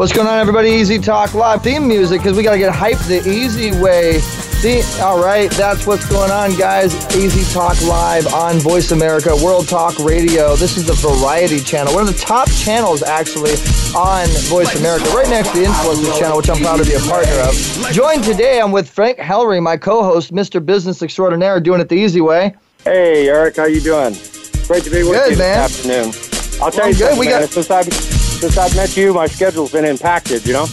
What's going on, everybody? Easy Talk Live theme music because we got to get hyped the easy way. See, all right, that's what's going on, guys. Easy Talk Live on Voice America World Talk Radio. This is the Variety Channel, one of the top channels actually on Voice America, right next to the Influencer Channel, which I'm proud to be a partner of. Joined today, I'm with Frank Hellring, my co-host, Mr. Business Extraordinaire, doing it the easy way. Hey, Eric, how you doing? Great to be with good, you man. this afternoon. I'll tell Well, you good. something, We man. got- Since I've met you, my schedule's been impacted. You know.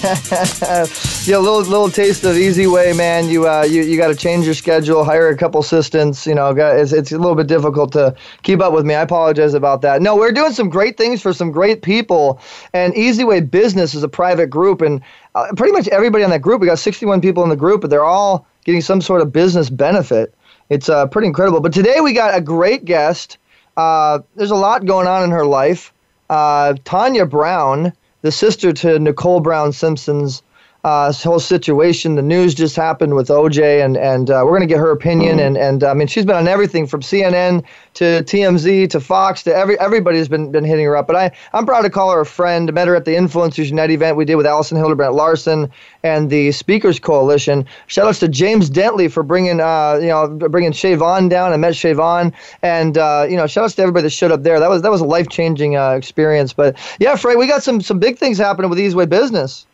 yeah, little little taste of easy way, man. You uh, you you got to change your schedule, hire a couple assistants. You know, it's it's a little bit difficult to keep up with me. I apologize about that. No, we're doing some great things for some great people, and Easy Way Business is a private group, and uh, pretty much everybody on that group. We got 61 people in the group, but they're all getting some sort of business benefit. It's uh, pretty incredible. But today we got a great guest. Uh, there's a lot going on in her life. Uh, Tanya Brown, the sister to Nicole Brown Simpson's uh, whole situation. The news just happened with OJ, and and uh, we're gonna get her opinion. And and I mean, she's been on everything from CNN to TMZ to Fox to every everybody's been been hitting her up. But I I'm proud to call her a friend. Met her at the Influencers Unite event we did with Allison Hildebrandt Larson and the Speakers Coalition. Shout outs to James Dentley for bringing uh you know bringing Shavon down. I met Shavon, and uh, you know shout outs to everybody that showed up there. That was that was a life changing uh, experience. But yeah, Frey, we got some some big things happening with Easyway Business.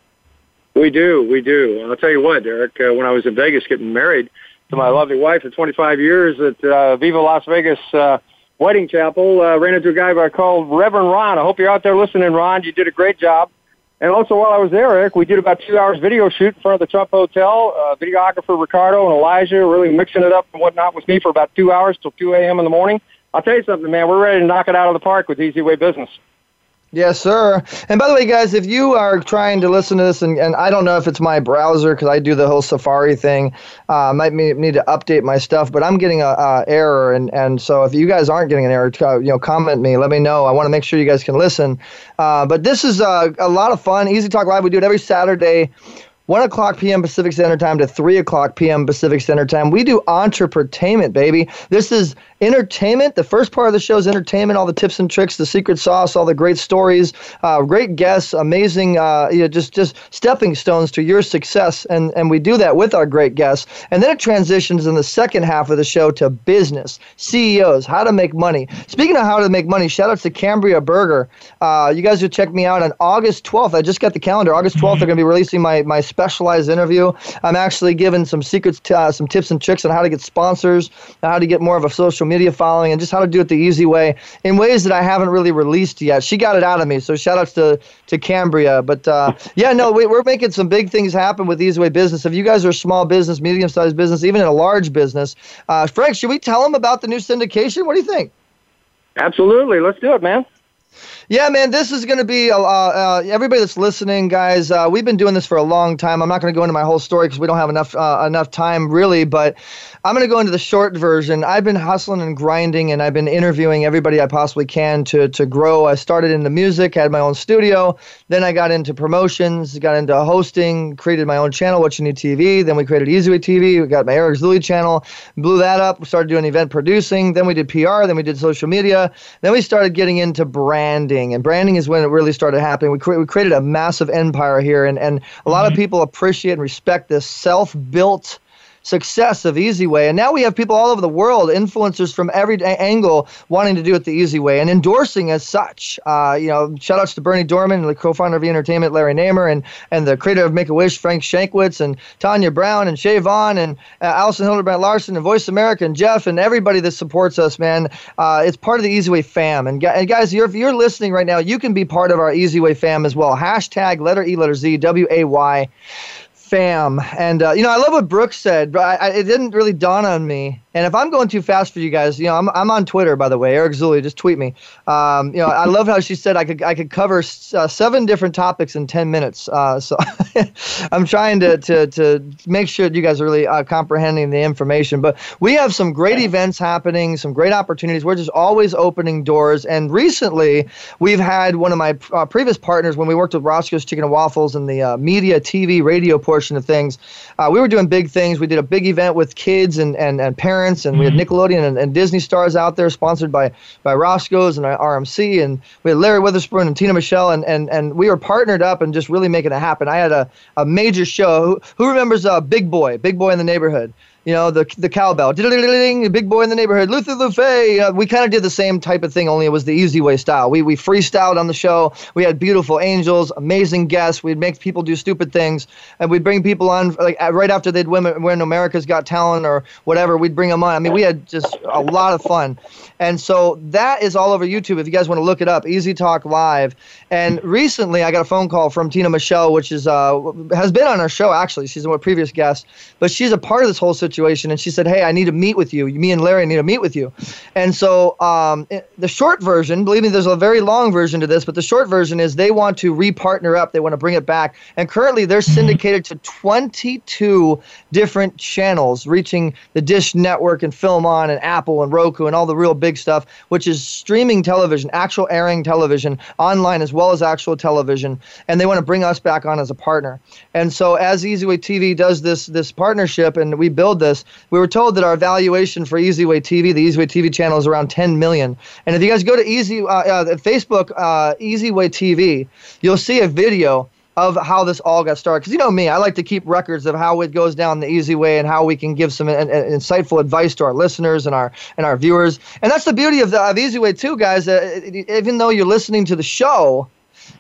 We do, we do. I'll tell you what, Eric. Uh, when I was in Vegas getting married to my lovely wife for 25 years at uh, Viva Las Vegas uh, Wedding Chapel, uh, ran into a guy I called Reverend Ron. I hope you're out there listening, Ron. You did a great job. And also, while I was there, Eric, we did about two hours video shoot in front of the Trump Hotel. Uh, videographer Ricardo and Elijah really mixing it up and whatnot with me for about two hours till 2 a.m. in the morning. I'll tell you something, man. We're ready to knock it out of the park with Easy Way Business. Yes, sir. And by the way, guys, if you are trying to listen to this, and, and I don't know if it's my browser because I do the whole Safari thing, uh, might need to update my stuff, but I'm getting a, a error, and, and so if you guys aren't getting an error, you know, comment me, let me know. I want to make sure you guys can listen. Uh, but this is uh, a lot of fun. Easy Talk Live. We do it every Saturday. 1 o'clock p.m. Pacific Standard Time to 3 o'clock p.m. Pacific Standard Time. We do entertainment, baby. This is entertainment. The first part of the show is entertainment, all the tips and tricks, the secret sauce, all the great stories, uh, great guests, amazing, uh, you know, just just stepping stones to your success. And, and we do that with our great guests. And then it transitions in the second half of the show to business, CEOs, how to make money. Speaking of how to make money, shout out to Cambria Burger. Uh, you guys should check me out on August 12th. I just got the calendar. August 12th, they're going to be releasing my, my specialized interview. I'm actually giving some secrets, to, uh, some tips and tricks on how to get sponsors, how to get more of a social media following, and just how to do it the easy way in ways that I haven't really released yet. She got it out of me, so shout outs to, to Cambria. But uh, yeah, no, we, we're making some big things happen with Easy Way Business. If you guys are a small business, medium sized business, even in a large business, uh, Frank, should we tell them about the new syndication? What do you think? Absolutely. Let's do it, man. Yeah, man, this is going to be uh, uh, everybody that's listening, guys. Uh, we've been doing this for a long time. I'm not going to go into my whole story because we don't have enough uh, enough time, really. But I'm going to go into the short version. I've been hustling and grinding, and I've been interviewing everybody I possibly can to to grow. I started in the music, had my own studio. Then I got into promotions, got into hosting, created my own channel, What You Need TV. Then we created EasyWay TV. We got my Eric Zuley channel, blew that up. We started doing event producing. Then we did PR. Then we did social media. Then we started getting into branding, and branding is when it really started happening. We, cre- we created a massive empire here, and, and a lot of mm-hmm. people appreciate and respect this self-built success of Easy Way. And now we have people all over the world, influencers from every angle, wanting to do it the easy way and endorsing as such. Uh, you know, shout outs to Bernie Dorman, the co-founder of E Entertainment, Larry Namer, and and the creator of Make a Wish, Frank Shankwitz, and Tanya Brown, and Shay Vaughn, and uh, Allison Hildebrandt Larson, and Voice America, and Jeff, and everybody that supports us, man. Uh, it's part of the Easy Way fam. And, and guys, you're, if you're listening right now, you can be part of our Easy Way fam as well. Hashtag letter E, letter Z, W A Y fam. And uh, you know, I love what Brooks said, but I, I, it didn't really dawn on me. And if I'm going too fast for you guys, you know, I'm, I'm on Twitter, by the way, Eric Zuley, just tweet me. Um, you know, I love how she said I could I could cover uh, seven different topics in 10 minutes. Uh, so I'm trying to, to, to make sure you guys are really uh, comprehending the information. But we have some great events happening, some great opportunities. We're just always opening doors. And recently, we've had one of my uh, previous partners when we worked with Roscoe's Chicken and Waffles in the uh, media, TV, radio portion of things. Uh, we were doing big things. We did a big event with kids and, and, and parents parents, and we had mm-hmm. Nickelodeon and, and, Disney stars out there, sponsored by by Roscoe's and RMC, and we had Larry Witherspoon and Tina Michelle, and and and we were partnered up and just really making it happen. I had a, a major show. Who, who remembers uh, Big Boy, Big Boy in the neighborhood? You know, the the cowbell, ding, big boy in the neighborhood, Luther Lefay. Uh, we kind of did the same type of thing, only it was the easy way style. We we freestyled on the show. We had beautiful angels, amazing guests. We'd make people do stupid things, and we'd bring people on like right after they'd win win America's Got Talent or whatever. We'd bring them on. I mean, we had just a lot of fun, and so that is all over YouTube. If you guys want to look it up, Easy Talk Live. And recently, I got a phone call from Tina Michelle, which is uh has been on our show actually. She's a previous guest, but she's a part of this whole situation situation, and she said, "Hey, I need to meet with you. Me and Larry need to meet with you." And so um, the short version, believe me, there's a very long version to this, but the short version is they want to repartner up. They want to bring it back, and currently they're syndicated to 22 different channels, reaching the Dish Network and FilmOn and Apple and Roku and all the real big stuff, which is streaming television, actual airing television online as well as actual television, and they want to bring us back on as a partner. And so as EasyWay TV does this this partnership, and we build this, we were told that our valuation for EasyWay TV, the EasyWay TV channel, is around 10 million. And if you guys go to Easy uh, uh, Facebook uh, EasyWay TV, you'll see a video of how this all got started. Because you know me, I like to keep records of how it goes down the easy way and how we can give some an, an insightful advice to our listeners and our and our viewers. And that's the beauty of the of Easy Way too, guys. Uh, even though you're listening to the show,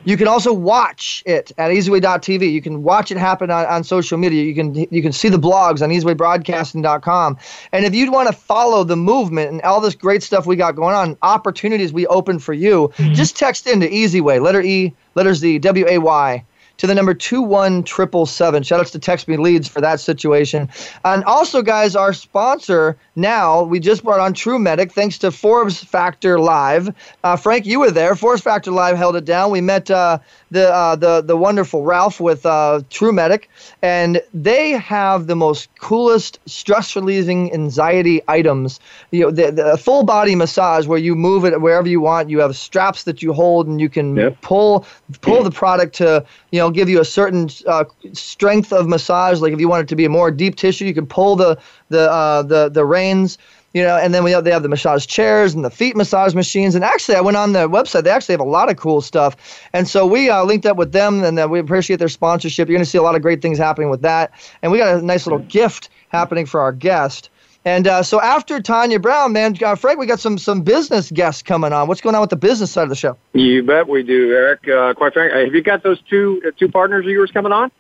you can also watch it at easyway.tv. You can watch it happen on, on social media. You can you can see the blogs on easywaybroadcasting.com. And if you'd want to follow the movement and all this great stuff we got going on, opportunities we open for you, mm-hmm. just text into Easyway, letter E, letter Z, W A Y to the number 21777. Shout outs to Text Me Leads for that situation. And also, guys, our sponsor now, we just brought on TruMedic thanks to Forbes Factor Live. Uh, Frank, you were there. Forbes Factor Live held it down. We met uh, the, uh, the, the wonderful Ralph with uh, TruMedic, and they have the most coolest stress relieving anxiety items. You know, the, the full body massage where you move it wherever you want. You have straps that you hold, and you can yep. pull pull the product to you know give you a certain uh, strength of massage. Like if you want it to be a more deep tissue, you can pull the the uh, the the reins you know, and then we have, they have the massage chairs and the feet massage machines. And actually, I went on their website. They actually have a lot of cool stuff. And so we uh, linked up with them, and we appreciate their sponsorship. You're going to see a lot of great things happening with that. And we got a nice little gift happening for our guest. And uh, so after Tanya Brown, man, uh, Frank, we got some some business guests coming on. What's going on with the business side of the show? You bet we do, Eric. Uh, quite frankly, have you got those two uh, two partners of yours coming on?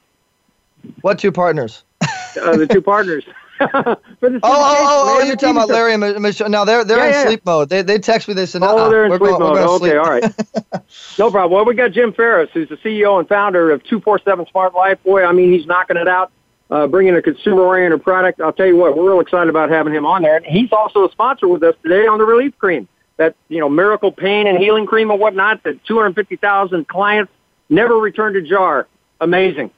What two partners? uh, the two partners. oh, oh, oh, oh, you're talking about Larry and Michelle. No, they're they're yeah, in yeah. sleep mode. They they text me. They said, "Oh, they're in we're sleep going, mode." Okay, sleep. all right, no problem. Well, we got Jim Ferris, who's the CEO and founder of Two Four Seven Smart Life. Boy, I mean, he's knocking it out uh, bringing a consumer-oriented product. I'll tell you what, we're real excited about having him on there. And he's also a sponsor with us today on the Relief Cream, that you know miracle pain and healing cream and whatnot. That 250,000 clients never returned a jar. Amazing.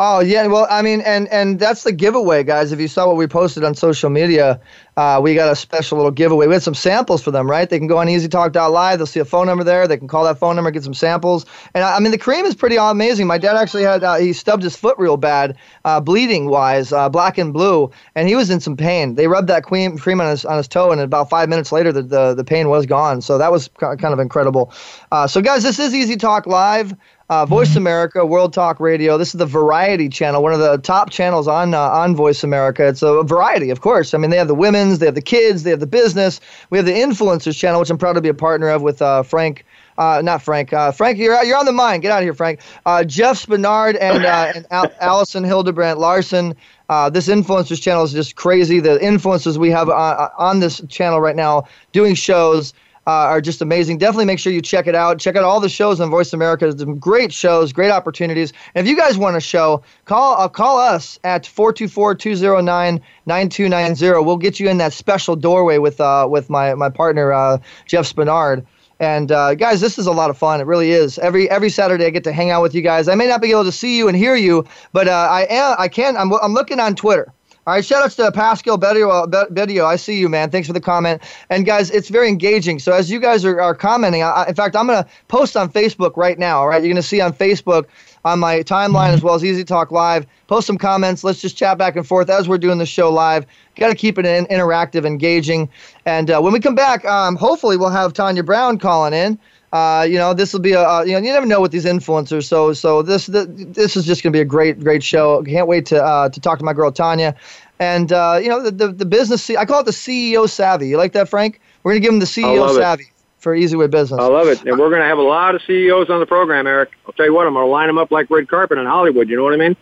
Oh yeah, well I mean, and and that's the giveaway, guys. If you saw what we posted on social media, uh, we got a special little giveaway. We had some samples for them, right? They can go on EasyTalk.live. They'll see a phone number there. They can call that phone number, get some samples. And I, I mean, the cream is pretty amazing. My dad actually had uh, he stubbed his foot real bad, uh, bleeding wise, uh, black and blue, and he was in some pain. They rubbed that cream cream on his on his toe, and about five minutes later, the the, the pain was gone. So that was kind of incredible. Uh, so guys, this is Easy Talk Live. Uh, Voice America, World Talk Radio. This is the Variety Channel, one of the top channels on uh, on Voice America. It's a variety, of course. I mean, they have the women's, they have the kids, they have the business. We have the influencers channel, which I'm proud to be a partner of with uh, Frank. Uh, not Frank. Uh, Frank, you're you're on the mind. Get out of here, Frank. Uh, Jeff Spinard and and Al- Allison Hildebrandt Larson. Uh, this influencers channel is just crazy. The influencers we have on, on this channel right now doing shows are just amazing. Definitely make sure you check it out. Check out all the shows on Voice America. There's some great shows, great opportunities. And if you guys want a show, call uh, call us at 424-209-9290. We'll get you in that special doorway with uh, with my my partner uh, Jeff Spinard. And uh, guys, this is a lot of fun. It really is. Every every Saturday, I get to hang out with you guys. I may not be able to see you and hear you, but uh, I am. I can. I'm, I'm looking on Twitter. All right, shout outs to Pascal Bedio. I see you, man. Thanks for the comment. And guys, it's very engaging. So as you guys are, are commenting, I, in fact, I'm going to post on Facebook right now. All right, you're going to see on Facebook on my timeline as well as Easy Talk Live. Post some comments. Let's just chat back and forth as we're doing the show live. Got to keep it in, interactive, engaging. And uh, when we come back, um, hopefully we'll have Tanya Brown calling in. Uh, you know, this will be a, uh, you know, you never know with these influencers. So, so this, the, this is just going to be a great, great show. Can't wait to, uh, to talk to my girl Tanya. And, uh, you know, the, the, the business, I call it the CEO savvy. You like that, Frank? We're going to give him the CEO savvy. It. For easy way business. I love it, and we're going to have a lot of CEOs on the program, Eric. I'll tell you what, I'm going to line them up like red carpet in Hollywood. You know what I mean?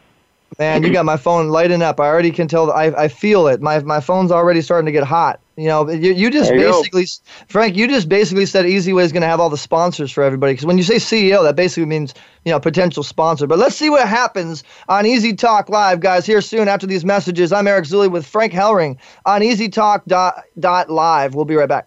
Man, you got my phone lighting up. I already can tell. I, I feel it. My my phone's already starting to get hot. You know, you, you just you basically, go. Frank, you just basically said Easy Way is going to have all the sponsors for everybody. Because when you say CEO, that basically means you know potential sponsor. But let's see what happens on Easy Talk Live, guys. Here soon after these messages. I'm Eric Zuley with Frank Hellring on Easy Talk dot, dot live. We'll be right back.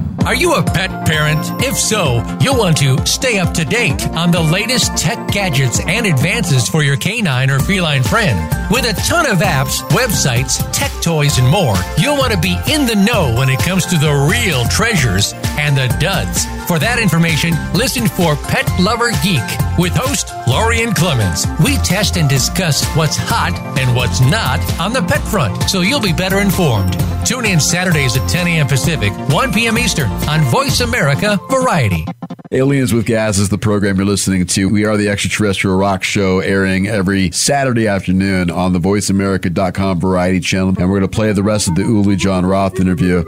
Are you a pet parent? If so, you'll want to stay up to date on the latest tech gadgets and advances for your canine or feline friend. With a ton of apps, websites, tech toys, and more, you'll want to be in the know when it comes to the real treasures and the duds. For that information, listen for Pet Lover Geek with host Lorian Clemens. We test and discuss what's hot and what's not on the pet front, so you'll be better informed. Tune in Saturdays at 10 a.m. Pacific, 1 p.m. Eastern on Voice America Variety. Aliens with Gas is the program you're listening to. We are the extraterrestrial rock show airing every Saturday afternoon on the voiceamerica.com variety channel. And we're going to play the rest of the Uli Jon Roth interview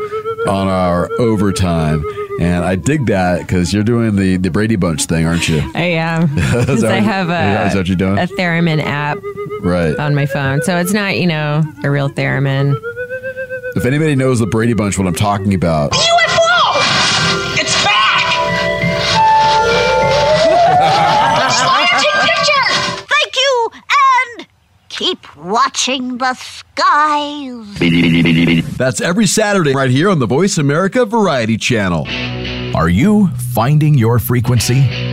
on our overtime. And I dig that because you're doing the, the Brady Bunch thing, aren't you? I am. Because I have a, is that what you're doing? a theremin app right. on my phone. So it's not, you know, a real theremin. If anybody knows the Brady Bunch, what I'm talking about. UFO! It's back! picture! Thank you, and keep watching the skies. That's every Saturday right here on the Voice America Variety Channel. Are you finding your frequency?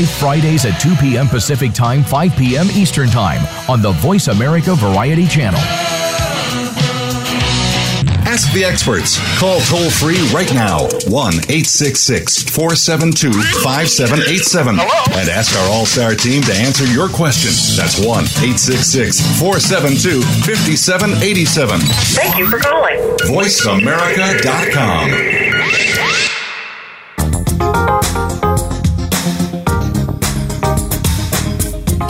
live Fridays at 2 p.m. Pacific Time, 5 p.m. Eastern Time on the Voice America Variety Channel. Ask the experts. Call toll free right now 1 866 472 5787 and ask our All Star team to answer your question. That's 1 866 472 5787. Thank you for calling. VoiceAmerica.com.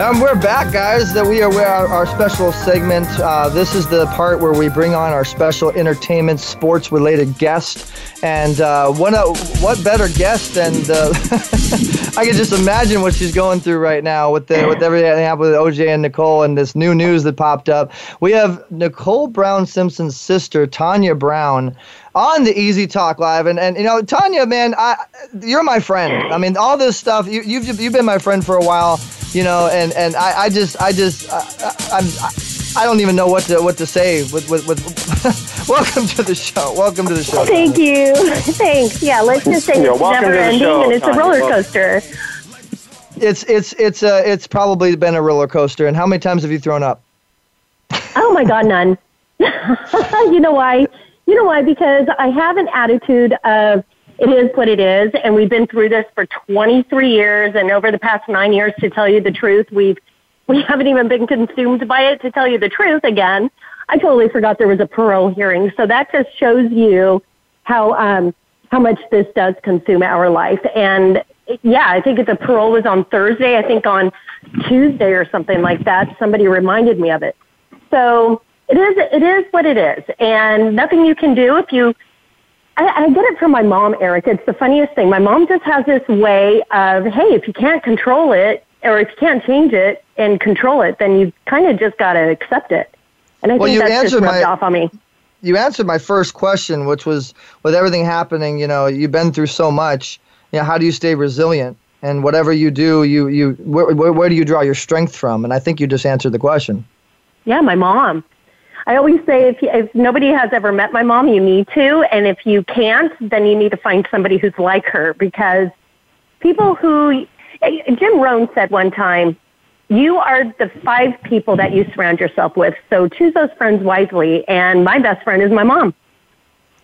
Um, we're back, guys. That we are our, our special segment. Uh, this is the part where we bring on our special entertainment, sports-related guest. And uh, what a, what better guest than the? I can just imagine what she's going through right now with the with everything that happened with OJ and Nicole and this new news that popped up. We have Nicole Brown Simpson's sister, Tanya Brown on the Easy Talk Live. And, and you know, Tanya, man, I, you're my friend. I mean, all this stuff, you, you've, you've been my friend for a while you know, and and I, I just I just I, I'm. I, I don't even know what to what to say. With with, with welcome to the show. Welcome to the show. Thank you. Thanks. Yeah, let's just say it's never ending show, and it's a roller coaster. It's it's it's uh it's probably been a roller coaster. And how many times have you thrown up? Oh my God, none. you know why? You know why? Because I have an attitude of it is what it is. And we've been through this for 23 years. And over the past nine years, to tell you the truth, we've, we haven't even been consumed by it. To tell you the truth again, I totally forgot there was a parole hearing. So that just shows you how, um, how much this does consume our life. And yeah, I think the parole was on Thursday. I think on Tuesday or something like that, somebody reminded me of it. So it is, it is what it is. And nothing you can do if you, I, I get it from my mom, Eric. It's the funniest thing. My mom just has this way of, hey, if you can't control it, or if you can't change it and control it, then you kind of just got to accept it. And I well, think that's just rubbed my, off on me. You answered my first question, which was with everything happening, you know, you've been through so much. You know, how do you stay resilient? And whatever you do, you you where, where, where do you draw your strength from? And I think you just answered the question. Yeah, my mom. I always say if, you, if nobody has ever met my mom, you need to. And if you can't, then you need to find somebody who's like her because people who, eh, Jim Rohn said one time, you are the five people that you surround yourself with. So choose those friends wisely. And my best friend is my mom.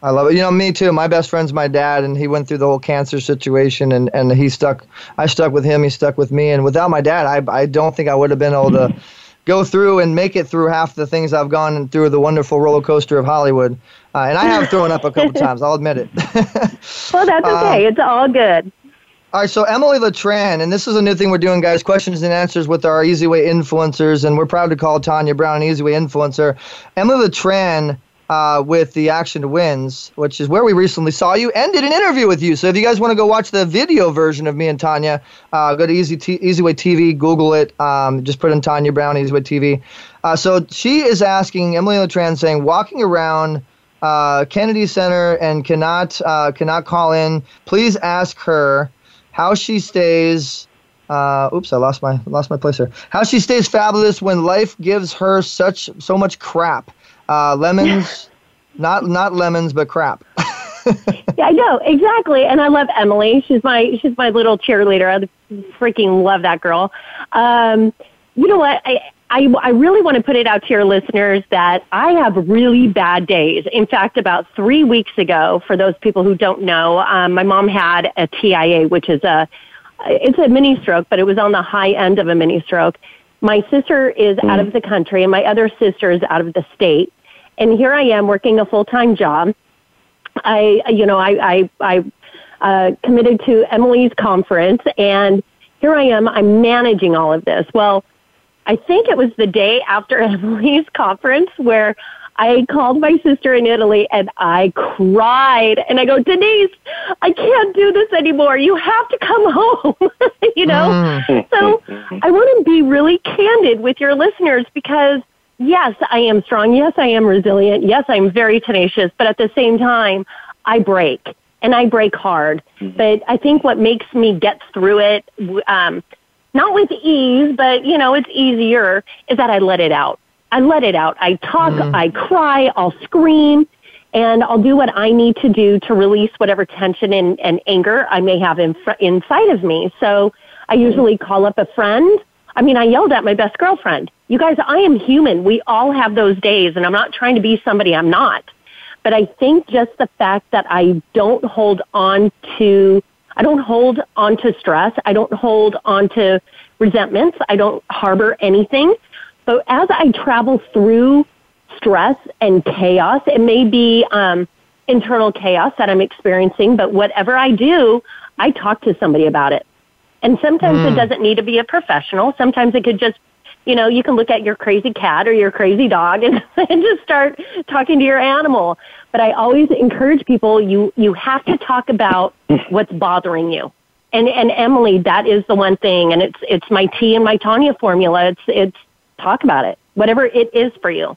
I love it. You know, me too. My best friend's my dad, and he went through the whole cancer situation, and, and he stuck. I stuck with him. He stuck with me, and without my dad, I I don't think I would have been able to go through and make it through half the things I've gone through the wonderful roller coaster of Hollywood. Uh, and I have thrown up a couple times, I'll admit it. well, that's okay. Um, it's all good. All right, so Emily Letran, and this is a new thing we're doing, guys. Questions and answers with our Easy Way influencers, and we're proud to call Tanya Brown an Easy Way influencer. Emily Letran uh, with the Action Wins, which is where we recently saw you and did an interview with you. So if you guys want to go watch the video version of me and Tanya, uh, go to Easy T- Easy Way TV, Google it, um, just put in Tanya Brown Easy Way TV. Uh, so she is asking Emily Letran saying, walking around uh, Kennedy Center and cannot uh, cannot call in. Please ask her how she stays. Uh, oops, I lost my lost my place here. How she stays fabulous when life gives her such so much crap. Uh, lemons, not not lemons, but crap. yeah, I know exactly, and I love Emily. She's my she's my little cheerleader. I freaking love that girl. Um, you know what? I, I I really want to put it out to your listeners that I have really bad days. In fact, about three weeks ago, for those people who don't know, um, my mom had a TIA, which is a it's a mini stroke, but it was on the high end of a mini stroke. My sister is mm. out of the country, and my other sister is out of the state and here I am working a full time job. I, you know, I, I, I uh, committed to Emily's conference, and here I am. I'm managing all of this. Well, I think it was the day after Emily's conference where I called my sister in Italy and I cried and I go, Denise, I can't do this anymore. You have to come home. you know? Mm. so really candid with your listeners because yes, I am strong. Yes, I am resilient. Yes, I'm very tenacious. But at the same time, I break and I break hard. Mm-hmm. But I think what makes me get through it, um, not with ease, but you know, it's easier, is that I let it out. I let it out. I talk, mm. I cry, I'll scream, and I'll do what I need to do to release whatever tension and, and anger I may have in, inside of me. So I usually call up a friend I mean, I yelled at my best girlfriend. You guys, I am human. We all have those days, and I'm not trying to be somebody I'm not. But I think just the fact that I don't hold on to, I don't hold on to stress. I don't hold on to resentments. I don't harbor anything. But as I travel through stress and chaos, it may be um, internal chaos that I'm experiencing, but whatever I do, I talk to somebody about it. And sometimes mm. it doesn't need to be a professional. Sometimes it could just, you know, you can look at your crazy cat or your crazy dog and, and just start talking to your animal. But I always encourage people, you, you have to talk about what's bothering you. And, and Emily, that is the one thing. And it's, it's my T and my Tanya formula. It's, it's talk about it, whatever it is for you.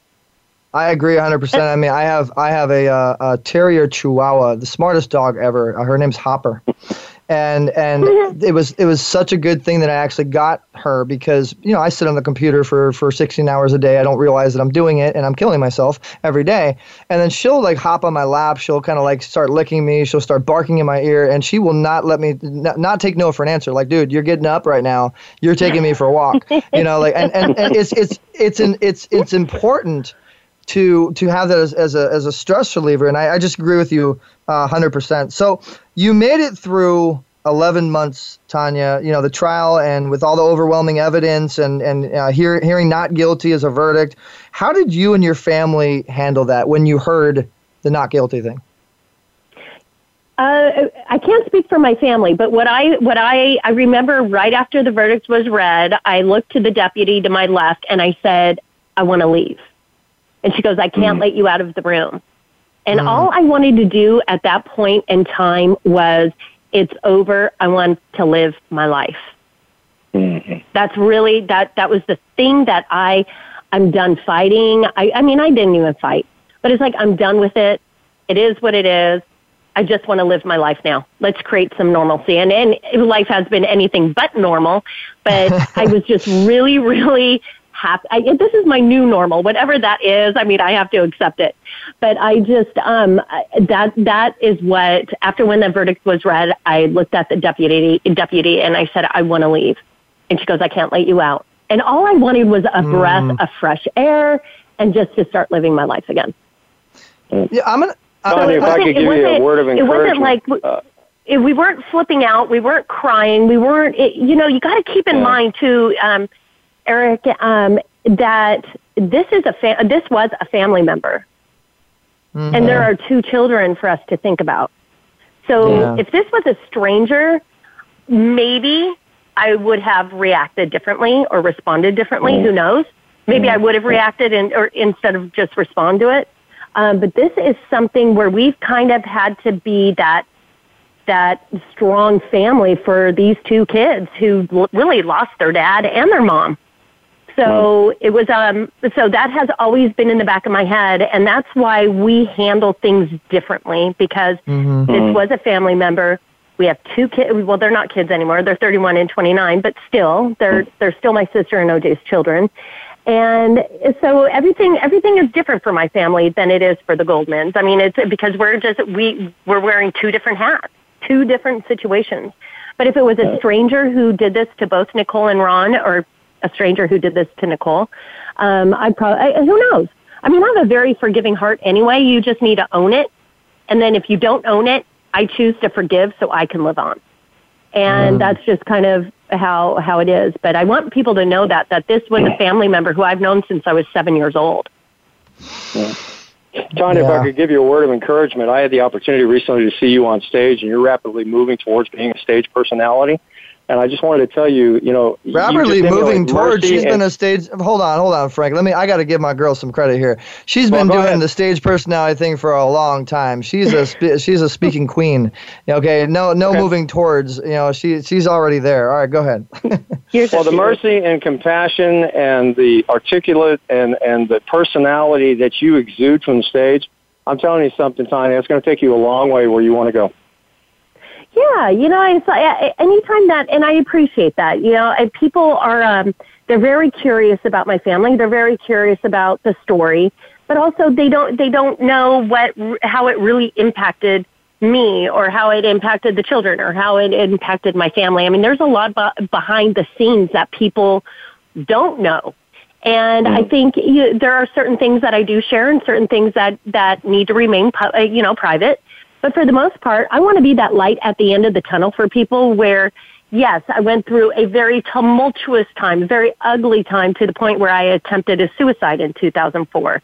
I agree 100%. I mean, I have I have a, uh, a terrier chihuahua, the smartest dog ever. Her name's Hopper and and mm-hmm. it was it was such a good thing that I actually got her because you know I sit on the computer for for 16 hours a day. I don't realize that I'm doing it and I'm killing myself every day. And then she'll like hop on my lap. She'll kind of like start licking me. She'll start barking in my ear and she will not let me not, not take no for an answer. Like dude you're getting up right now. You're taking me for a walk. You know like and, and, and it's it's it's an, it's it's important to to have that as, as a as a stress reliever. And I, I just agree with you uh, hundred percent. So you made it through 11 months, Tanya, you know, the trial and with all the overwhelming evidence and, and uh, hear, hearing not guilty as a verdict. How did you and your family handle that when you heard the not guilty thing? Uh, I can't speak for my family, but what I what I I remember right after the verdict was read, I looked to the deputy to my left and I said, "I want to leave." And she goes, I can't mm let you out of the room. And mm all I wanted to do at that point in time was, it's over. I want to live my life. Mm-hmm. That's really, that, that was the thing that I, I'm done fighting. I, I mean, I didn't even fight, but it's like, I'm done with it. It is what it is. I just want to live my life now. Let's create some normalcy. And, and life has been anything but normal, but I was just really, really happy. I, this is my new normal, whatever that is. I mean, I have to accept it. But I just um, that that is what. After when the verdict was read, I looked at the deputy deputy and I said, I want to leave. And she goes, I can't let you out. And all I wanted was a mm. breath of fresh air and just to start living my life again. Yeah, I'm gonna. So if I could give you a word of encouragement. It wasn't like. Uh, we weren't flipping out. We weren't crying. We weren't, it, you know, you got to keep in yeah. mind too, um, Eric, um, that this is a fa- this was a family member, mm-hmm. and there are two children for us to think about. So yeah. if this was a stranger, maybe I would have reacted differently or responded differently. Mm-hmm. Who knows? Maybe mm-hmm. I would have reacted and or instead of just respond to it. Um, but this is something where we've kind of had to be that that strong family for these two kids who l- really lost their dad and their mom. So it was um so that has always been in the back of my head and that's why we handle things differently because mm-hmm. this was a family member. We have two kids well they're not kids anymore. They're 31 and 29, but still they're they're still my sister and OJ's children. And so everything everything is different for my family than it is for the Goldmans. I mean, it's because we're just we we're wearing two different hats, two different situations. But if it was a stranger who did this to both Nicole and Ron, or a stranger who did this to Nicole, um, I probably, who knows? I mean, I have a very forgiving heart anyway. You just need to own it. And then if you don't own it, I choose to forgive so I can live on. And mm. that's just kind of how, how it is. But I want people to know that, that this was a family member who I've known since I was seven years old. Yeah. John, yeah. if I could give you a word of encouragement, I had the opportunity recently to see you on stage, and you're rapidly moving towards being a stage personality. And I just wanted to tell you, you know, rapidly moving towards. She's been a stage. Hold on, hold on, Frank. Let me. I got to give my girl some credit here. She's well, been doing ahead. the stage personality thing for a long time. She's a she's a speaking queen. Okay, no no okay. moving towards. You know, she she's already there. All right, go ahead. well, the mercy and compassion and the articulate and and the personality that you exude from the stage. I'm telling you something, Tanya. It's going to take you a long way where you want to go. Yeah, you know, it's anytime that, and I appreciate that. You know, and people are um, they're very curious about my family. They're very curious about the story, but also they don't they don't know what how it really impacted me or how it impacted the children or how it impacted my family. I mean, there's a lot be- behind the scenes that people don't know. And mm-hmm. I think you, there are certain things that I do share and certain things that, that need to remain, uh, you know, private. But for the most part, I want to be that light at the end of the tunnel for people where, yes, I went through a very tumultuous time, very ugly time to the point where I attempted a suicide in 2004.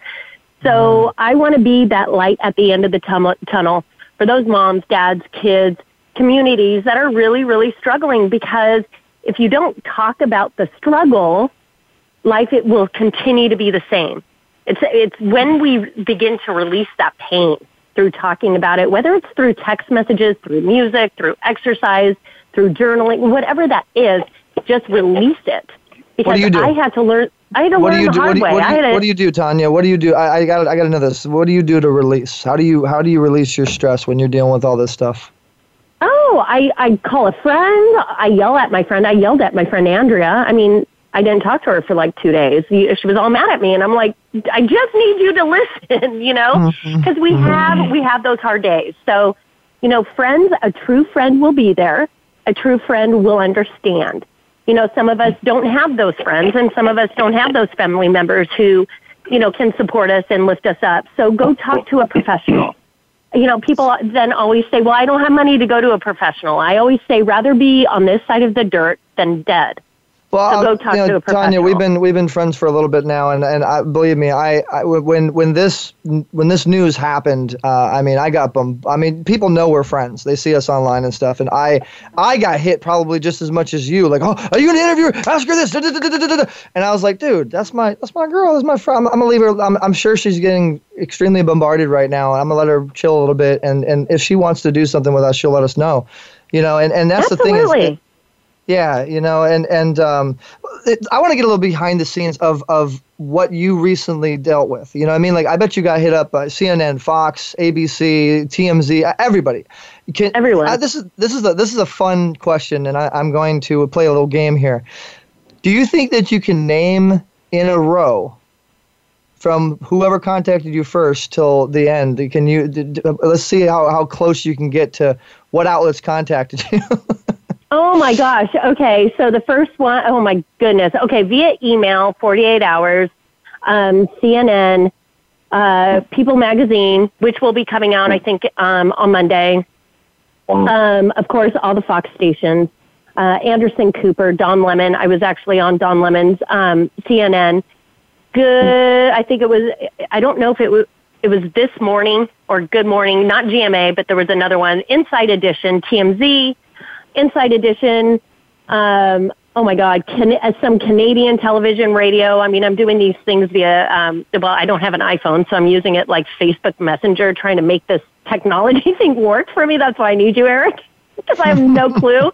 So mm. I want to be that light at the end of the tum- tunnel for those moms, dads, kids communities that are really, really struggling because if you don't talk about the struggle, life it will continue to be the same. It's it's when we begin to release that pain through talking about it, whether it's through text messages, through music, through exercise, through journaling, whatever that is, just release it. Because what do you do? I had to learn. I had to what learn do you the do? hard What do, way. what, do you, to, what do you do, Tanya? What do you do? I, I got I got to know this. What do you do to release? How do you how do you release your stress when you're dealing with all this stuff? Oh, I I call a friend. I yell at my friend. I yelled at my friend Andrea. I mean, I didn't talk to her for like two days. She was all mad at me, and I'm like, I just need you to listen, you know, mm-hmm. because we mm-hmm. have we have those hard days. So, you know, friends, a true friend will be there. A true friend will understand. You know, some of us don't have those friends, and some of us don't have those family members who, you know, can support us and lift us up. So go talk to a professional you know, people then always say, well, I don't have money to go to a professional. I always say, rather be on this side of the dirt than dead. Well, so go talk you know, to a professional. Tanya, we've been we've been friends for a little bit now, and and I, believe me, I, I when when this when this news happened, uh, I mean, I got bum. I mean, people know we're friends. They see us online and stuff, and I I got hit probably just as much as you. Like, oh, are you gonna interview? Ask her this. Da, da, da. And I was like, dude, that's my that's my girl. That's my friend. I'm, I'm gonna leave her. I'm, I'm sure she's getting extremely bombarded right now, and I'm gonna let her chill a little bit. And and if she wants to do something with us, she'll let us know. You know, and and that's the thing is. Yeah, you know, and and um, it, I want to get a little behind the scenes of of what you recently dealt with. You know, what I mean, like I bet you got hit up by CNN, Fox, ABC, TMZ, everybody. Can, Everyone. Uh, this is this is a this is a fun question, and I, I'm going to play a little game here. Do you think that you can name in a row? From whoever contacted you first till the end, can you? Let's see how, how close you can get to what outlets contacted you. Oh my gosh. Okay. So the first one, oh my goodness. Okay. Via email, 48 hours, um, CNN, uh, People Magazine, which will be coming out, I think, um, on Monday. Um, of course, all the Fox stations. Uh, Anderson Cooper, Don Lemon. I was actually on Don Lemon's um, CNN. Good. I think it was. I don't know if it was. It was this morning or Good Morning, not GMA, but there was another one, Inside Edition, TMZ, Inside Edition. Um, oh my God, can, uh, some Canadian television, radio. I mean, I'm doing these things via. Um, well, I don't have an iPhone, so I'm using it like Facebook Messenger, trying to make this technology thing work for me. That's why I need you, Eric, because I have no clue.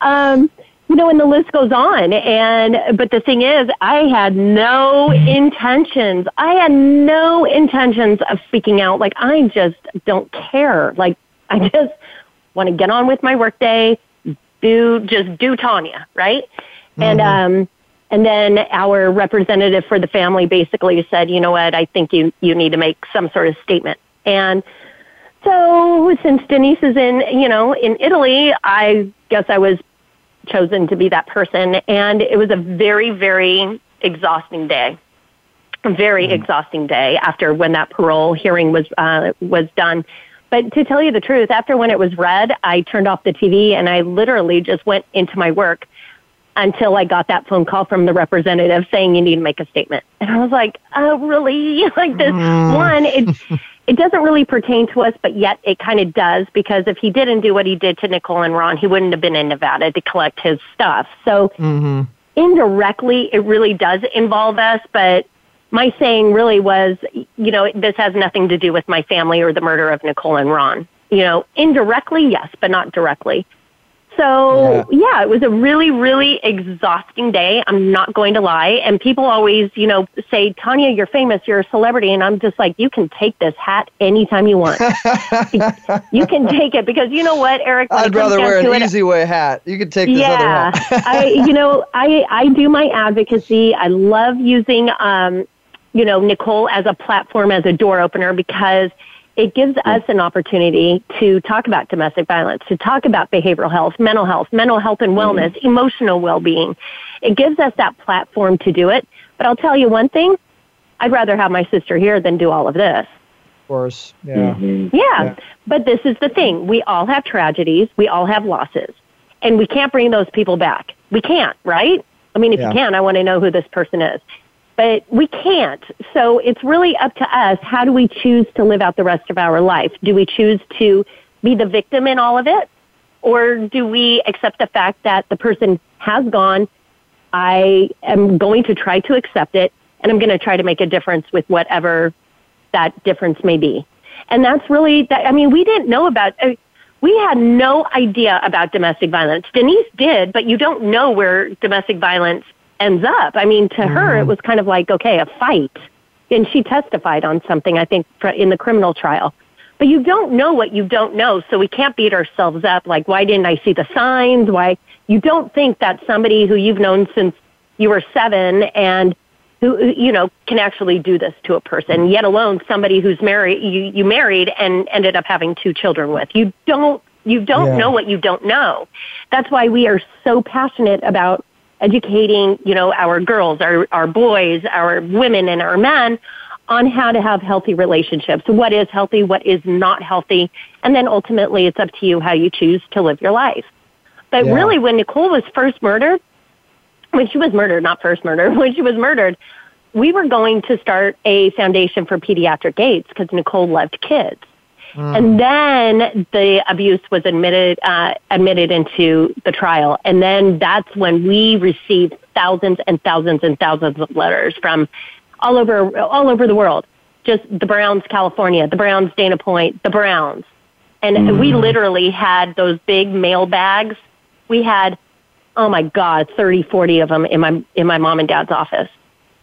Um, you know, and the list goes on. And, but the thing is, I had no intentions. I had no intentions of speaking out. Like, I just don't care. Like, I just want to get on with my workday, do, just do Tanya, right? And, um, and then our representative for the family basically said, you know what, I think you, you need to make some sort of statement. And so since Denise is in, you know, in Italy, I guess I was chosen to be that person. And it was a very, very exhausting day. A very exhausting day after when that parole hearing was, uh, was done. But to tell you the truth, after when it was read, I turned off the TV and I literally just went into my work until I got that phone call from the representative saying you need to make a statement. And I was like, oh, really? like this mm. one, it, it doesn't really pertain to us, but yet it kind of does because if he didn't do what he did to Nicole and Ron, he wouldn't have been in Nevada to collect his stuff. So mm-hmm. indirectly, it really does involve us, but my saying really was, you know, this has nothing to do with my family or the murder of Nicole and Ron. You know, indirectly, yes, but not directly. So yeah. it was a really, really exhausting day. I'm not going to lie. And people always, you know, say, Tanya, you're famous, you're a celebrity. And I'm just like, you can take this hat anytime you want. you can take it because you know what, Eric? I'd rather wear an it- easy way hat. You could take this yeah, other hat. I you know I I do my advocacy. I love using um you know Nicole as a platform as a door opener because it gives mm-hmm. us an opportunity to talk about domestic violence, to talk about behavioral health, mental health, mental health and mm-hmm. wellness, emotional well-being. It gives us that platform to do it. But I'll tell you one thing, I'd rather have my sister here than do all of this. Of course. Yeah. Mm-hmm. Yeah, but this is the thing. We all have tragedies. We all have losses. And we can't bring those people back. We can't, right? I mean, if Yeah. you can, I want to know who this person is. But we can't. So it's really up to us. How do we choose to live out the rest of our life? Do we choose to be the victim in all of it? Or do we accept the fact that the person has gone? I am going to try to accept it and I'm going to try to make a difference with whatever that difference may be. And that's really that. I mean, we didn't know about. Uh, we had no idea about domestic violence. Denise did, but you don't know where domestic violence ends up. I mean, to mm-hmm. her, it mm-hmm. was kind of like okay, a fight, and she testified on something. I think in the criminal trial. But you don't know what you don't know, so we can't beat ourselves up like, why didn't I see the signs? Why? You don't think that somebody who you've known since you were seven and who you know can actually do this to a person yet alone somebody who's married you you married and ended up having two children with you don't you don't yeah. know what you don't know that's why we are so passionate about educating you know our girls our our boys our women and our men on how to have healthy relationships what is healthy what is not healthy and then ultimately it's up to you how you choose to live your life but yeah. really when nicole was first murdered when she was murdered, not first murdered, when she was murdered, we were going to start a foundation for pediatric AIDS because Nicole loved kids. Mm. And then the abuse was admitted uh, admitted into the trial, and then that's when we received thousands and thousands and thousands of letters from all over all over the world. Just the Browns, California, the Browns, Dana Point, the Browns, and mm. we literally had those big mail bags. We had oh my God, 30, 40 of them in my, in my mom and dad's office.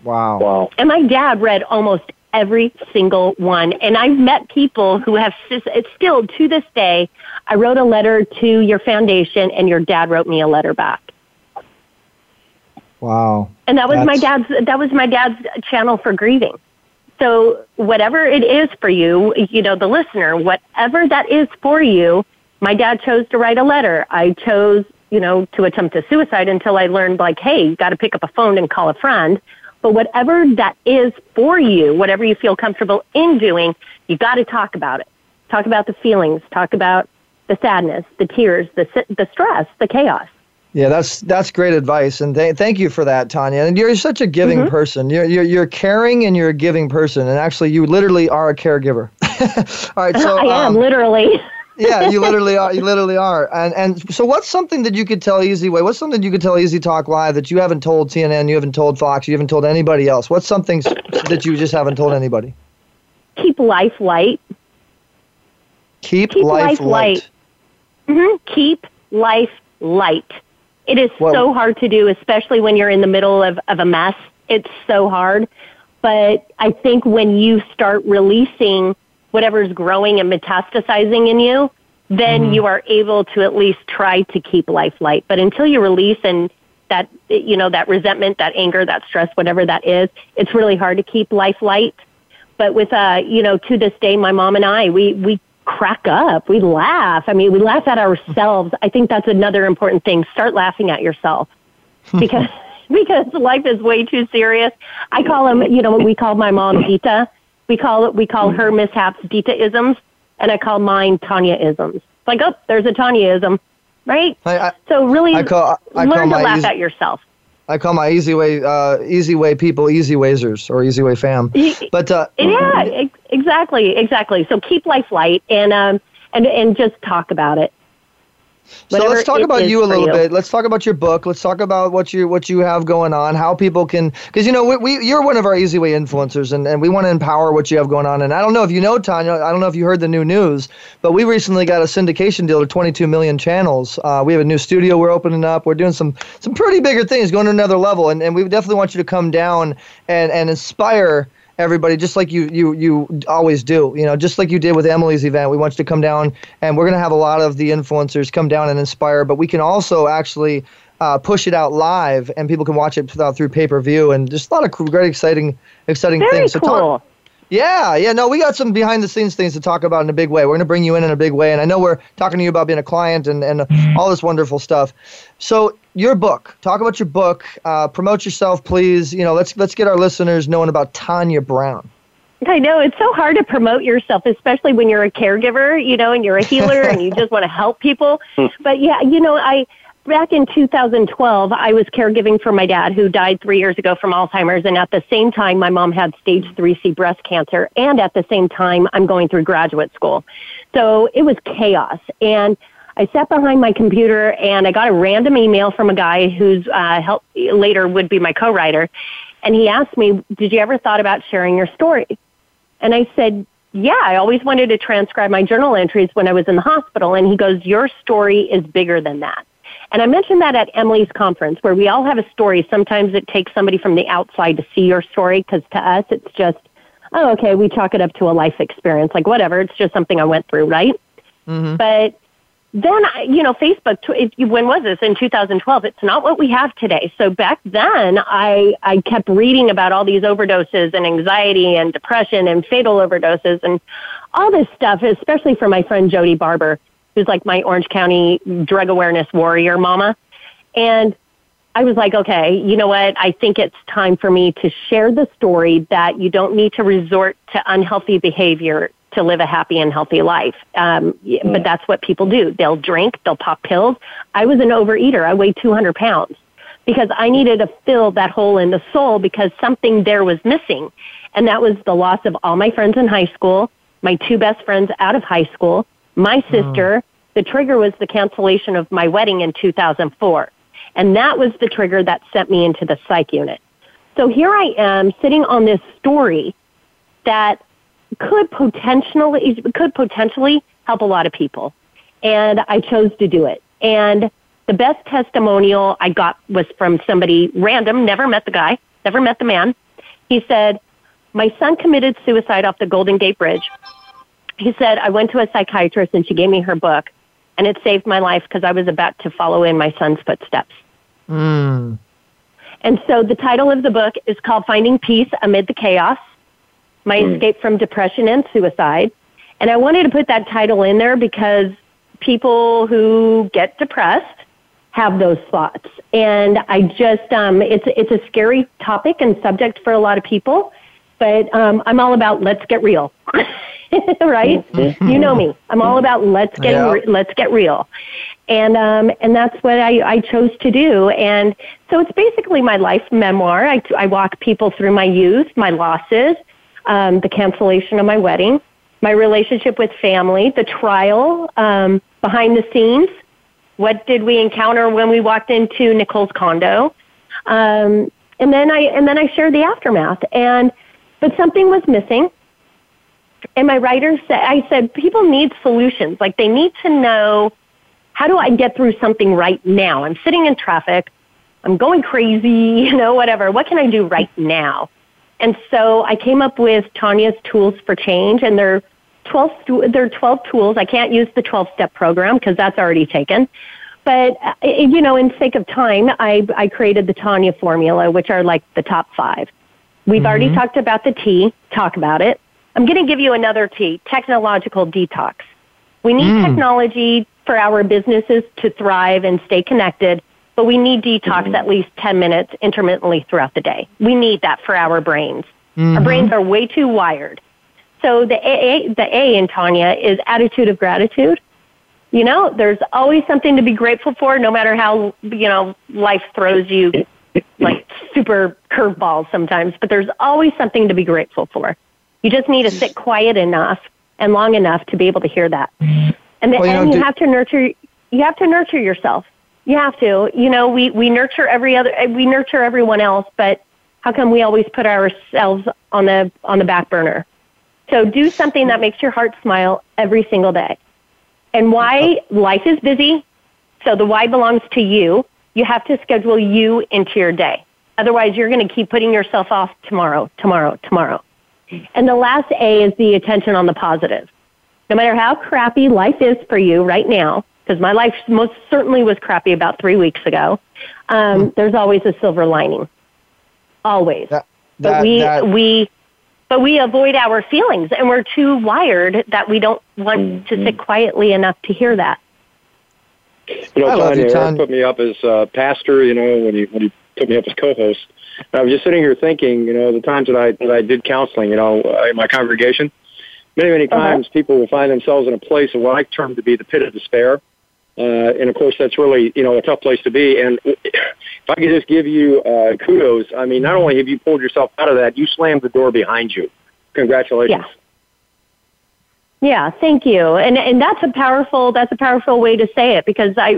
Wow. Wow. And my dad read almost every single one. And I've met people who have it's still to this day. I wrote a letter to your foundation, and your dad wrote me a letter back. Wow. And that was That's... my dad's. That was my dad's channel for grieving. So whatever it is for you, you know, the listener, whatever that is for you, my dad chose to write a letter. I chose you know, to attempt a suicide until I learned like, hey, you got to pick up a phone and call a friend. But whatever that is for you, whatever you feel comfortable in doing, you got to talk about it. Talk about the feelings. Talk about the sadness, the tears, the the stress, the chaos. Yeah, that's that's great advice, and th- thank you for that, Tanya. And you're such a giving mm-hmm. person. You're, you're you're caring and you're a giving person, and actually, you literally are a caregiver. All right, so I am um, literally. Yeah, you literally are. You literally are. And and so, what's something that you could tell Easy Way? What's something you could tell Easy Talk Live that you haven't told CNN, you haven't told Fox, you haven't told anybody else? What's something that you just haven't told anybody? Keep life light. Keep, Keep life, life light. light. Mm-hmm. Keep life light. It is well, so hard to do, especially when you're in the middle of, of a mess. It's so hard. But I think when you start releasing whatever's growing and metastasizing in you, then mm-hmm. you are able to at least try to keep life light. But until you release and that, you know, that resentment, that anger, that stress, whatever that is, it's really hard to keep life light. But with, uh, you know, to this day, my mom and I, we, we crack up. We laugh. I mean, we laugh at ourselves. I think that's another important thing. Start laughing at yourself because, because life is way too serious. I call him, you know, we call my mom Dita we call it, we call her mishaps Dita-isms, and I call mine Tanya-isms. Like, oh, there's a Tanya-ism, right? I, I, so really I call, I learn call to laugh easy, at yourself. I call my easy way, uh, easy way people, easy waysers or easy way fam. But uh, yeah, exactly, exactly. So keep life light and um, and and just talk about it. So let's talk about you a little you. bit. Let's talk about your book. Let's talk about what you what you have going on. How people can because you know we, we, you're one of our easy way influencers, and, and we want to empower what you have going on. And I don't know if you know Tanya. I don't know if you heard the new news, but we recently got a syndication deal to 22 million channels. Uh, we have a new studio we're opening up. We're doing some some pretty bigger things, going to another level, and and we definitely want you to come down and and inspire everybody, just like you you you always do. You know, just like you did with Emily's event. We want you to come down, and we're going to have a lot of the influencers come down and inspire. But we can also actually uh, push it out live, and people can watch it through pay per view, and just a lot of great, exciting, exciting Very things. So cool. Talk, yeah, yeah, no, we got some behind the scenes things to talk about in a big way. We're going to bring you in in a big way, and I know we're talking to you about being a client and and all this wonderful stuff. So your book, talk about your book, uh, promote yourself, please. You know, let's let's get our listeners knowing about Tanya Brown. I know it's so hard to promote yourself, especially when you're a caregiver, you know, and you're a healer and you just want to help people. But yeah, you know, I back in 2012, I was caregiving for my dad who died three years ago from Alzheimer's. And at the same time, my mom had stage 3C breast cancer. And at the same time, I'm going through graduate school. So it was chaos. And I sat behind my computer and I got a random email from a guy who's uh, help, later would be my co-writer, and he asked me, "Did you ever thought about sharing your story?" And I said, "Yeah, I always wanted to transcribe my journal entries when I was in the hospital." And he goes, "Your story is bigger than that." And I mentioned that at Emily's conference where we all have a story. Sometimes it takes somebody from the outside to see your story because to us it's just, oh, okay, we chalk it up to a life experience. Like, whatever, it's just something I went through, right? Mm-hmm. But then, I you know, Facebook, when was this? In 2012. It's not what we have today. So back then, I, I kept reading about all these overdoses and anxiety and depression and fatal overdoses and all this stuff, especially for my friend Jody Barber who's like my Orange County drug awareness warrior mama. And I was like, okay, you know what? I think it's time for me to share the story that you don't need to resort to unhealthy behavior to live a happy and healthy life. Um, but that's what people do. They'll drink, they'll pop pills. I was an overeater. I weighed 200 pounds because I needed to fill that hole in the soul because something there was missing. And that was the loss of all my friends in high school, my two best friends out of high school, my sister, the trigger was the cancellation of my wedding in 2004. And that was the trigger that sent me into the psych unit. So here I am sitting on this story that could potentially, could potentially help a lot of people. And I chose to do it. And the best testimonial I got was from somebody random, never met the guy, never met the man. He said, my son committed suicide off the Golden Gate Bridge. He said, I went to a psychiatrist and she gave me her book and it saved my life because I was about to follow in my son's footsteps. Mm. And so the title of the book is called Finding Peace Amid the Chaos My mm. Escape from Depression and Suicide. And I wanted to put that title in there because people who get depressed have those thoughts. And I just, um, it's, it's a scary topic and subject for a lot of people, but um, I'm all about let's get real. right? Mm-hmm. You know me. I'm all about let's get yeah. re- let's get real, and um, and that's what I, I chose to do. And so it's basically my life memoir. I, I walk people through my youth, my losses, um, the cancellation of my wedding, my relationship with family, the trial, um, behind the scenes. What did we encounter when we walked into Nicole's condo? Um, and then I and then I shared the aftermath. And but something was missing and my writer said, I said, people need solutions. Like they need to know, how do I get through something right now? I'm sitting in traffic. I'm going crazy, you know, whatever. What can I do right now? And so I came up with Tanya's Tools for Change, and they're 12, they're 12 tools. I can't use the 12 step program because that's already taken. But, uh, you know, in sake of time, I, I created the Tanya formula, which are like the top five. We've mm-hmm. already talked about the T, talk about it. I'm going to give you another T, technological detox. We need mm. technology for our businesses to thrive and stay connected, but we need detox mm-hmm. at least 10 minutes intermittently throughout the day. We need that for our brains. Mm-hmm. Our brains are way too wired. So the A, the A in Tanya is attitude of gratitude. You know, there's always something to be grateful for, no matter how, you know, life throws you like super curveballs sometimes, but there's always something to be grateful for. You just need to sit quiet enough and long enough to be able to hear that. And, the, well, you, and know, you have to nurture. You have to nurture yourself. You have to. You know, we we nurture every other. Eh, we nurture everyone else, but how come we always put ourselves on the on the back burner? So do something that makes your heart smile every single day. And why life is busy, so the why belongs to you. You have to schedule you into your day. Otherwise, you're going to keep putting yourself off tomorrow, tomorrow, tomorrow. And the last A is the attention on the positive. No matter how crappy life is for you right now, because my life most certainly was crappy about three weeks ago, um, mm. there's always a silver lining. Always. That, that, but we, that, we, but we avoid our feelings and we're too wired that we don't want mm-hmm. to sit quietly enough to hear that. You know, I Tanya, you, Tanya. put me up as uh, pastor, you know, when you, when you put me up as co-host. I was just sitting here thinking, you know, the times that I that I did counseling, you know, uh, in my congregation, many many uh-huh. times uh-huh. people will find themselves in a place of what I term to be the pit of despair. Uh, and of course, that's really you know a tough place to be. And if I could just give you uh, kudos, I mean, not only have you pulled yourself out of that, you slammed the door behind you. Congratulations. Yeah, thank you. And and that's a powerful that's a powerful way to say it because I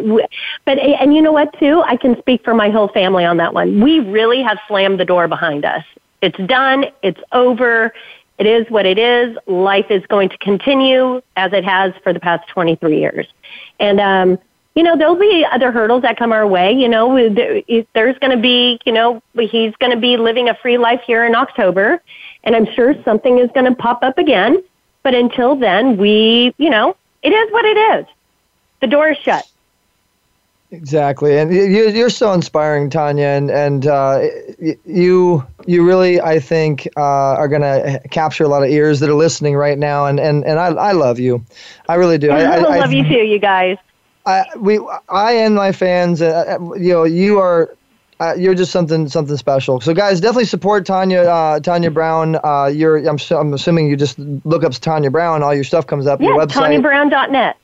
but and you know what too? I can speak for my whole family on that one. We really have slammed the door behind us. It's done, it's over. It is what it is. Life is going to continue as it has for the past 23 years. And um you know, there'll be other hurdles that come our way. You know, there's going to be, you know, he's going to be living a free life here in October, and I'm sure something is going to pop up again. But until then, we, you know, it is what it is. The door is shut. Exactly, and you, are so inspiring, Tanya, and and uh, you you really I think uh, are going to capture a lot of ears that are listening right now, and and, and I I love you, I really do. I, I, I love I, you too, you guys. I we I and my fans, uh, you know, you are uh, you're just something something special. So guys, definitely support Tanya uh, Tanya Brown. Uh, you're I'm, I'm assuming you just look up Tanya Brown, all your stuff comes up. Yeah, your website. TanyaBrown.net.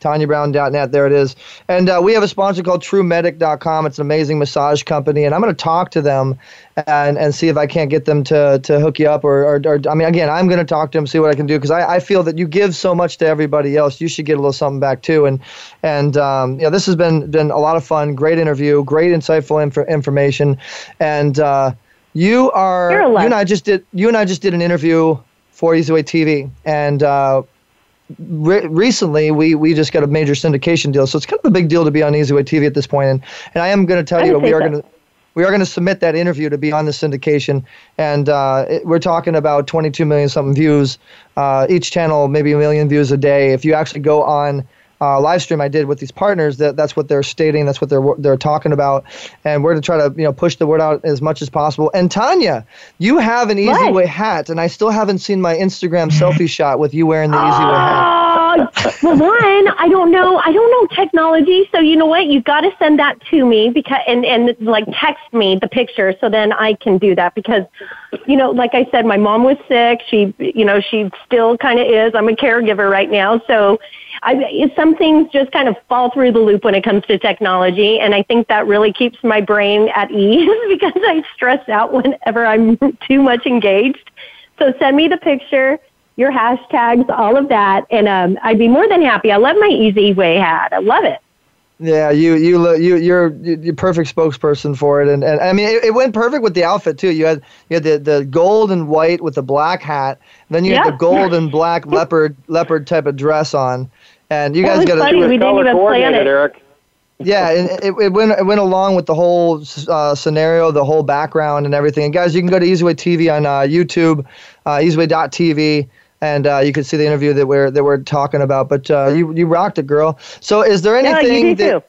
TanyaBrown.net. There it is. And uh, we have a sponsor called TruMedic.com. It's an amazing massage company, and I'm going to talk to them and, and see if I can't get them to, to hook you up. Or, or, or I mean, again, I'm going to talk to them, see what I can do because I, I feel that you give so much to everybody else. You should get a little something back too. And and um, yeah, this has been been a lot of fun. Great interview. Great insightful inf- information. And uh, you are you and I just did you and I just did an interview for Easy Way TV, and uh, re- recently we we just got a major syndication deal, so it's kind of a big deal to be on Easy Way TV at this point. And and I am going to tell you we are going to we are going to submit that interview to be on the syndication, and uh, it, we're talking about 22 million something views. Uh, each channel maybe a million views a day. If you actually go on uh, live stream I did with these partners that that's what they're stating, that's what they're they're talking about, and we're to try to you know push the word out as much as possible. And Tanya, you have an Easy what? Way hat, and I still haven't seen my Instagram selfie shot with you wearing the Easy Way hat. Well, one, I don't know, I don't know technology, so you know what? You've got to send that to me because and and like text me the picture so then I can do that because, you know, like I said, my mom was sick. She, you know, she still kind of is. I'm a caregiver right now, so I, some things just kind of fall through the loop when it comes to technology, and I think that really keeps my brain at ease because I stress out whenever I'm too much engaged. So send me the picture, your hashtags, all of that, and um, I'd be more than happy. I love my Easy Way hat. I love it. Yeah, you you you you're you're perfect spokesperson for it, and, and I mean it, it, went perfect with the outfit too. You had you had the, the gold and white with the black hat, then you yeah. had the gold and black leopard leopard type of dress on, and you guys got to do it. We didn't even plan it, Eric. Yeah, and it, it went it went along with the whole uh, scenario, the whole background, and everything. And guys, you can go to EasyWay TV on uh, YouTube, uh, EasyWay.tv, and uh, you can see the interview that we're that we're talking about. But uh, you you rocked it, girl. So, is there anything yeah, you that? Too.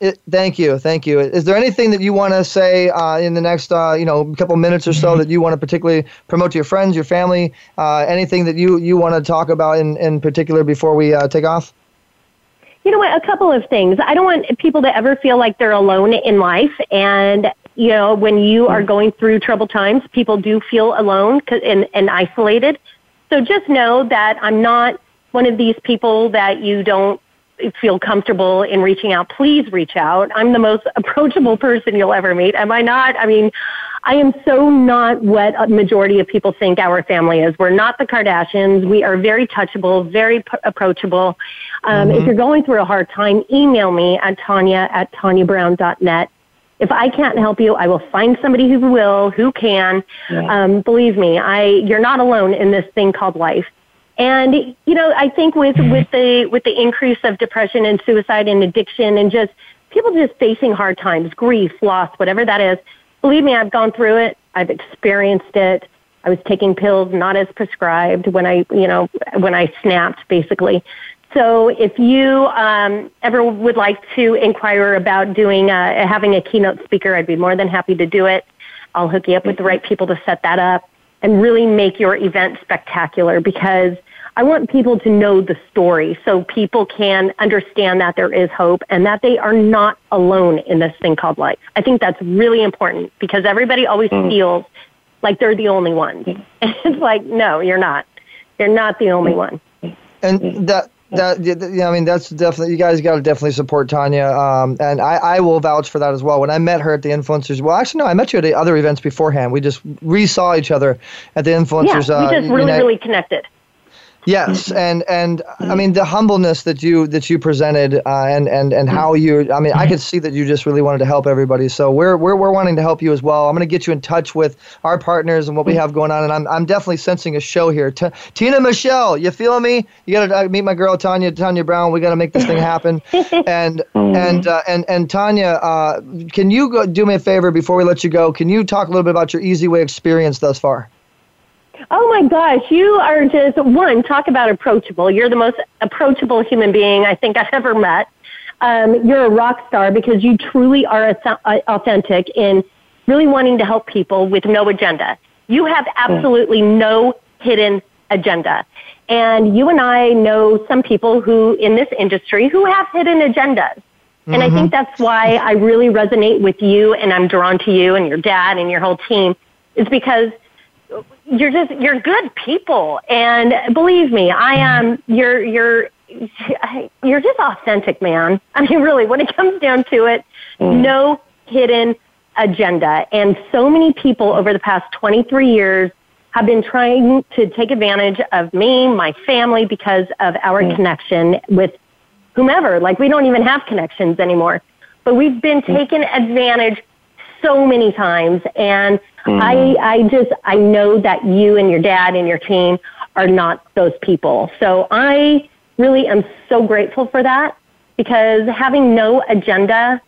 It, thank you, thank you. Is there anything that you want to say uh, in the next, uh, you know, couple minutes or so that you want to particularly promote to your friends, your family? Uh, anything that you you want to talk about in in particular before we uh, take off? You know what? A couple of things. I don't want people to ever feel like they're alone in life. And, you know, when you are going through troubled times, people do feel alone and, and isolated. So just know that I'm not one of these people that you don't feel comfortable in reaching out. Please reach out. I'm the most approachable person you'll ever meet. Am I not? I mean, I am so not what a majority of people think our family is. We're not the Kardashians. We are very touchable, very p- approachable. Um, mm-hmm. If you're going through a hard time, email me at Tanya at TanyaBrown.net. If I can't help you, I will find somebody who will, who can. Um, believe me, I, you're not alone in this thing called life. And you know, I think with with the with the increase of depression and suicide and addiction and just people just facing hard times, grief, loss, whatever that is, believe me, I've gone through it. I've experienced it. I was taking pills not as prescribed when I, you know, when I snapped basically. So if you um, ever would like to inquire about doing uh, having a keynote speaker, I'd be more than happy to do it. I'll hook you up with the right people to set that up and really make your event spectacular because I want people to know the story so people can understand that there is hope and that they are not alone in this thing called life. I think that's really important because everybody always mm. feels like they're the only one. And it's like, no, you're not. You're not the only one. And that that yeah, I mean that's definitely you guys got to definitely support Tanya, um, and I, I will vouch for that as well. When I met her at the influencers, well, actually no, I met you at other events beforehand. We just re saw each other at the influencers. Yeah, we just uh, really really connected. Yes, and and I mean the humbleness that you that you presented, uh, and and and how you. I mean, I could see that you just really wanted to help everybody. So we're we're we're wanting to help you as well. I'm going to get you in touch with our partners and what we have going on, and I'm I'm definitely sensing a show here. T- Tina Michelle, you feel me? You got to uh, meet my girl Tanya Tanya Brown. We got to make this thing happen. and and uh, and and Tanya, uh, can you go, do me a favor before we let you go? Can you talk a little bit about your Easy Way experience thus far? Oh my gosh, you are just one, talk about approachable. You're the most approachable human being I think I've ever met. Um, you're a rock star because you truly are authentic in really wanting to help people with no agenda. You have absolutely no hidden agenda. And you and I know some people who in this industry who have hidden agendas. And mm-hmm. I think that's why I really resonate with you and I'm drawn to you and your dad and your whole team is because you're just you're good people and believe me i am you're you're you're just authentic man i mean really when it comes down to it mm. no hidden agenda and so many people over the past 23 years have been trying to take advantage of me my family because of our mm. connection with whomever like we don't even have connections anymore but we've been mm. taken advantage so many times and Mm. I, I just, I know that you and your dad and your team are not those people. So I really am so grateful for that because having no agenda,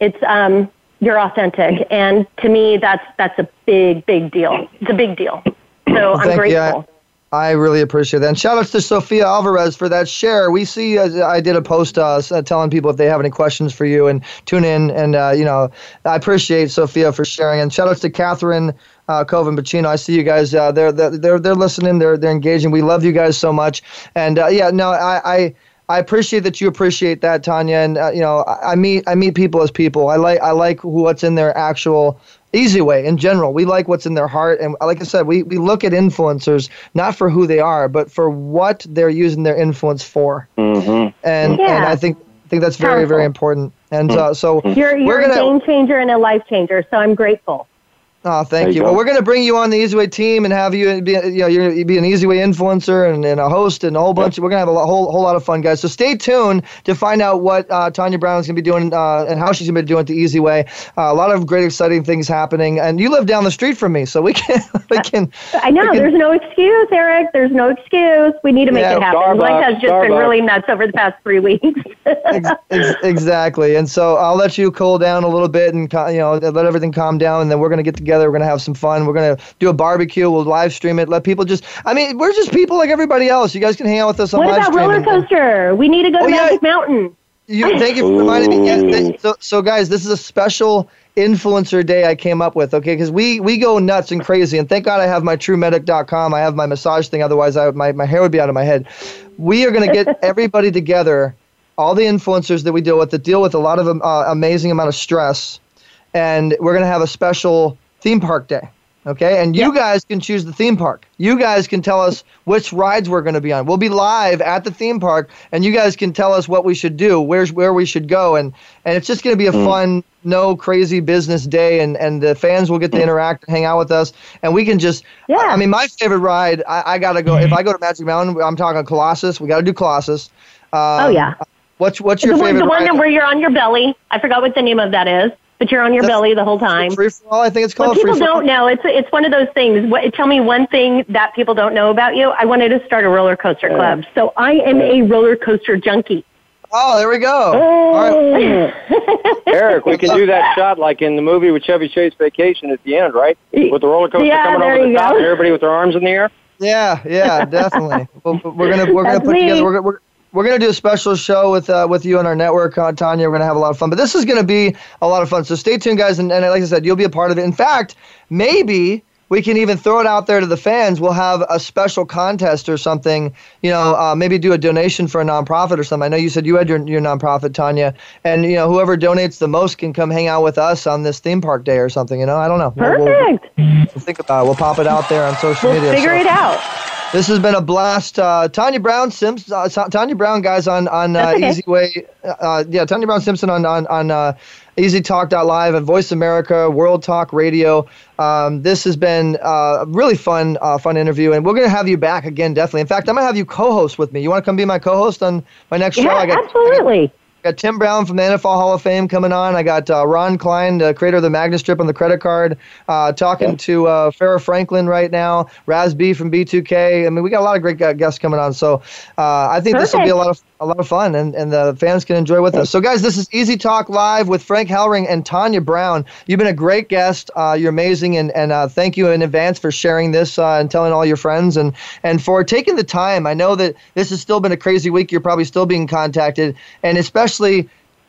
it's, um, you're authentic. And to me, that's, that's a big, big deal. It's a big deal. So I'm grateful. You. I really appreciate that. And shout outs to Sophia Alvarez for that share. We see, uh, I did a post uh, uh, telling people if they have any questions for you and tune in. And, uh, you know, I appreciate Sophia for sharing. And shout outs to Catherine uh, Coven Pacino. I see you guys. Uh, they're, they're, they're listening. They're, they're engaging. We love you guys so much. And, uh, yeah, no, I, I, I appreciate that you appreciate that, Tanya. And, uh, you know, I, I meet, I meet people as people. I like, I like what's in their actual easy way in general. We like what's in their heart and like i said we, we look at influencers not for who they are but for what they're using their influence for. Mm-hmm. and yeah. and i think I think that's very very important. And uh, so you're, you're gonna, a game changer and a life changer so i'm grateful Oh, thank you. you well, we're going to bring you on the Easy Way team and have you be, you know, you're, be an Easy Way influencer and, and a host and a whole bunch. Yep. We're going to have a whole whole lot of fun, guys. So stay tuned to find out what uh, Tanya Brown is going to be doing uh, and how she's going to be doing it the Easy Way. Uh, a lot of great, exciting things happening. And you live down the street from me, so we can we can. I know. Can, there's no excuse, Eric. There's no excuse. We need to make yeah, it happen. Starbucks, Life has just Starbucks. been really nuts over the past three weeks. ex- ex- exactly. And so I'll let you cool down a little bit and you know let everything calm down, and then we're going to get together. We're going to have some fun fun. We're gonna do a barbecue. We'll live stream it. Let people just. I mean, we're just people like everybody else. You guys can hang out with us on what live about roller coaster? We need to go to oh, Magic yeah. Mountain. You, thank you for reminding me. Yes, so, so guys, this is a special influencer day I came up with, okay? Because we we go nuts and crazy, and thank God I have my TruMedic.com. I have my massage thing. Otherwise, I my my hair would be out of my head. We are going to get everybody together, all the influencers that we deal with that deal with a lot of uh, amazing amount of stress, and we're going to have a special theme park day. Okay, and you guys can choose the theme park. You guys can tell us which rides we're going to be on. We'll be live at the theme park, and you guys can tell us what we should do, where's where we should go, and and it's just going to be a mm. fun, no crazy business day, and and the fans will get to interact and hang out with us, and we can just. Yeah. I, I mean, my favorite ride. I, I gotta go. If I go to Magic Mountain, I'm talking Colossus. We got to do Colossus. Um, oh yeah. What's what's your the favorite? One, the one where you're on your belly. I forgot what the name of that is but you're on your That's belly the whole time. Free for all, I think it's called. What people don't know, it's it's one of those things. What, tell me one thing that people don't know about you. I wanted to start a roller coaster club, so I am a roller coaster junkie. Oh, there we go. Oh. Eric, we can do that shot like in the movie with Chevy Chase Vacation at the end, right? With the roller coaster yeah, coming over the top, and everybody with their arms in the air. Yeah, yeah, definitely. we're gonna we're gonna put me. together. We're, we're, we're going to do a special show with uh, with you on our network, uh, Tanya. We're going to have a lot of fun. But this is going to be a lot of fun. So stay tuned, guys. And, and like I said, you'll be a part of it. In fact, maybe we can even throw it out there to the fans. We'll have a special contest or something. You know, uh, maybe do a donation for a nonprofit or something. I know you said you had your your nonprofit, Tanya, and you know whoever donates the most can come hang out with us on this theme park day or something. You know, I don't know. Perfect. We'll, we'll, we'll think about it. We'll pop it out there on social we'll media. Figure so. it out. This has been a blast. Uh, Tanya Brown Simpson, uh, Tanya Brown guys on on uh, okay. Easy Way. Uh, yeah, Tanya Brown Simpson on on on uh, Easy Talk Live and Voice America World Talk Radio. Um, this has been uh, a really fun uh, fun interview, and we're gonna have you back again, definitely. In fact, I'm gonna have you co-host with me. You want to come be my co-host on my next yeah, show? I got, absolutely. I got, got Tim Brown from the NFL Hall of Fame coming on. I got uh, Ron Klein, the creator of the Magnet Strip on the credit card, uh, talking to uh, Farrah Franklin right now. Raz B from B2K. I mean, we got a lot of great guests coming on. So uh, I think this will be a lot of a lot of fun, and, and the fans can enjoy with us. So, guys, this is Easy Talk Live with Frank Hellring and Tanya Brown. You've been a great guest. Uh, you're amazing, and, and uh, thank you in advance for sharing this uh, and telling all your friends, and, and for taking the time. I know that this has still been a crazy week. You're probably still being contacted, and especially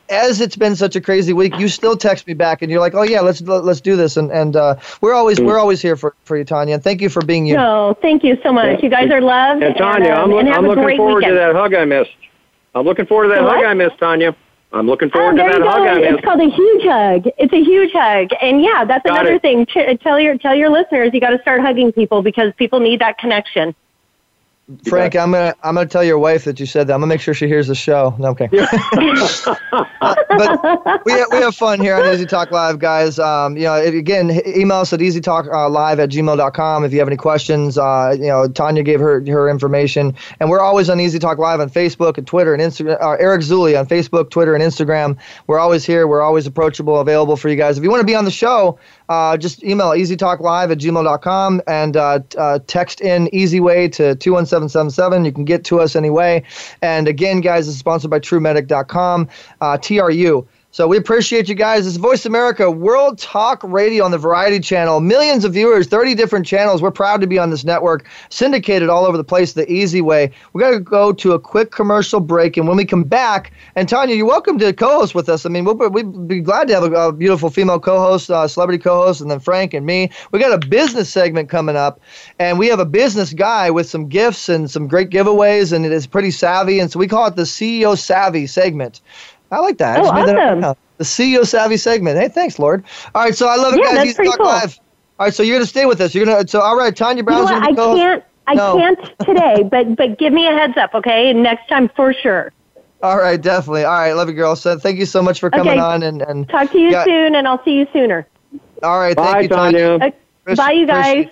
as it's been such a crazy week, you still text me back and you're like, "Oh yeah, let's let's do this." And and uh, we're always we're always here for, for you, Tanya. And thank you for being you. No, thank you so much. You guys are loved. And Tanya, and, um, I'm, I'm looking forward weekend. to that hug I missed. I'm looking forward to that hug I missed, Tanya. I'm looking forward oh, to that hug I missed. It's called a huge hug. It's a huge hug, and yeah, that's got another it. thing. Ch- tell your tell your listeners you got to start hugging people because people need that connection. Frank, I'm gonna I'm gonna tell your wife that you said that. I'm gonna make sure she hears the show. No, okay. uh, but we we have fun here on Easy Talk Live, guys. Um, you know, again, email us at easytalklive at gmail.com if you have any questions. Uh, you know, Tanya gave her her information, and we're always on Easy Talk Live on Facebook and Twitter and Instagram. Uh, Eric Zuley on Facebook, Twitter, and Instagram. We're always here. We're always approachable, available for you guys. If you want to be on the show, uh, just email easytalklive at gmail.com and uh, uh, text in Easy Way to 21777. You can get to us anyway. And again, guys, is sponsored by TruMedic.com, uh, TRU. So we appreciate you guys. This is Voice America World Talk Radio on the Variety Channel. Millions of viewers, 30 different channels. We're proud to be on this network, syndicated all over the place the easy way. We're going to go to a quick commercial break. And when we come back, and Tanya, you're welcome to co host with us. I mean, we'll, we'd be glad to have a, a beautiful female co host, uh, celebrity co host, and then Frank and me. We got a business segment coming up, and we have a business guy with some gifts and some great giveaways, and it is pretty savvy. And so we call it the CEO Savvy segment. I like that. Oh, awesome. That the CEO Savvy segment. Hey, thanks, Lord. All right, so I love it, yeah, guys. That's pretty Talk cool. Live. All right, so you're gonna stay with us. You're gonna. So all right, Tanya You know gonna I can't. I No. can't today, but but give me a heads up, okay? Next time for sure. All right, definitely. All right, love you, girl. So thank you so much for coming Okay. on and and Talk to you Yeah. soon, and I'll see you sooner. all right, Bye, thank you, Tanya. Okay, bye, you guys.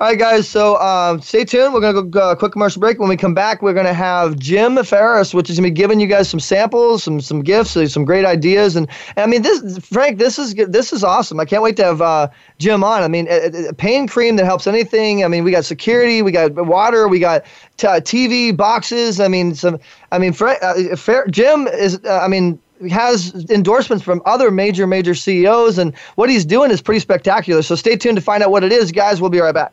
All right, guys. So um, stay tuned. We're gonna go uh, quick commercial break. When we come back, we're gonna have Jim Ferris, which is gonna be giving you guys some samples, some some gifts, uh, some great ideas, and, and I mean this, Frank, this is this is awesome. I can't wait to have uh, Jim on. I mean, a, a pain cream that helps anything. I mean, we got security, we got water, we got t- TV boxes. I mean, some. I mean, Frank, uh, Fer- Jim is. Uh, I mean has endorsements from other major major CEOs and what he's doing is pretty spectacular. So stay tuned to find out what it is, guys. We'll be right back.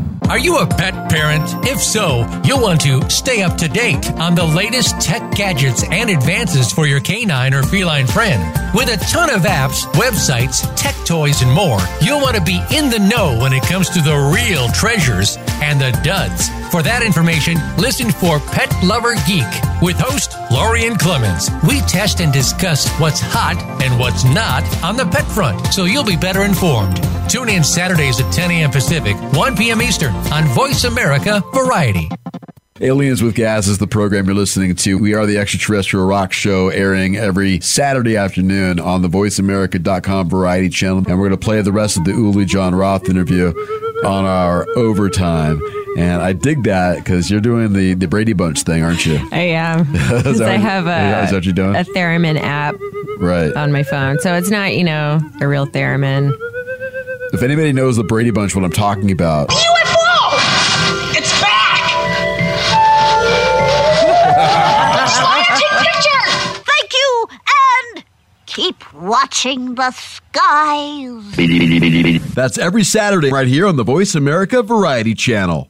Are you a pet parent? If so, you'll want to stay up to date on the latest tech gadgets and advances for your canine or feline friend. With a ton of apps, websites, tech toys, and more, you'll want to be in the know when it comes to the real treasures and the duds. For that information, listen for Pet Lover Geek with host Lorian Clemens. We test and discuss what's hot and what's not on the pet front, so you'll be better informed. Tune in Saturdays at 10 a.m. Pacific, 1 p.m. Eastern on Voice America Variety. Aliens with Gas is the program you're listening to. We are the extraterrestrial rock show airing every Saturday afternoon on the voiceamerica.com variety channel. And we're going to play the rest of the Uli Jon Roth interview on our overtime. And I dig that because you're doing the, the Brady Bunch thing, aren't you? I am. Is Because that I what- have yeah, is that what you're doing? a, a theremin app Right. on my phone. So it's not, you know, a real theremin. If anybody knows the Brady Bunch, what I'm talking about, UFO! It's back! Scientific picture! Thank you, and keep watching the skies. That's every Saturday right here on the Voice America Variety Channel.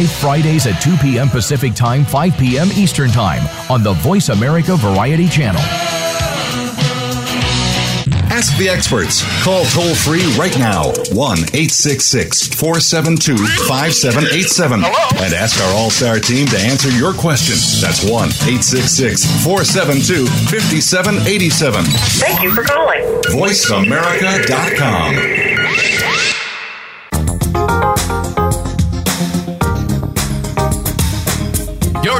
Fridays at 2 p.m. Pacific Time, 5 p.m. Eastern Time on the Voice America Variety Channel. Ask the experts. Call toll free right now 1 866 472 5787 and ask our All Star team to answer your question. That's 1 866 472 5787. Thank you for calling. VoiceAmerica.com.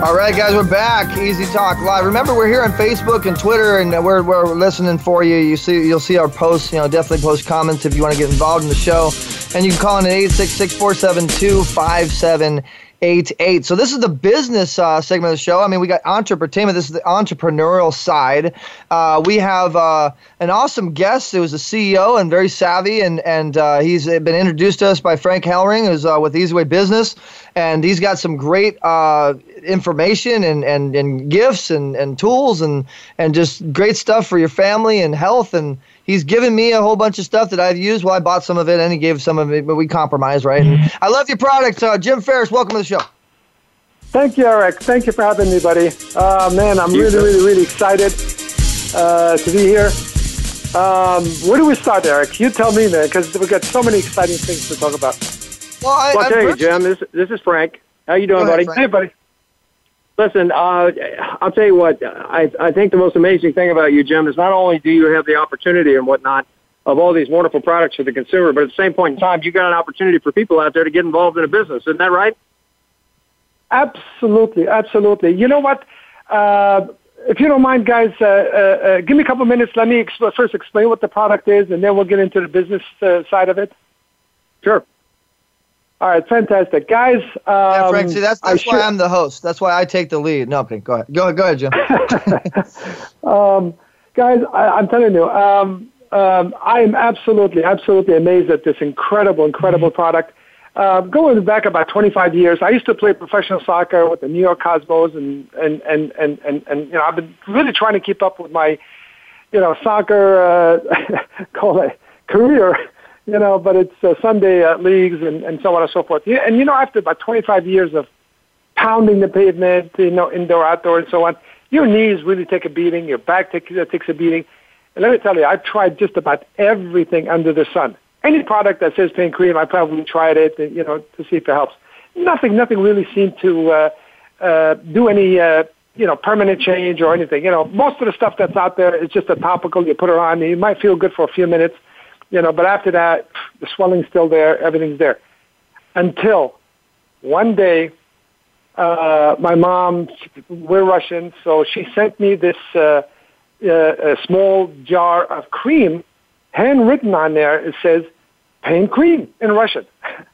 All right, guys, we're back. Easy Talk Live. Remember, we're here on Facebook and Twitter, and we're, we're listening for you. You see, you'll see our posts. You know, definitely post comments if you want to get involved in the show. And you can call in at 866 472 eight eight. So this is the business uh, segment of the show. I mean, we got entertainment. This is the entrepreneurial side. Uh, we have uh, an awesome guest who is a CEO and very savvy, and and uh, he's been introduced to us by Frank Hellring, who's uh, with Easy Way Business, and he's got some great uh, information and, and, and gifts and, and tools and and just great stuff for your family and health and he's given me a whole bunch of stuff that I've used. Well, I bought some of it, and he gave some of it, but we compromised, right? And mm-hmm. I love your product, uh, Jim Ferris. Welcome to the show. Thank you, Eric. Thank you for having me, buddy. Uh, man, I'm really, really, really excited uh, to be here. Um, where do we start, Eric? You tell me, man, because we've got so many exciting things to talk about. Well, I, well, I'll tell you, Jim. This this is Frank. How you doing, ahead, buddy? Frank. Hey, buddy. Listen, uh, I'll tell you what. I I think the most amazing thing about you, Jim, is not only do you have the opportunity and whatnot of all these wonderful products for the consumer, but at the same point in time, you got an opportunity for people out there to get involved in a business. Isn't that right? Absolutely, absolutely. You know what? Uh, if you don't mind, guys, uh, uh, uh give me a couple minutes. Let me ex- first explain what the product is, and then we'll get into the business uh, side of it. Sure. All right, fantastic, guys. Um, yeah, Frank. See, that's that's I why should... I'm the host. That's why I take the lead. No, okay, go ahead. Go ahead, go ahead, Jim. um, guys, I, am telling you, um, um, I am absolutely, absolutely amazed at this incredible, incredible product. Uh, going back about 25 years, I used to play professional soccer with the New York Cosmos, and and and and and, and you know, I've been really trying to keep up with my, you know, soccer uh, call it career you know, but it's uh, Sunday uh, leagues and, and so on and so forth. Yeah, and you know, after about 25 years of pounding the pavement, you know, indoor, outdoor, and so on, your knees really take a beating, your back take, uh, takes a beating. And let me tell you, I've tried just about everything under the sun. Any product that says pain cream, I probably tried it, you know, to see if it helps. Nothing, nothing really seemed to uh, uh, do any, uh, you know, permanent change or anything. You know, most of the stuff that's out there is just a topical. You put it on, you might feel good for a few minutes you know, but after that, the swelling's still there, everything's there. Until one day, uh, my mom, we're Russian, so she sent me this uh, uh, a small jar of cream, handwritten on there. It says "pain cream" in Russian,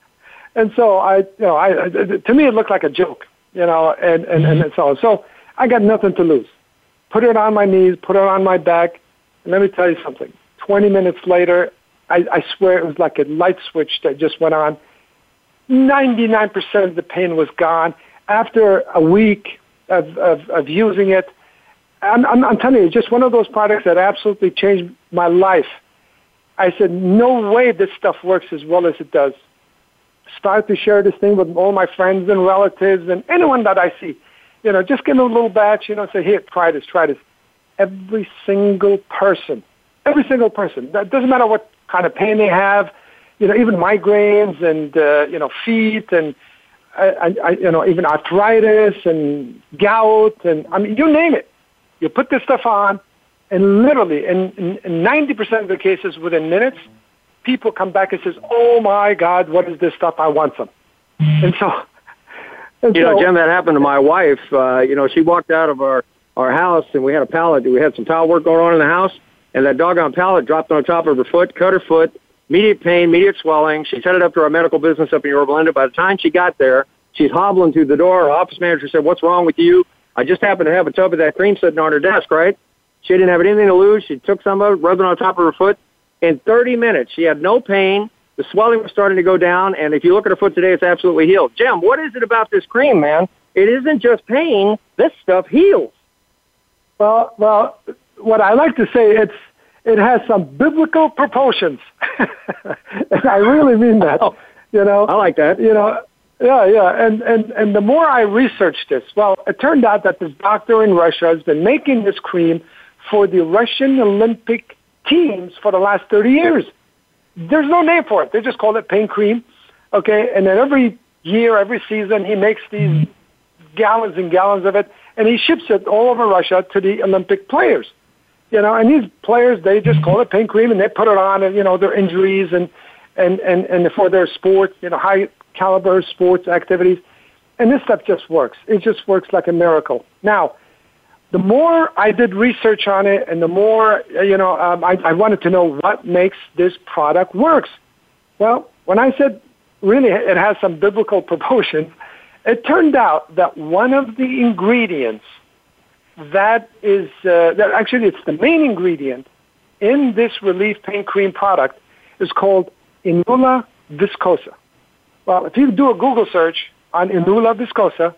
and so I, you know, I to me it looked like a joke, you know, and and, and so on. So I got nothing to lose. Put it on my knees, put it on my back, and let me tell you something. Twenty minutes later, I, I swear it was like a light switch that just went on. 99% of the pain was gone. After a week of, of, of using it, I'm, I'm, I'm telling you, it's just one of those products that absolutely changed my life. I said, no way this stuff works as well as it does. Start to share this thing with all my friends and relatives and anyone that I see. You know, just give them a little batch, you know, say, here, try this, try this. Every single person, every single person, that doesn't matter what kind of pain they have, you know, even migraines and, uh, you know, feet and, I, I, you know, even arthritis and gout and, I mean, you name it. You put this stuff on And literally, in, in, in 90% of the cases, within minutes, people come back and says, "Oh my God, what is this stuff? I want some." And so, and you so, know, Jim, that happened to my wife. Uh, you know, she walked out of our our house and we had a pallet. We had some tile work going on in the house, and that doggone pallet dropped on top of her foot, cut her foot, immediate pain, immediate swelling. She's headed up to our medical business up in Yorba Linda. By the time she got there, she's hobbling through the door. Her office manager said, "What's wrong with you?" I just happened to have a tub of that cream sitting on her desk, right? She didn't have anything to lose. She took some of it, rubbed it on top of her foot. In 30 minutes, she had no pain. The swelling was starting to go down, and if you look at her foot today, it's absolutely healed. Jim, what is it about this cream, man? It isn't just pain. This stuff heals. Well, well, what I like to say, it's it has some biblical proportions, and I really mean that. Oh, you know, I like that. You know, yeah, yeah. And and and the more I researched this, well, it turned out that this doctor in Russia has been making this cream for the Russian Olympic teams for the last 30 years. There's no name for it. They just call it pain cream. Okay, and then every year, every season, he makes these mm-hmm. gallons and gallons of it, and he ships it all over Russia to the Olympic players. You know, and these players, they just call it pain cream, and they put it on, and you know, their injuries and and and and for their sports, you know, high caliber sports activities, and this stuff just works. It just works like a miracle. Now, the more I did research on it and the more, you know, um, I, I wanted to know what makes this product works. Well, when I said really it has some biblical proportions, it turned out that one of the ingredients that is, uh, that actually it's the main ingredient in this relief pain cream product is called Inula viscosa. Well, if you do a Google search on Inula viscosa,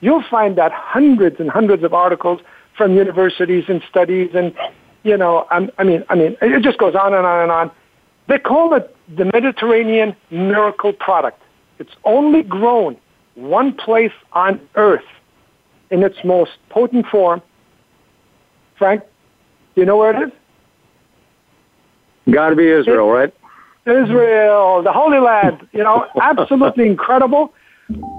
you'll find that hundreds and hundreds of articles from universities and studies and, you know, I'm, I mean, I mean, it just goes on and on and on. They call it the Mediterranean miracle product. It's only grown one place on earth in its most potent form. Frank, do you know where it is? Got to be Israel, right? Israel, the Holy Land. You know, absolutely incredible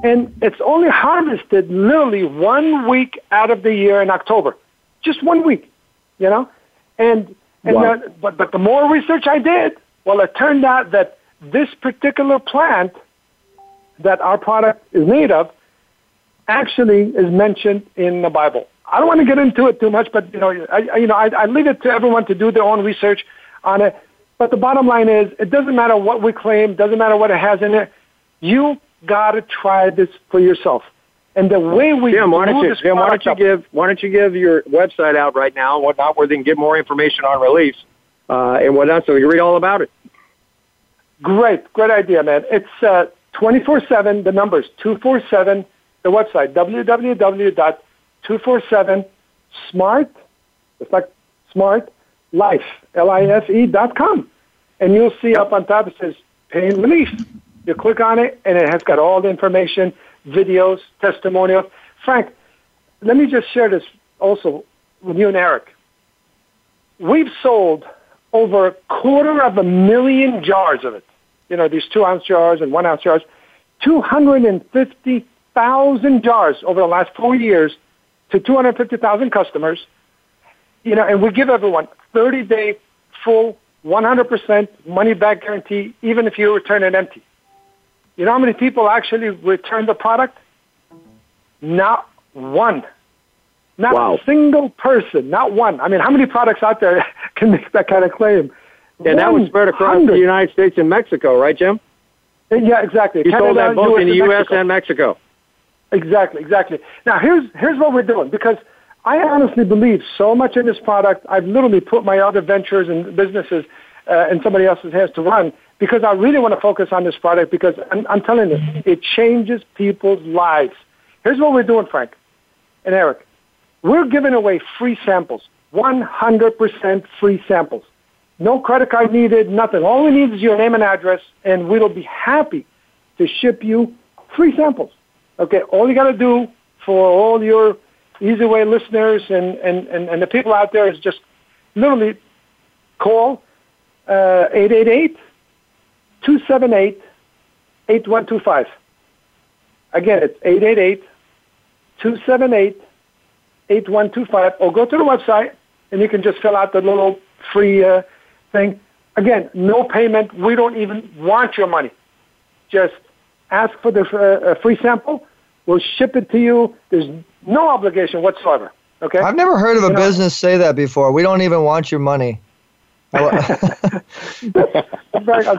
and it's only harvested literally one week out of the year in October, just one week, you know. And and wow. the, but but the more research I did, well, it turned out that this particular plant that our product is made of actually is mentioned in the Bible. I don't want to get into it too much, but you know, I, you know, I, I leave it to everyone to do their own research on it. But the bottom line is, it doesn't matter what we claim, doesn't matter what it has in it. You got to try this for yourself. And the way we Jim, why don't you, Jim, why don't you give why don't you give your website out right now and whatnot where they can get more information on reliefs uh, and whatnot so you can read all about it. Great, great idea, man. It's uh, 24-7, the numbers, 247, the website, www.247smart, it's like smart, life, L-I-F-E dot com. And you'll see up on top it says pain relief. You click on it, and it has got all the information, videos, testimonials. Frank, let me just share this also with you and Eric. We've sold over a quarter of a million jars of it. You know, these two ounce jars and one ounce jars. 250,000 jars over the last four years to 250,000 customers. You know, and we give everyone 30 day full 100% money back guarantee, even if you return it empty. You know how many people actually return the product? Not one. Not wow. a single person. Not one. I mean, how many products out there can make that kind of claim? And that was spread across the United States and Mexico, right, Jim? Yeah, exactly. You Canada, sold that both US in the U.S. Mexico. and Mexico. Exactly, exactly. Now, here's, here's what we're doing because I honestly believe so much in this product. I've literally put my other ventures and businesses uh, in somebody else's hands to run because I really want to focus on this product because I'm, I'm telling you, it changes people's lives. Here's what we're doing, Frank and Eric. We're giving away free samples, 100% free samples. No credit card needed, nothing. All we need is your name and address, and we'll be happy to ship you free samples. Okay, all you got to do for all your Easy Way listeners and, and, and, and the people out there is just literally call uh, 888 278 8125. Again, it's 888 278 8125. Or go to the website, and you can just fill out the little free uh, thing. Again, no payment. We don't even want your money. Just ask for the uh, free sample. We'll ship it to you. There's no obligation whatsoever. Okay. I've never heard of a you business know, say that before. We don't even want your money. I'll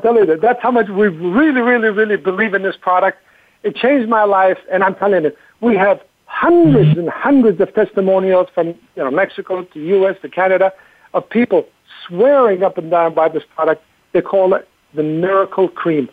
tell you that. That's how much we really, really, really believe in this product. It changed my life, and I'm telling you, we have hundreds and hundreds of testimonials from you know Mexico to U.S. to Canada of people swearing up and down by this product. They call it the miracle cream.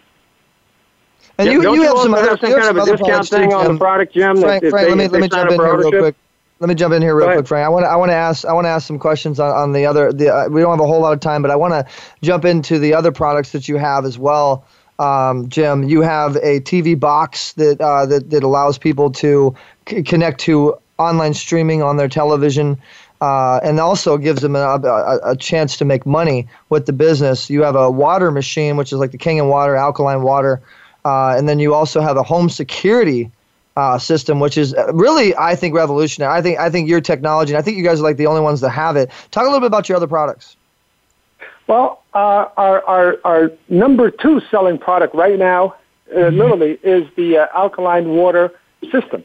And you, you, you have some other, some kind of a discount thing on the product, Jim. Frank, Frank let me let me jump in here real quick. Let me jump in here real quick, Frank. I want to I want to ask I want to ask some questions on, on the other. The uh, we don't have a whole lot of time, but I want to jump into the other products that you have as well. Um, Jim, you have a TV box that uh, that that allows people to c- connect to online streaming on their television. Uh, and also gives them a, a, a, chance to make money with the business. You have a water machine, which is like the Kangen water, alkaline water, uh, and then you also have a home security uh, system, which is really, I think, revolutionary. I think, I think your technology, and I think you guys are like the only ones that have it. Talk a little bit about your other products. Well, uh, our, our, our number two selling product right now, uh, mm-hmm. literally, is the uh, alkaline water system.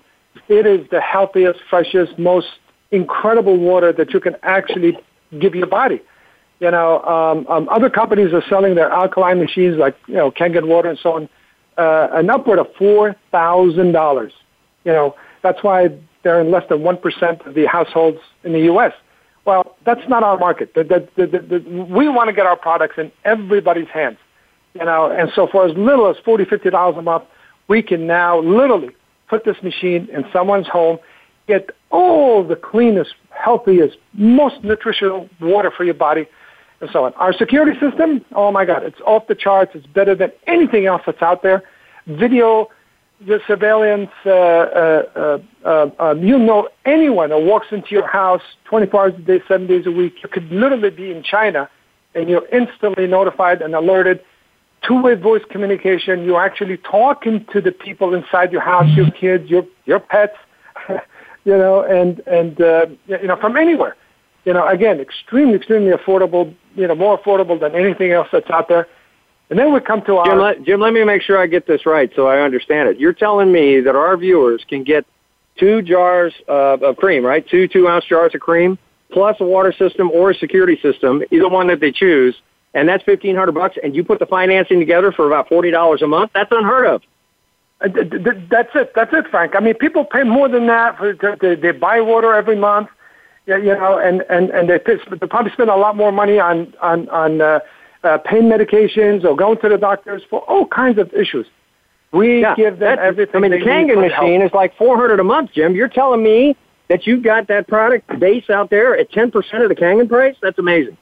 It is the healthiest, freshest, most incredible water that you can actually give your body. You know, um, um, other companies are selling their alkaline machines like, you know, Kangen water and so on, uh, an upward of $4,000. You know, that's why they're in less than 1% of the households in the U.S. Well, that's not our market. The, the, the, we want to get our products in everybody's hands. You know, and so for as little as $40, $50 a month, we can now literally put this machine in someone's home, get all the cleanest, healthiest, most nutritional water for your body, and so on. Our security system, oh my God, it's off the charts. It's better than anything else that's out there. Video the surveillance, uh, uh, uh, um, you know anyone who walks into your house 24 hours a day, seven days a week, you could literally be in China and you're instantly notified and alerted. Two-way voice communication. You're actually talking to the people inside your house, your kids, your your pets, you know, and and uh, you know from anywhere. You know, again, extremely, extremely affordable. You know, more affordable than anything else that's out there. And then we come to our Jim. Let, Jim, let me make sure I get this right so I understand it. You're telling me that our viewers can get two jars of, of cream, right? Two two ounce jars of cream plus a water system or a security system, either one that they choose, and that's fifteen hundred bucks. And you put the financing together for about forty dollars a month. That's unheard of. Uh, that's it. That's it, Frank. I mean, people pay more than that. For, they, they buy water every month, you know, and and and they, they probably spend a lot more money on on on. Uh, uh, pain medications or going to the doctors for all kinds of issues. We yeah, give them everything. I mean, the Kangen machine is like four hundred a month, Jim. You're telling me that you've got that product base out there at ten percent of the Kangen price? That's amazing.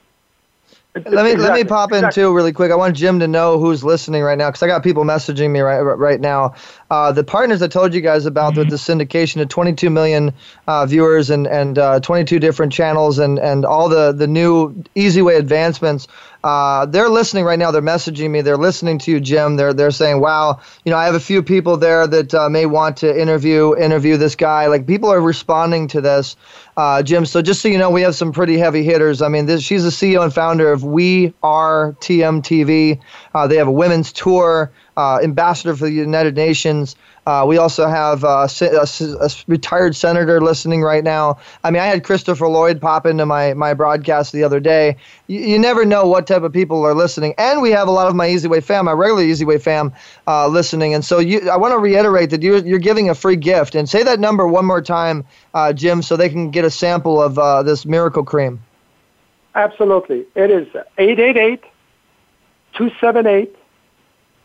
Let me exactly. let me pop in exactly. too really quick. I want Jim to know who's listening right now because I got people messaging me right right now. Uh, the partners I told you guys about with the syndication of 22 million uh, viewers and and uh, 22 different channels and and all the the new easy way advancements uh, they're listening right now. They're messaging me. They're listening to you, Jim. They're they're saying, "Wow, you know, I have a few people there that uh, may want to interview interview this guy." Like people are responding to this, uh, Jim. So just so you know, we have some pretty heavy hitters. I mean, this, she's the CEO and founder of We Are TMTV. They have a women's tour, uh, ambassador for the United Nations. Uh, we also have uh, a, a, retired senator listening right now. I mean, I had Christopher Lloyd pop into my, my broadcast the other day. You, you never know what type of people are listening. And we have a lot of my Easy Way fam, my regular Easy Way fam, uh, listening. And so you, I want to reiterate that you're, you're giving a free gift. And say that number one more time, uh, Jim, so they can get a sample of uh, this miracle cream. Absolutely. It is 888 278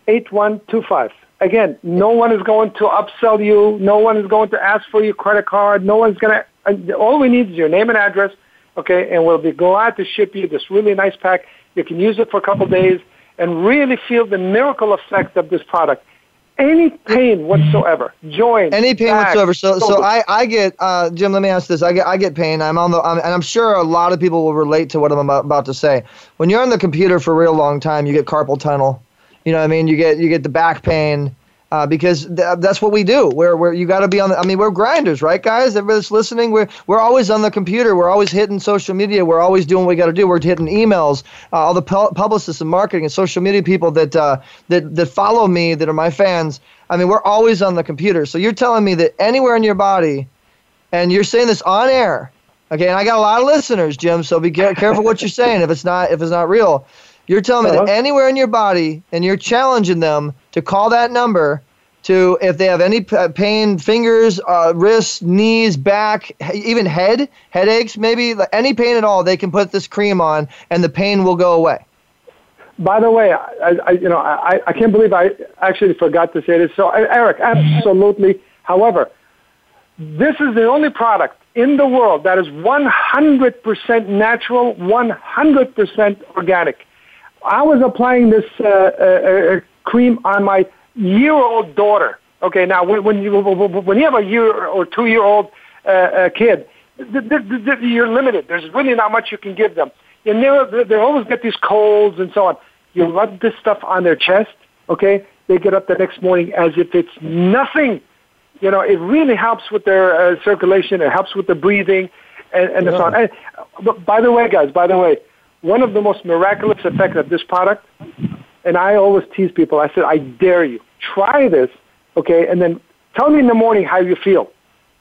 8125. Again, no one is going to upsell you. No one is going to ask for your credit card. No one's going to, all we need is your name and address, okay, and we'll be glad to ship you this really nice pack. You can use it for a couple days and really feel the miracle effect of this product. Any pain whatsoever, joint, any pain back, whatsoever. So, so I, I get, uh, Jim. Let me ask this. I get, I get pain. I'm on the, I'm, and I'm sure a lot of people will relate to what I'm about, about to say. When you're on the computer for a real long time, you get carpal tunnel you know what I mean? You get you get the back pain. uh, because th- that's what we do. Where where you got to be on. The, I mean, we're grinders, right, guys? Everybody's listening. We're we're always on the computer. We're always hitting social media. We're always doing what we got to do. We're hitting emails. Uh, all the pu- publicists and marketing and social media people that uh, that that follow me, that are my fans. I mean, we're always on the computer. So you're telling me that anywhere in your body, and you're saying this on air. Okay, and I got a lot of listeners, Jim. So be careful what you're saying if it's not if it's not real. You're telling me uh-huh. that anywhere in your body, and you're challenging them to call that number to if they have any pain, fingers, uh, wrists, knees, back, even head, headaches, maybe any pain at all, they can put this cream on, and the pain will go away. By the way, I, I you know I, I can't believe I actually forgot to say this. So Eric, absolutely. However, this is the only product in the world that is 100% natural, 100% organic. I was applying this uh, uh, uh, cream on my year-old daughter. Okay, now when, when you when you have a year or two-year-old uh, uh, kid, th- th- th- you're limited. There's really not much you can give them. And they they always get these colds and so on. You rub this stuff on their chest. Okay, they get up the next morning as if it's nothing. You know, it really helps with their uh, circulation. It helps with the breathing, and, and yeah. so on. And, but by the way, guys, by the way, one of the most miraculous effects of this product, and I always tease people, I said, I dare you, try this, okay, and then tell me in the morning how you feel,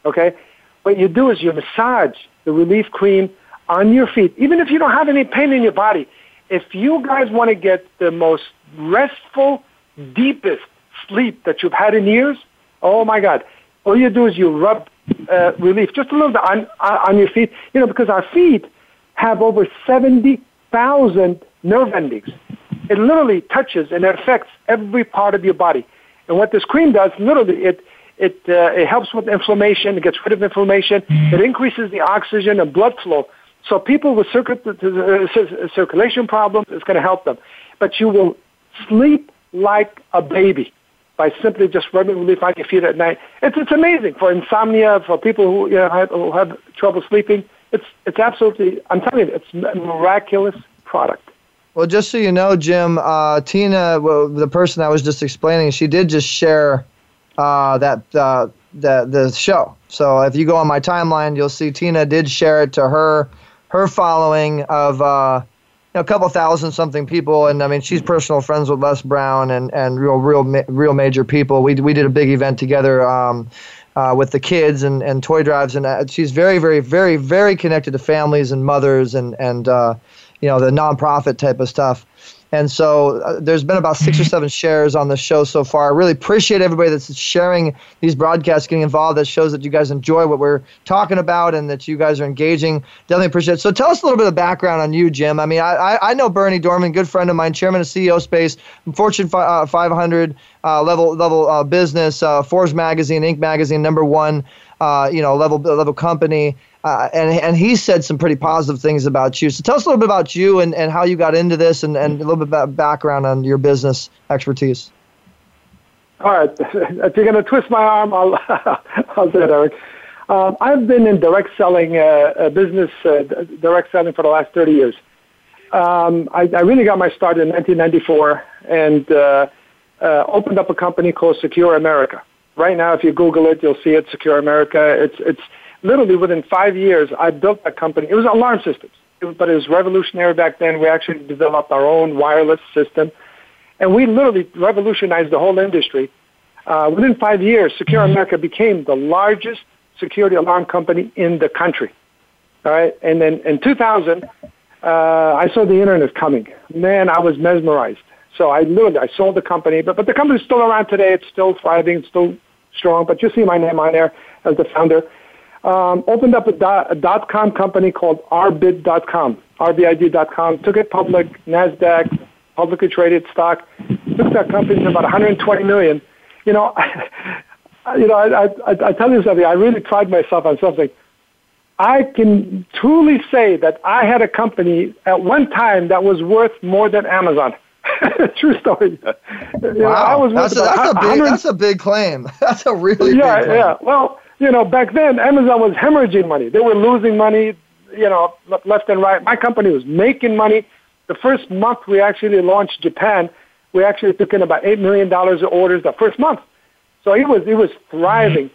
okay? What you do is you massage the relief cream on your feet, even if you don't have any pain in your body. If you guys want to get the most restful, deepest sleep that you've had in years, oh my God, all you do is you rub uh, relief just a little bit on, on your feet, you know, because our feet have over 70 thousand nerve endings. It literally touches and it affects every part of your body. And what this cream does, literally, it it uh, it helps with inflammation. It gets rid of inflammation. It increases the oxygen and blood flow. So people with circuit, uh, circulation problems, it's going to help them. But you will sleep like a baby by simply just rubbing relief on your feet at night. It's it's amazing for insomnia, for people who you know, have, who have trouble sleeping. It's it's absolutely. I'm telling you, it's a miraculous product. Well, just so you know, Jim, uh, Tina, well, the person I was just explaining, she did just share uh, that uh, the the show. So if you go on my timeline, you'll see Tina did share it to her her following of uh, you know, a couple thousand something people, and I mean she's personal friends with Les Brown and and real real real major people. We we did a big event together. Um, uh, with the kids and, and toy drives. And uh, she's very, very, very, very connected to families and mothers and, and uh, you know, the nonprofit type of stuff. And so uh, there's been about six or seven shares on the show so far. I really appreciate everybody that's sharing these broadcasts, getting involved. That shows that you guys enjoy what we're talking about and that you guys are engaging. Definitely appreciate it. So tell us a little bit of background on you, Jim. I mean, I, I know Berny Dohrmann, good friend of mine, chairman of CEO Space, Fortune 500 uh, level level uh, business, uh, Forbes Magazine, Inc. Magazine, number one, uh, you know, level level company. Uh, and and he said some pretty positive things about you. So tell us a little bit about you and, and how you got into this, and, and a little bit about background on your business expertise. All right, if you're going to twist my arm, I'll I'll say it, Eric. Um, I've been in direct selling, uh, business uh, direct selling for the last 30 years. Um, I, I, really got my start in 1994 and uh, uh, opened up a company called Secure America. Right now, if you Google it, you'll see it. Secure America. It's it's literally within five years, I built that company. It was alarm systems, but it was revolutionary back then. We actually developed our own wireless system, and we literally revolutionized the whole industry. Uh, within five years, Secure America became the largest security alarm company in the country. All right, and then in 2000, uh, I saw the internet coming. Man, I was mesmerized. So I literally I sold the company, but but the company's still around today. It's still thriving, it's still strong. But you see my name on there as the founder um, opened up a dot, a dot com company called rbid.com, rbid.com, took it public, NASDAQ, publicly traded stock, took that company to about 120 million. You know, you know, I, I, I tell you something, I really pride myself on something. I can truly say that I had a company at one time that was worth more than Amazon. True story. wow, you know, that's, a, that's, a big, that's a big claim. That's a really yeah, yeah. Well, you know, back then Amazon was hemorrhaging money. They were losing money, you know, left and right. My company was making money. The first month we actually launched Japan, we actually took in about $8 million of orders the first month. So he was he was thriving,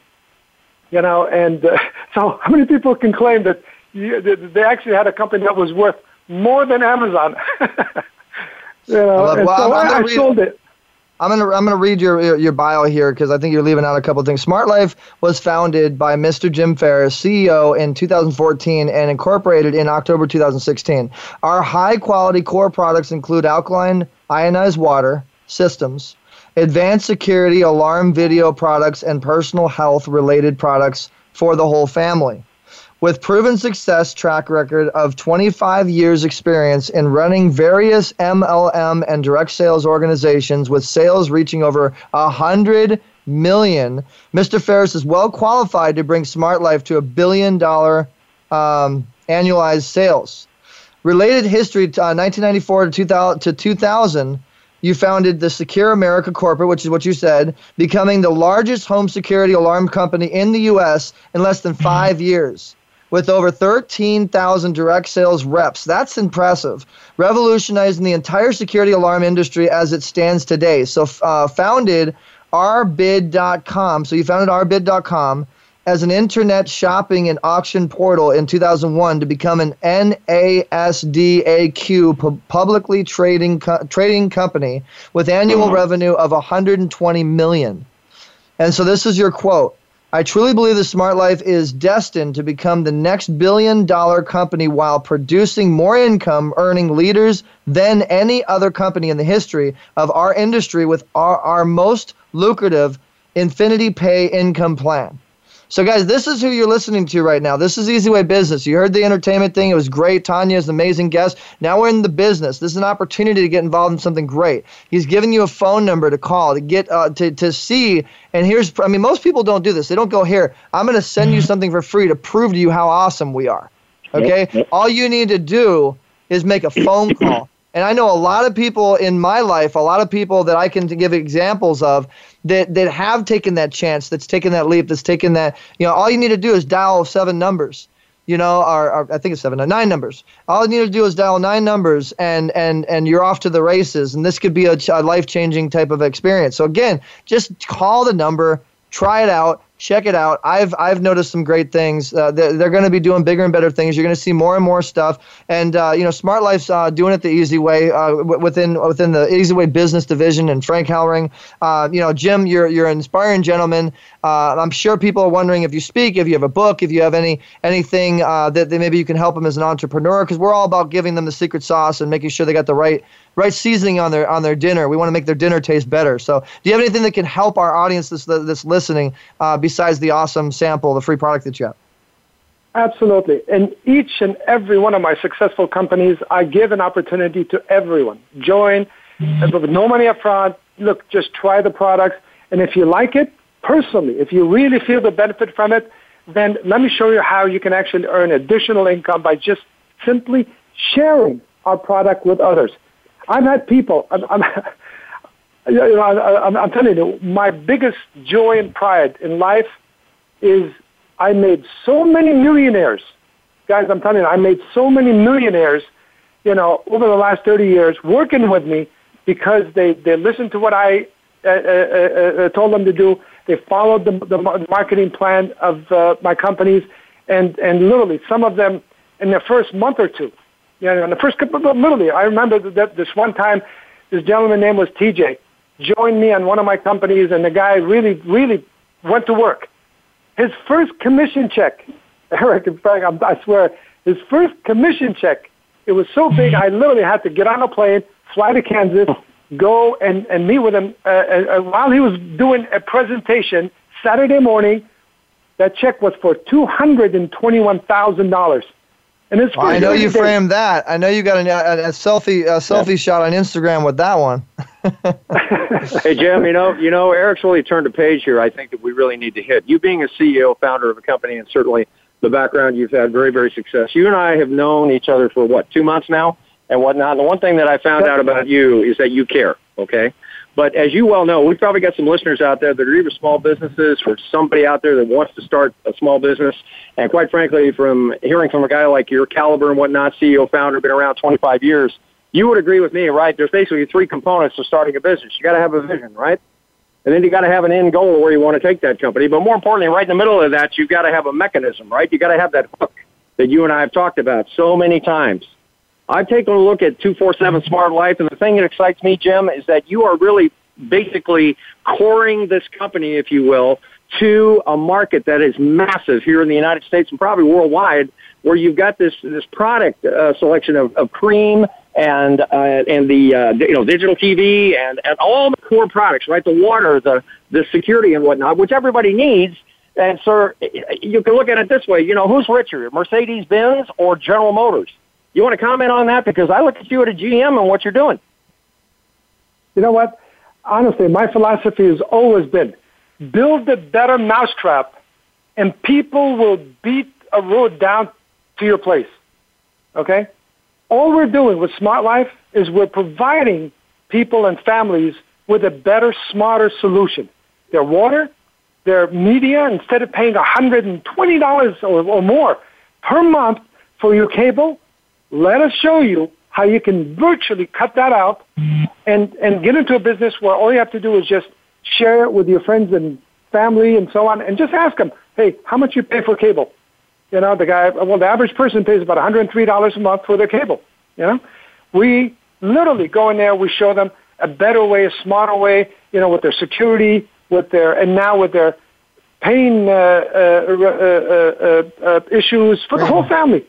you know. And uh, so, how many people can claim that you, they actually had a company that was worth more than Amazon? you know, and well, so I, I sold it. I'm gonna I'm gonna read your your bio here because I think you're leaving out a couple things. Smart Life was founded by Mr. Jim Ferris, CEO, in 2014 and incorporated in October 2016. Our high quality core products include alkaline ionized water systems, advanced security alarm video products, and personal health related products for the whole family with proven success track record of 25 years experience in running various MLM and direct sales organizations with sales reaching over 100 million. Mr. Ferris is well qualified to bring Smart Life to a billion dollar um, annualized sales. Related history to, uh, 1994 to 2000, to 2000 you founded the Secure America Corporate, which is what you said, becoming the largest home security alarm company in the U.S. in less than five years with over 13,000 direct sales reps. That's impressive. Revolutionizing the entire security alarm industry as it stands today. So, uh, founded rbid.com. So, you founded rbid.com as an internet shopping and auction portal in 2001 to become an NASDAQ publicly trading co- trading company with annual revenue of 120 million. And so this is your quote. I truly believe the Smart Life is destined to become the next billion dollar company while producing more income, earning leaders than any other company in the history of our industry with our, our most lucrative Infinity Pay income plan. So, guys, this is who you're listening to right now. This is Easy Way Business. You heard the entertainment thing. It was great. Tanya is an amazing guest. Now we're in the business. This is an opportunity to get involved in something great. He's giving you a phone number to call to get uh, to, to see. And here's, I mean, most people don't do this. They don't go, here, I'm going to send you something for free to prove to you how awesome we are. Okay? All you need to do is make a phone call. And I know a lot of people in my life, a lot of people that I can give examples of that, that have taken that chance, that's taken that leap, that's taken that, you know, all you need to do is dial seven numbers you know, or, or, I think it's seven, nine numbers. All you need to do is dial nine numbers, and and and you're off to the races. And this could be a, a life changing type of experience. So again, just call the number, try it out, check it out. I've I've noticed some great things. Uh, they're, they're going to be doing bigger and better things. You're going to see more and more stuff. And uh, you know, Smart Life's uh, doing it the easy way uh, within within the Easy Way business division. And Frank Hellring, uh, you know, Jim, you're you're an inspiring gentleman. Uh, I'm sure people are wondering if you speak, if you have a book, if you have any anything that, that maybe you can help them as an entrepreneur. Because we're all about giving them the secret sauce and making sure they got the right right seasoning on their on their dinner. We want to make their dinner taste better. So, do you have anything that can help our audience that's that's listening besides the awesome sample, the free product that you have? Absolutely. In each and every one of my successful companies, I give an opportunity to everyone. Join with no money up front. Look, just try the products. And if you like it, personally, if you really feel the benefit from it, then let me show you how you can actually earn additional income by just simply sharing our product with others. I've had people. I'm, you know, I'm, I'm telling you, my biggest joy and pride in life is I made so many millionaires. Guys, I'm telling you, I made so many millionaires, you know, over the last 30 years working with me because they, they listened to what I uh, uh, uh, uh told them to do. They followed the, the marketing plan of uh, my companies, and, and literally some of them in the first month or two, you know, in the first couple, literally, I remember that this one time, this gentleman name was TJ, joined me on one of my companies, and the guy really, really went to work. His first commission check, Eric and Frank, I swear, his first commission check, it was so big, I literally had to get on a plane, fly to Kansas, go and, and meet with him. Uh, uh, while he was doing a presentation Saturday morning, that check was for $221,000. And it's well, I know you framed that. I know you got a, a, a selfie a selfie yeah. shot on Instagram with that one. hey Jim, you know, you know, Eric's really turned a page here. I think that we really need to hit. You being a CEO, founder of a company, and certainly the background you've had, very, very success. You and I have known each other for what two months now, and whatnot. And the one thing that I found out about you is that you care. Okay, but as you well know, we've probably got some listeners out there that are either small businesses or somebody out there that wants to start a small business. And quite frankly, from hearing from a guy like your caliber and whatnot, CEO, founder, been around 25 years, you would agree with me, right? There's basically three components to starting a business. You got to have a vision, right? And then you got to have an end goal where you want to take that company. But more importantly, right in the middle of that, you've got to have a mechanism, right? You got to have that hook that you and I have talked about so many times. I've taken a look at 247 Smart Life, and the thing that excites me, Jim, is that you are really basically coring this company, if you will, to a market that is massive here in the United States and probably worldwide, where you've got this this product uh, selection of, of cream and uh, and the uh, you know digital TV and, and all the core products, right? The water, the the security and whatnot, which everybody needs. And sir, you can look at it this way. You know, who's richer, Mercedes Benz or General Motors? You want to comment on that because I look at you at a GM and what you're doing. You know what? Honestly, my philosophy has always been build a better mousetrap, and people will beat a road down to your place. Okay? All we're doing with Smart Life is we're providing people and families with a better, smarter solution. Their water, their media, instead of paying $120 or, or more per month for your cable, let us show you how you can virtually cut that out and, and get into a business where all you have to do is just share it with your friends and family and so on, and just ask them, hey, how much you pay for cable? You know, the guy, well, the average person pays about $103 a month for their cable. You know, we literally go in there, we show them a better way, a smarter way, you know, with their security, with their, and now with their pain uh, uh, uh, uh, uh issues for the whole family.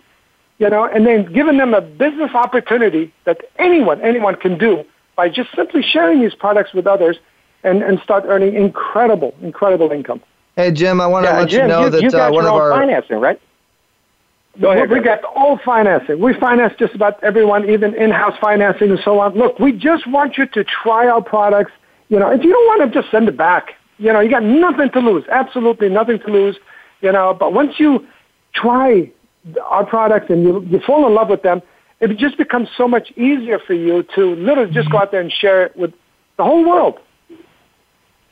You know, and then giving them a business opportunity that anyone, anyone can do by just simply sharing these products with others and, and start earning incredible, incredible income. Hey, Jim, I want to yeah, let Jim, you know you, that you got uh, one your of our financing, right? Go ahead. We got all financing. We finance just about everyone, even in-house financing and so on. Look, we just want you to try our products. You know, if you don't want to just send it back, you know, you got nothing to lose. Absolutely nothing to lose. You know, but once you try our products and you, you fall in love with them, it just becomes so much easier for you to literally just go out there and share it with the whole world.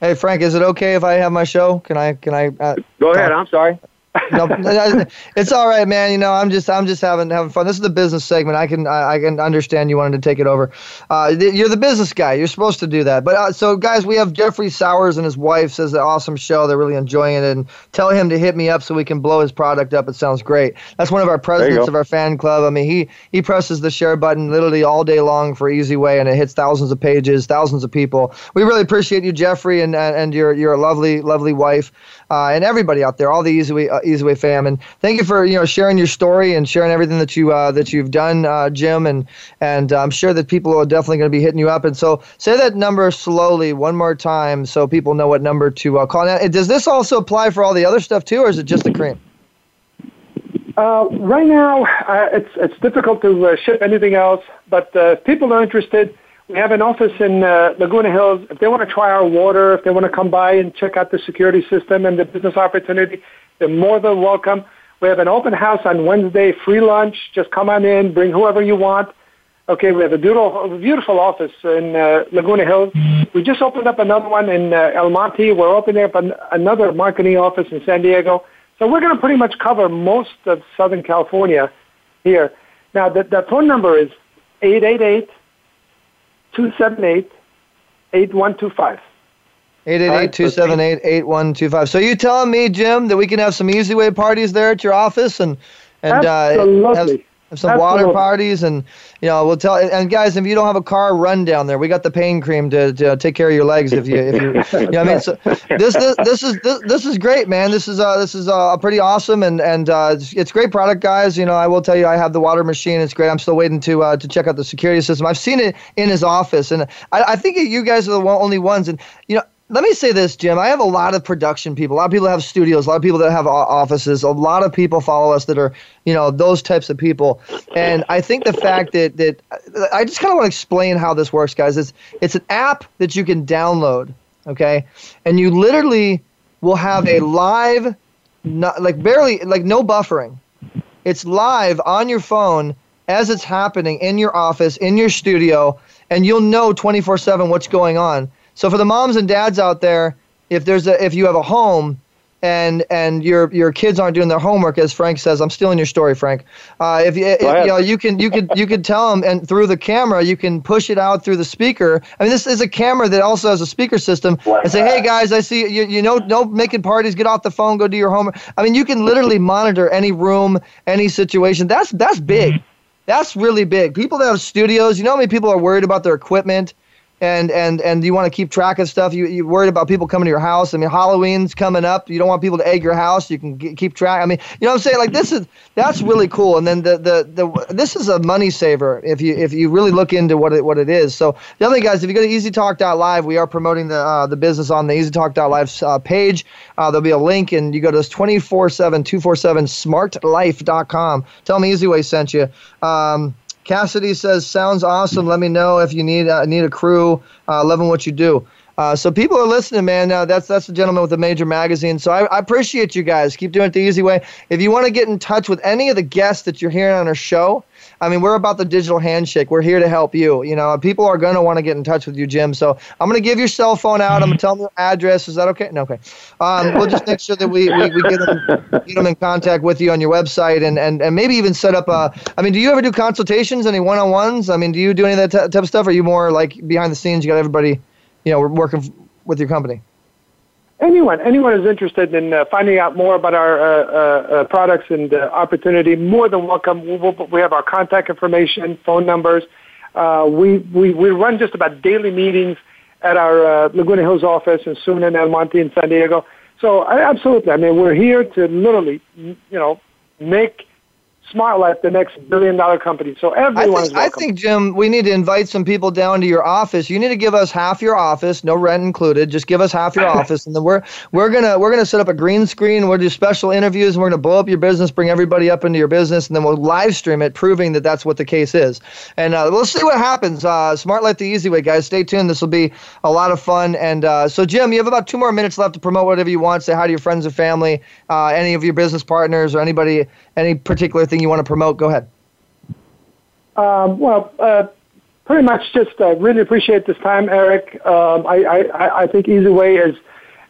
Hey Frank, is it okay if I have my show? Can I? Can I? Uh, Go ahead. I'm sorry no, it's all right, man. You know, I'm just I'm just having having fun. This is the business segment. I can I, I can understand you wanted to take it over. Uh, you're the business guy. You're supposed to do that. But uh, so, guys, we have Jeffrey Sowers and his wife says the awesome show. They're really enjoying it, and tell him to hit me up so we can blow his product up. It sounds great. That's one of our presidents of our fan club. I mean, he he presses the share button literally all day long for Easy Way, and it hits thousands of pages, thousands of people. We really appreciate you, Jeffrey, and and, and your your lovely lovely wife uh, and everybody out there, all the Easy Way, uh, Easy Way fam. And thank you for you know sharing your story and sharing everything that you uh, that you've done, uh, Jim. And and I'm sure that people are definitely going to be hitting you up. And so say that number slowly one more time so people know what number to uh, call. Now, does this also apply for all the other stuff too, or is it just the cream? Uh, right now, uh, it's it's difficult to uh, ship anything else, but uh, people are interested. We have an office in uh, Laguna Hills. If they want to try our water, if they want to come by and check out the security system and the business opportunity, they're more than welcome. We have an open house on Wednesday, free lunch. Just come on in, bring whoever you want. Okay, we have a beautiful, beautiful office in uh, Laguna Hills. We just opened up another one in uh, El Monte. We're opening up an, another marketing office in San Diego. So we're going to pretty much cover most of Southern California here. Now, the, the phone number is 888 278 8125. 888-278-8125. So you telling me, Jim, that we can have some easy way parties there at your office and and uh, have, have some water parties and you know we'll tell and guys if you don't have a car run down there. We got the pain cream to, to take care of your legs if you if you, you know I mean? So this, this this is this, this is great man. This is uh this is uh pretty awesome and and uh it's, it's great product guys. You know I will tell you I have the water machine. It's great. I'm still waiting to uh to check out the security system. I've seen it in his office and I, I think you guys are the only ones. And you know let me say this, Jim. I have a lot of production people. A lot of people have studios. A lot of people that have offices. A lot of people follow us that are, you know, those types of people. And I think the fact that that I just kind of want to explain how this works, guys. It's it's an app that you can download, okay, and you literally will have a live, not, like barely like no buffering. It's live on your phone as it's happening in your office, in your studio, and you'll know 24/7 what's going on so for the moms and dads out there, if there's a if you have a home and and your your kids aren't doing their homework, as Frank says, I'm stealing your story, Frank. Uh, if you, if, you know, you can you could you could tell them, and through the camera, you can push it out through the speaker. I mean, this is a camera that also has a speaker system, and say, hey guys, I see you. You know, no making parties. Get off the phone. Go do your homework. I mean, you can literally monitor any room, any situation. That's that's big. That's really big. People that have studios, you know how many people are worried about their equipment and and and you want to keep track of stuff. You you're worried about people coming to your house. I mean, Halloween's coming up. You don't want people to egg your house. You can g- keep track. I mean, you know what I'm saying? Like this is that's really cool. And then the the the this is a money saver if you if you really look into what it what it is. So the other thing, guys, if you go to EasyTalk.live, we are promoting the uh, the business on the EasyTalk.live uh, page. Uh, there'll be a link, and you go to 24/7 247 smartlife.com. Tell me Easy Way sent you. Um, Cassidy says, "Sounds awesome. Let me know if you need uh, need a crew. Uh, loving what you do." Uh, so people are listening, man. Uh, that's that's the gentleman with the major magazine. So I, I, appreciate you guys. Keep doing it the easy way. If you want to get in touch with any of the guests that you're hearing on our show, I mean, we're about the digital handshake. We're here to help you. You know, people are going to want to get in touch with you, Jim. So I'm going to give your cell phone out. I'm going to tell them your address. Is that okay? No, okay. Um, we'll just make sure that we, we, we get, them, get them in contact with you on your website and, and, and maybe even set up a. I mean, do you ever do consultations, any one on ones? I mean, do you do any of that t- type of stuff? Or are you more like behind the scenes? You got everybody, you know, working with your company? Anyone anyone is interested in uh, finding out more about our uh, uh, uh products and uh, opportunity, more than welcome. We, we'll, we have our contact information, phone numbers. Uh, we, we we run just about daily meetings at our Laguna Hills office and soon in El Monte in San Diego. So absolutely, I mean, we're here to literally, you know, make Smart Life the next billion dollar company. So everyone I think, I think, Jim, we need to invite some people down to your office. You need to give us half your office, no rent included. Just give us half your office, and then we're we're gonna we're gonna set up a green screen. We'll do special interviews, and we're gonna blow up your business, bring everybody up into your business, and then we'll live stream it, proving that that's what the case is. And uh, we'll see what happens. Uh, Smart Life the easy way, guys. Stay tuned. This will be a lot of fun. And uh, so, Jim, you have about two more minutes left to promote whatever you want. Say hi to your friends and family, uh, any of your business partners, or anybody, any particular thing you want to promote. Go ahead. Um, well, uh, pretty much just uh, really appreciate this time, Eric. Um, I, I, I think Easy Way is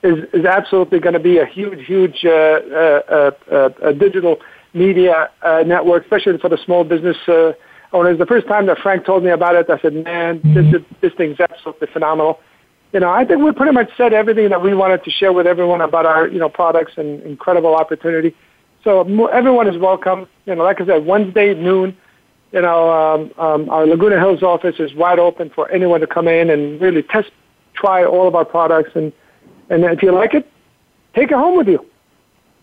is, is absolutely going to be a huge, huge uh, uh, uh, uh digital media network, especially for the small business owners. The first time that Frank told me about it, I said, "Man, this this thing's absolutely phenomenal." You know, I think we pretty much said everything that we wanted to share with everyone about our you know products and incredible opportunity. So everyone is welcome. You know, like I said, Wednesday noon you know, um, um, our Laguna Hills office is wide open for anyone to come in and really test, try all of our products, and and if you like it, take it home with you.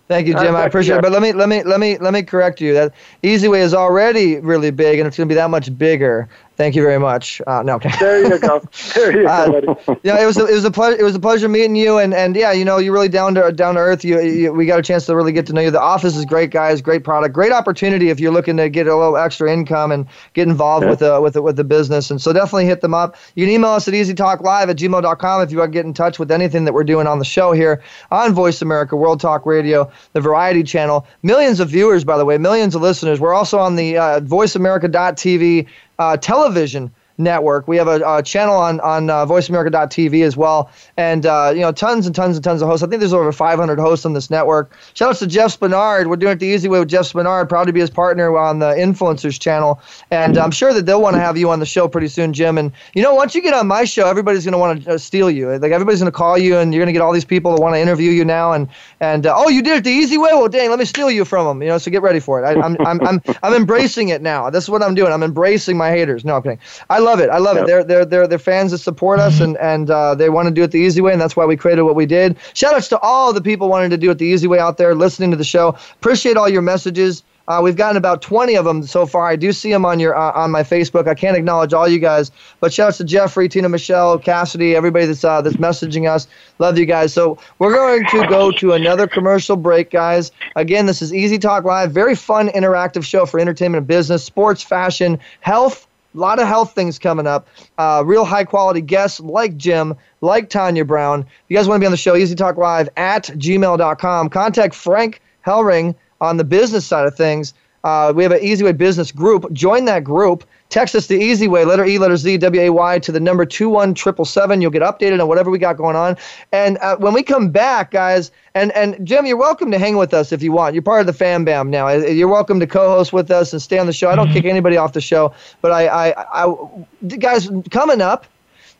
Thank you, Jim. I appreciate it. But let me let me let me let me correct you. That Easy Way is already really big, and it's going to be that much bigger Thank you very much. Uh, no, okay. There you go. There you uh, go. yeah, it was a, it was a pleasure. It was a pleasure meeting you, and, and yeah, you know, you're really down to down to earth. You, you, we got a chance to really get to know you. The office is great, guys. Great product. Great opportunity if you're looking to get a little extra income and get involved yeah. with the with the, with the business. And so definitely hit them up. You can email us at easytalklive at gmail.com if you want to get in touch with anything that we're doing on the show here on Voice America World Talk Radio, the Variety Channel. Millions of viewers, by the way, millions of listeners. We're also on the uh, VoiceAmerica.tv uh, Uh, television network. We have a, a channel on on uh, VoiceAmerica.tv as well, and uh, you know tons and tons and tons of hosts. I think there's over 500 hosts on this network. Shout out to Jeff Spenard. We're doing it the easy way with Jeff Spenard. Proud to be his partner on the Influencers channel, and I'm sure that they'll want to have you on the show pretty soon, Jim. And you know, once you get on my show, everybody's going to want to uh, steal you. Like everybody's going to call you, and you're going to get all these people that want to interview you now. And and uh, oh, you did it the easy way. Well, dang, let me steal you from them. You know, so get ready for it. I, am I'm, I'm I'm I'm embracing it now. This is what I'm doing. I'm embracing my haters. No, I'm kidding. I love it. I love yep. it. They're they're they're they're fans that support us and and uh, they want to do it the easy way, and that's why we created what we did. Shout outs to all the people wanting to do it the easy way out there, listening to the show. Appreciate all your messages. Uh, we've gotten about 20 of them so far. I do see them on your uh, on my Facebook. I can't acknowledge all you guys, but shout outs to Jeffrey, Tina, Michelle, Cassidy, everybody that's uh, that's messaging us. Love you guys. So we're going to go to another commercial break, guys. Again, this is Easy Talk Live, very fun, interactive show for entertainment and business, sports, fashion, health a lot of health things coming up. Uh, real high quality guests like Jim, like Tanya Brown. If you guys want to be on the show, Easy Talk Live at gmail.com. Contact Frank Hellring on the business side of things. Uh, we have an Easy Way Business group. Join that group. Text us the easy way, letter E, letter Z, W A Y, to the number 21777. You'll get updated on whatever we got going on. And uh, when we come back, guys, and, and Jim, you're welcome to hang with us if you want. You're part of the Fam Bam now. Uh, you're welcome to co host with us and stay on the show. I don't kick anybody off the show, but I, I, I guys, coming up,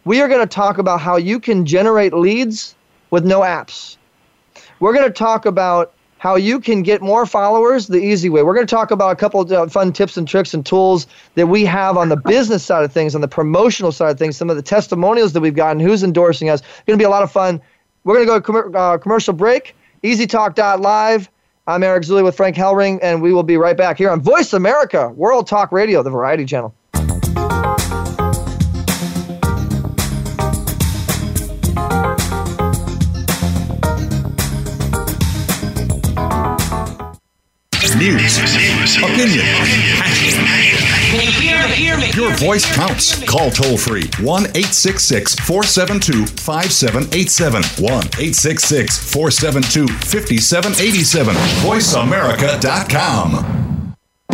we are going to talk about how you can generate leads with no apps. We're going to talk about how you can get more followers the easy way. We're going to talk about a couple of uh, fun tips and tricks and tools that we have on the business side of things, on the promotional side of things, some of the testimonials that we've gotten, who's endorsing us. It's going to be a lot of fun. We're going to go to uh, commercial break. EasyTalk.live. I'm Eric Zuley with Frank Hellring, and we will be right back here on Voice America World Talk Radio, the Variety Channel. Your voice counts. Call toll free 1 866 472 5787. 1 866 472 5787. VoiceAmerica.com.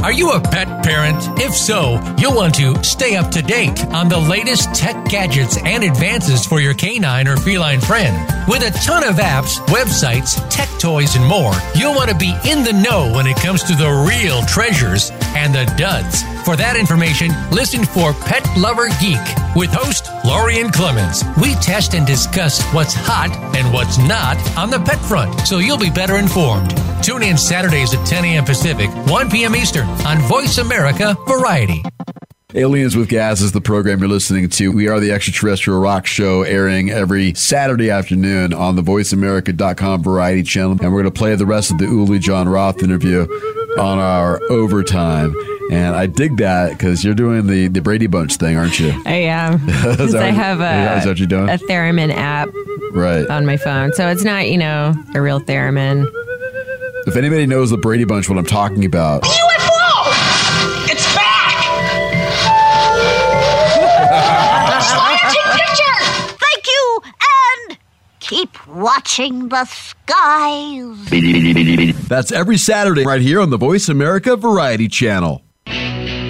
Are you a pet parent? If so, you'll want to stay up to date on the latest tech gadgets and advances for your canine or feline friend. With a ton of apps, websites, tech toys, and more, you'll want to be in the know when it comes to the real treasures and the duds. For that information, listen for Pet Lover Geek with host Lorien Clemens. We test and discuss what's hot and what's not on the pet front, so you'll be better informed. Tune in Saturdays at 10 a.m. Pacific, 1 p.m. Eastern on Voice America Variety. Aliens with Gas is the program you're listening to. We are the extraterrestrial rock show airing every Saturday afternoon on the voiceamerica.com variety channel. And we're going to play the rest of the Uli Jon Roth interview on our overtime. And I dig that because you're doing the, the Brady Bunch thing, aren't you? I am. Because I have a, is that you doing? a theremin app right. on my phone. So it's not, you know, a real theremin. If anybody knows the Brady Bunch, what I'm talking about. UFO! It's back! picture! Thank you, and keep watching the skies. That's every Saturday right here on the Voice America Variety Channel.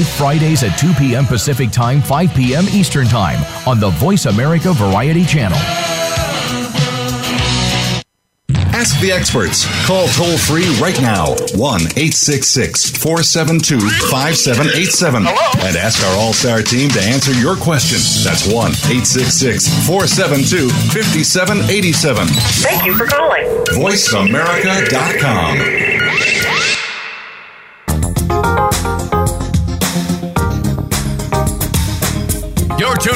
Live Fridays at 2 p.m. Pacific Time, 5 p.m. Eastern Time on the Voice America Variety Channel. Ask the experts. Call toll free right now 1 866 472 5787 and ask our All Star team to answer your question. That's 1 866 472 5787. Thank you for calling. VoiceAmerica.com.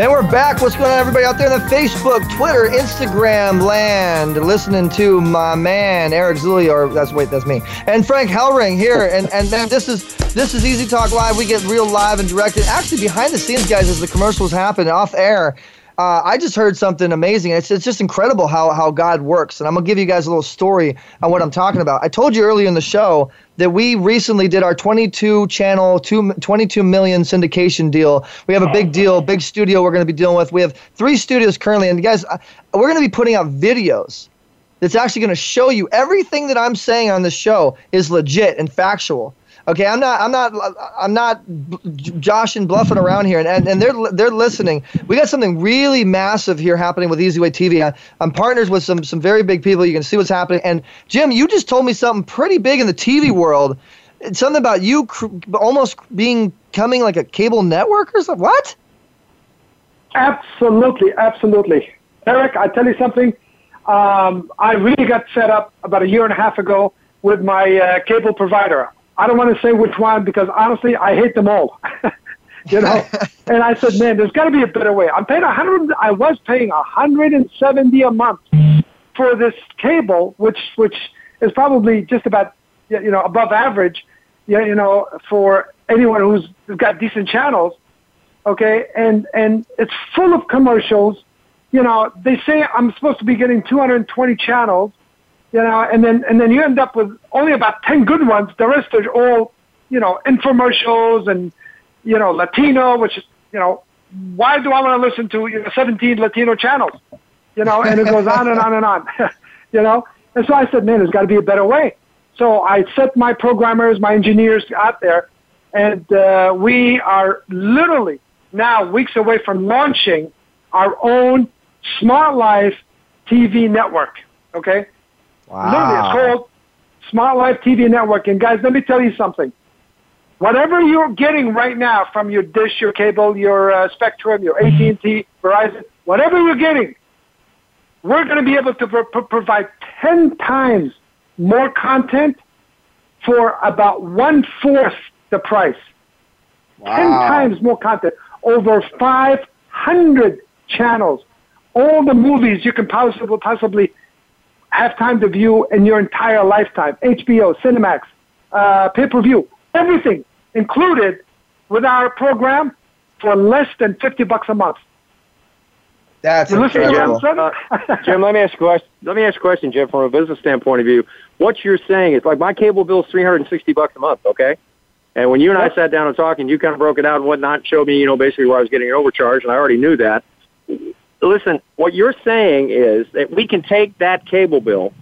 And we're back. What's going on, everybody out there in the Facebook, Twitter, Instagram land? Listening to my man Eric Zuley, or that's wait, that's me, and Frank Hellring here. And and then this is this is Easy Talk Live. We get real live and directed. Actually, behind the scenes, guys, as the commercials happen off air. Uh, I just heard something amazing. It's, it's just incredible how, how God works. And I'm going to give you guys a little story on what I'm talking about. I told you earlier in the show that we recently did our 22 channel, two, 22 million syndication deal. We have a big deal, big studio we're going to be dealing with. We have three studios currently. And guys, we're going to be putting out videos that's actually going to show you everything that I'm saying on the show is legit and factual. Okay, I'm not, I'm not, I'm not Josh and bluffing around here, and, and, and they're they're listening. We got something really massive here happening with Easy Way TV. I, I'm partners with some some very big people. You can see what's happening. And Jim, you just told me something pretty big in the TV world. It's something about you cr- almost being coming like a cable network or something. What? Absolutely, absolutely. Eric, I tell you something. Um, I really got set up about a year and a half ago with my uh, cable provider. I don't want to say which one because honestly, I hate them all. you know, and I said, man, there's got to be a better way. I'm paying a hundred. I was paying a hundred and seventy a month for this cable, which which is probably just about you know above average. You know, for anyone who's got decent channels. Okay, and and it's full of commercials you know, they say I'm supposed to be getting 220 channels, you know, and then and then you end up with only about 10 good ones. The rest are all, you know, infomercials and you know Latino, which is you know, why do I want to listen to you know, 17 Latino channels? You know, and it goes on and on and on. you know, and so I said, man, there's got to be a better way. So I set my programmers, my engineers out there, and uh, we are literally now weeks away from launching our own Smart Life TV Network. Okay? Wow. Literally, it's called Smart Life TV Network. And guys, let me tell you something. Whatever you're getting right now from your dish, your cable, your uh, Spectrum, your AT&T, Verizon, whatever you're getting, we're going to be able to pro- provide 10 times more content for about one-fourth the price. Wow. 10 times more content. Over 500 channels all the movies you can possibly, possibly have time to view in your entire lifetime. HBO, Cinemax, uh, pay-per-view, everything included with our program for less than 50 bucks a month. That's you incredible. Jim, uh, Jim, let me ask a question. Let me ask a question, Jim, from a business standpoint of view. What you're saying is like my cable bill is 360 bucks a month, okay? And when you and I sat down and talked, and you kind of broke it out and whatnot, showed me, you know, basically where I was getting overcharged, and I already knew that listen, what you're saying is that we can take that cable bill,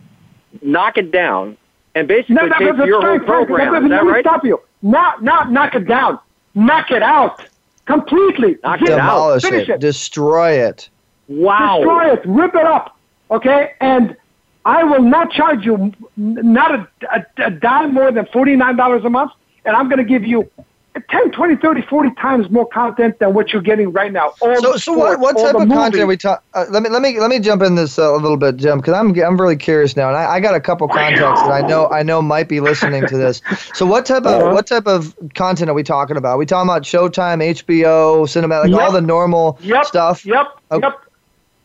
knock it down, and basically no, no, take no, your Frank, whole program. Frank, is that let me right? stop you. Not, not knock it down. Knock it out completely. Knock it Demolish out. Finish it. it. Destroy it. Wow. Destroy it. Rip it up. Okay? And I will not charge you not a, a, a dime more than $49 a month, and I'm going to give you 10, 20, 30, 40 times more content than what you're getting right now. All so, so what, type of content are we talk? Uh, let me let me let me jump in this uh, a little bit, Jim, because I'm I'm really curious now, and I, I got a couple contacts that I know I know might be listening to this. So, what type of Uh-huh. what type of content are we talking about? Are we talking about Showtime, HBO, Cinemax, like Yep. all the normal Yep, stuff? Yep, Oh, yep,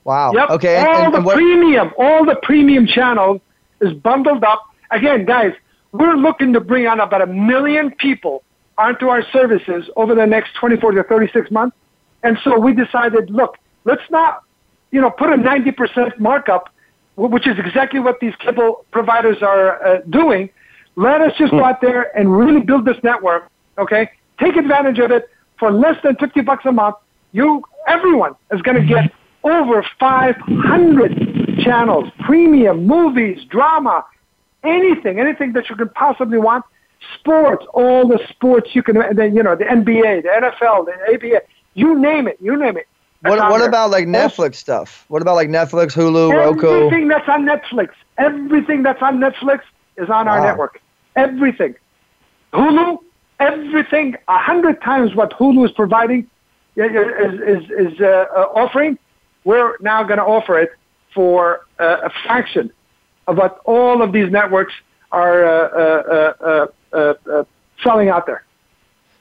Wow. yep. Okay. All and, and, the and what, premium, all the premium channels is bundled up. Again, guys, we're looking to bring on about a million people onto our services over the next 24 to 36 months. And so we decided, look, let's not, you know, put a 90% markup, which is exactly what these cable providers are uh, doing. Let us just go out there and really build this network, okay? Take advantage of it for less than 50 bucks a month. You, everyone is going to get over 500 channels, premium, movies, drama, anything, anything that you could possibly want. Sports, all the sports you can, then, you know, the NBA, the NFL, the ABA, you name it, you name it. what, what about like Netflix stuff? What about like Netflix, Hulu, Roku? Everything that's on Netflix, everything that's on Netflix is on our network. Everything. Hulu, everything, a hundred times what Hulu is providing, is, is, is uh, uh, offering, we're now going to offer it for uh, a fraction of what all of these networks are uh, uh, uh, selling out there.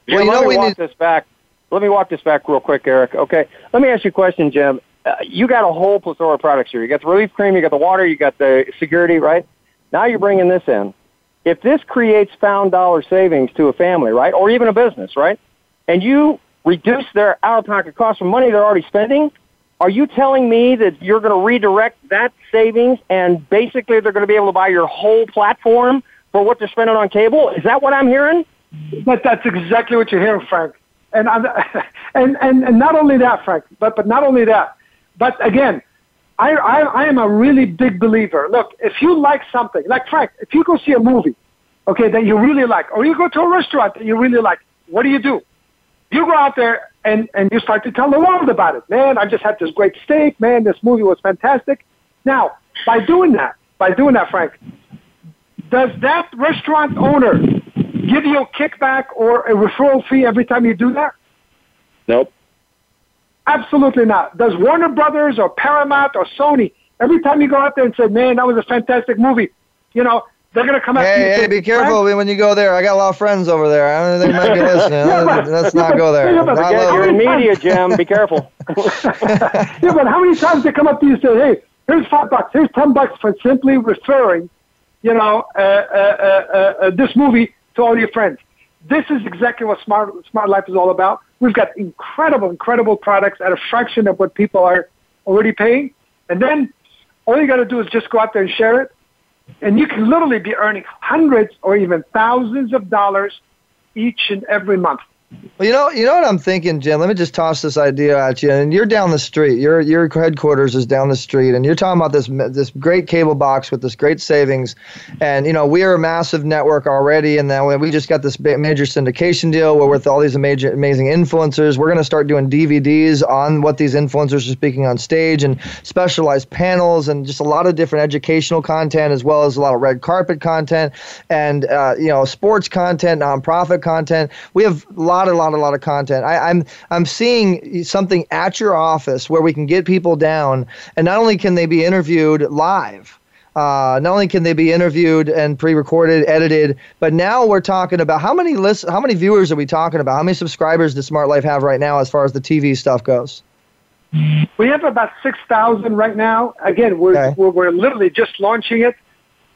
Well, you let know me walk need- this back. Let me walk this back real quick, Eric. Okay, let me ask you a question, Jim. Uh, you got a whole plethora of products here. You got the relief cream, you got the water, you got the security, right? Now you're bringing this in. If this creates found dollar savings to a family, right, or even a business, right, and you reduce their out-of-pocket cost from money they're already spending, are you telling me that you're going to redirect that savings and basically they're going to be able to buy your whole platform for what they're spending on cable? Is that what I'm hearing? But that's exactly what you're hearing, Frank. And I'm, and and and not only that, Frank, but but not only that, but again, I I, I am a really big believer. Look, if you like something, like Frank, if you go see a movie, okay, that you really like, or you go to a restaurant that you really like, what do you do? You go out there and and you start to tell the world about it. Man, I just had this great steak. Man, this movie was fantastic. Now, by doing that, by doing that, Frank, does that restaurant owner give you a kickback or a referral fee every time you do that? Nope. Absolutely not. Does Warner Brothers or Paramount or Sony, every time you go out there and say, man, that was a fantastic movie, you know, they're going to come hey, after you. Hey, say, be careful Frank? when you go there. I got a lot of friends over there. I don't think they might be listening. Yeah, but- Let's yeah, not but- go there. yeah, but Not You're in media, Jim. Be careful. yeah, but how many times they come up to you and say, hey, here's five bucks, here's ten bucks for simply referring, you know, uh, uh, uh, uh, this movie to all your friends. This is exactly what Smart, Smart Life is all about. We've got incredible, incredible products at a fraction of what people are already paying. And then all you got to do is just go out there and share it. And you can literally be earning hundreds or even thousands of dollars each and every month. Well, you know, you know what I'm thinking, Jim. Let me just toss this idea at you. And you're down the street. Your your headquarters is down the street, and you're talking about this this great cable box with this great savings. And you know, we are a massive network already, and then we just got this major syndication deal with all these amazing amazing influencers, we're going to start doing DVDs on what these influencers are speaking on stage, and specialized panels, and just a lot of different educational content, as well as a lot of red carpet content, and uh, you know, sports content, nonprofit content. We have a lot, a lot, a lot of content. I, I'm I'm seeing something at your office where we can get people down, and not only can they be interviewed live. Uh, not only can they be interviewed and pre-recorded, edited, but now we're talking about how many list, how many viewers are we talking about? How many subscribers does Smart Life have right now as far as the TV stuff goes? We have about 6,000 right now. Again, we're, Okay. we're, we're literally just launching it.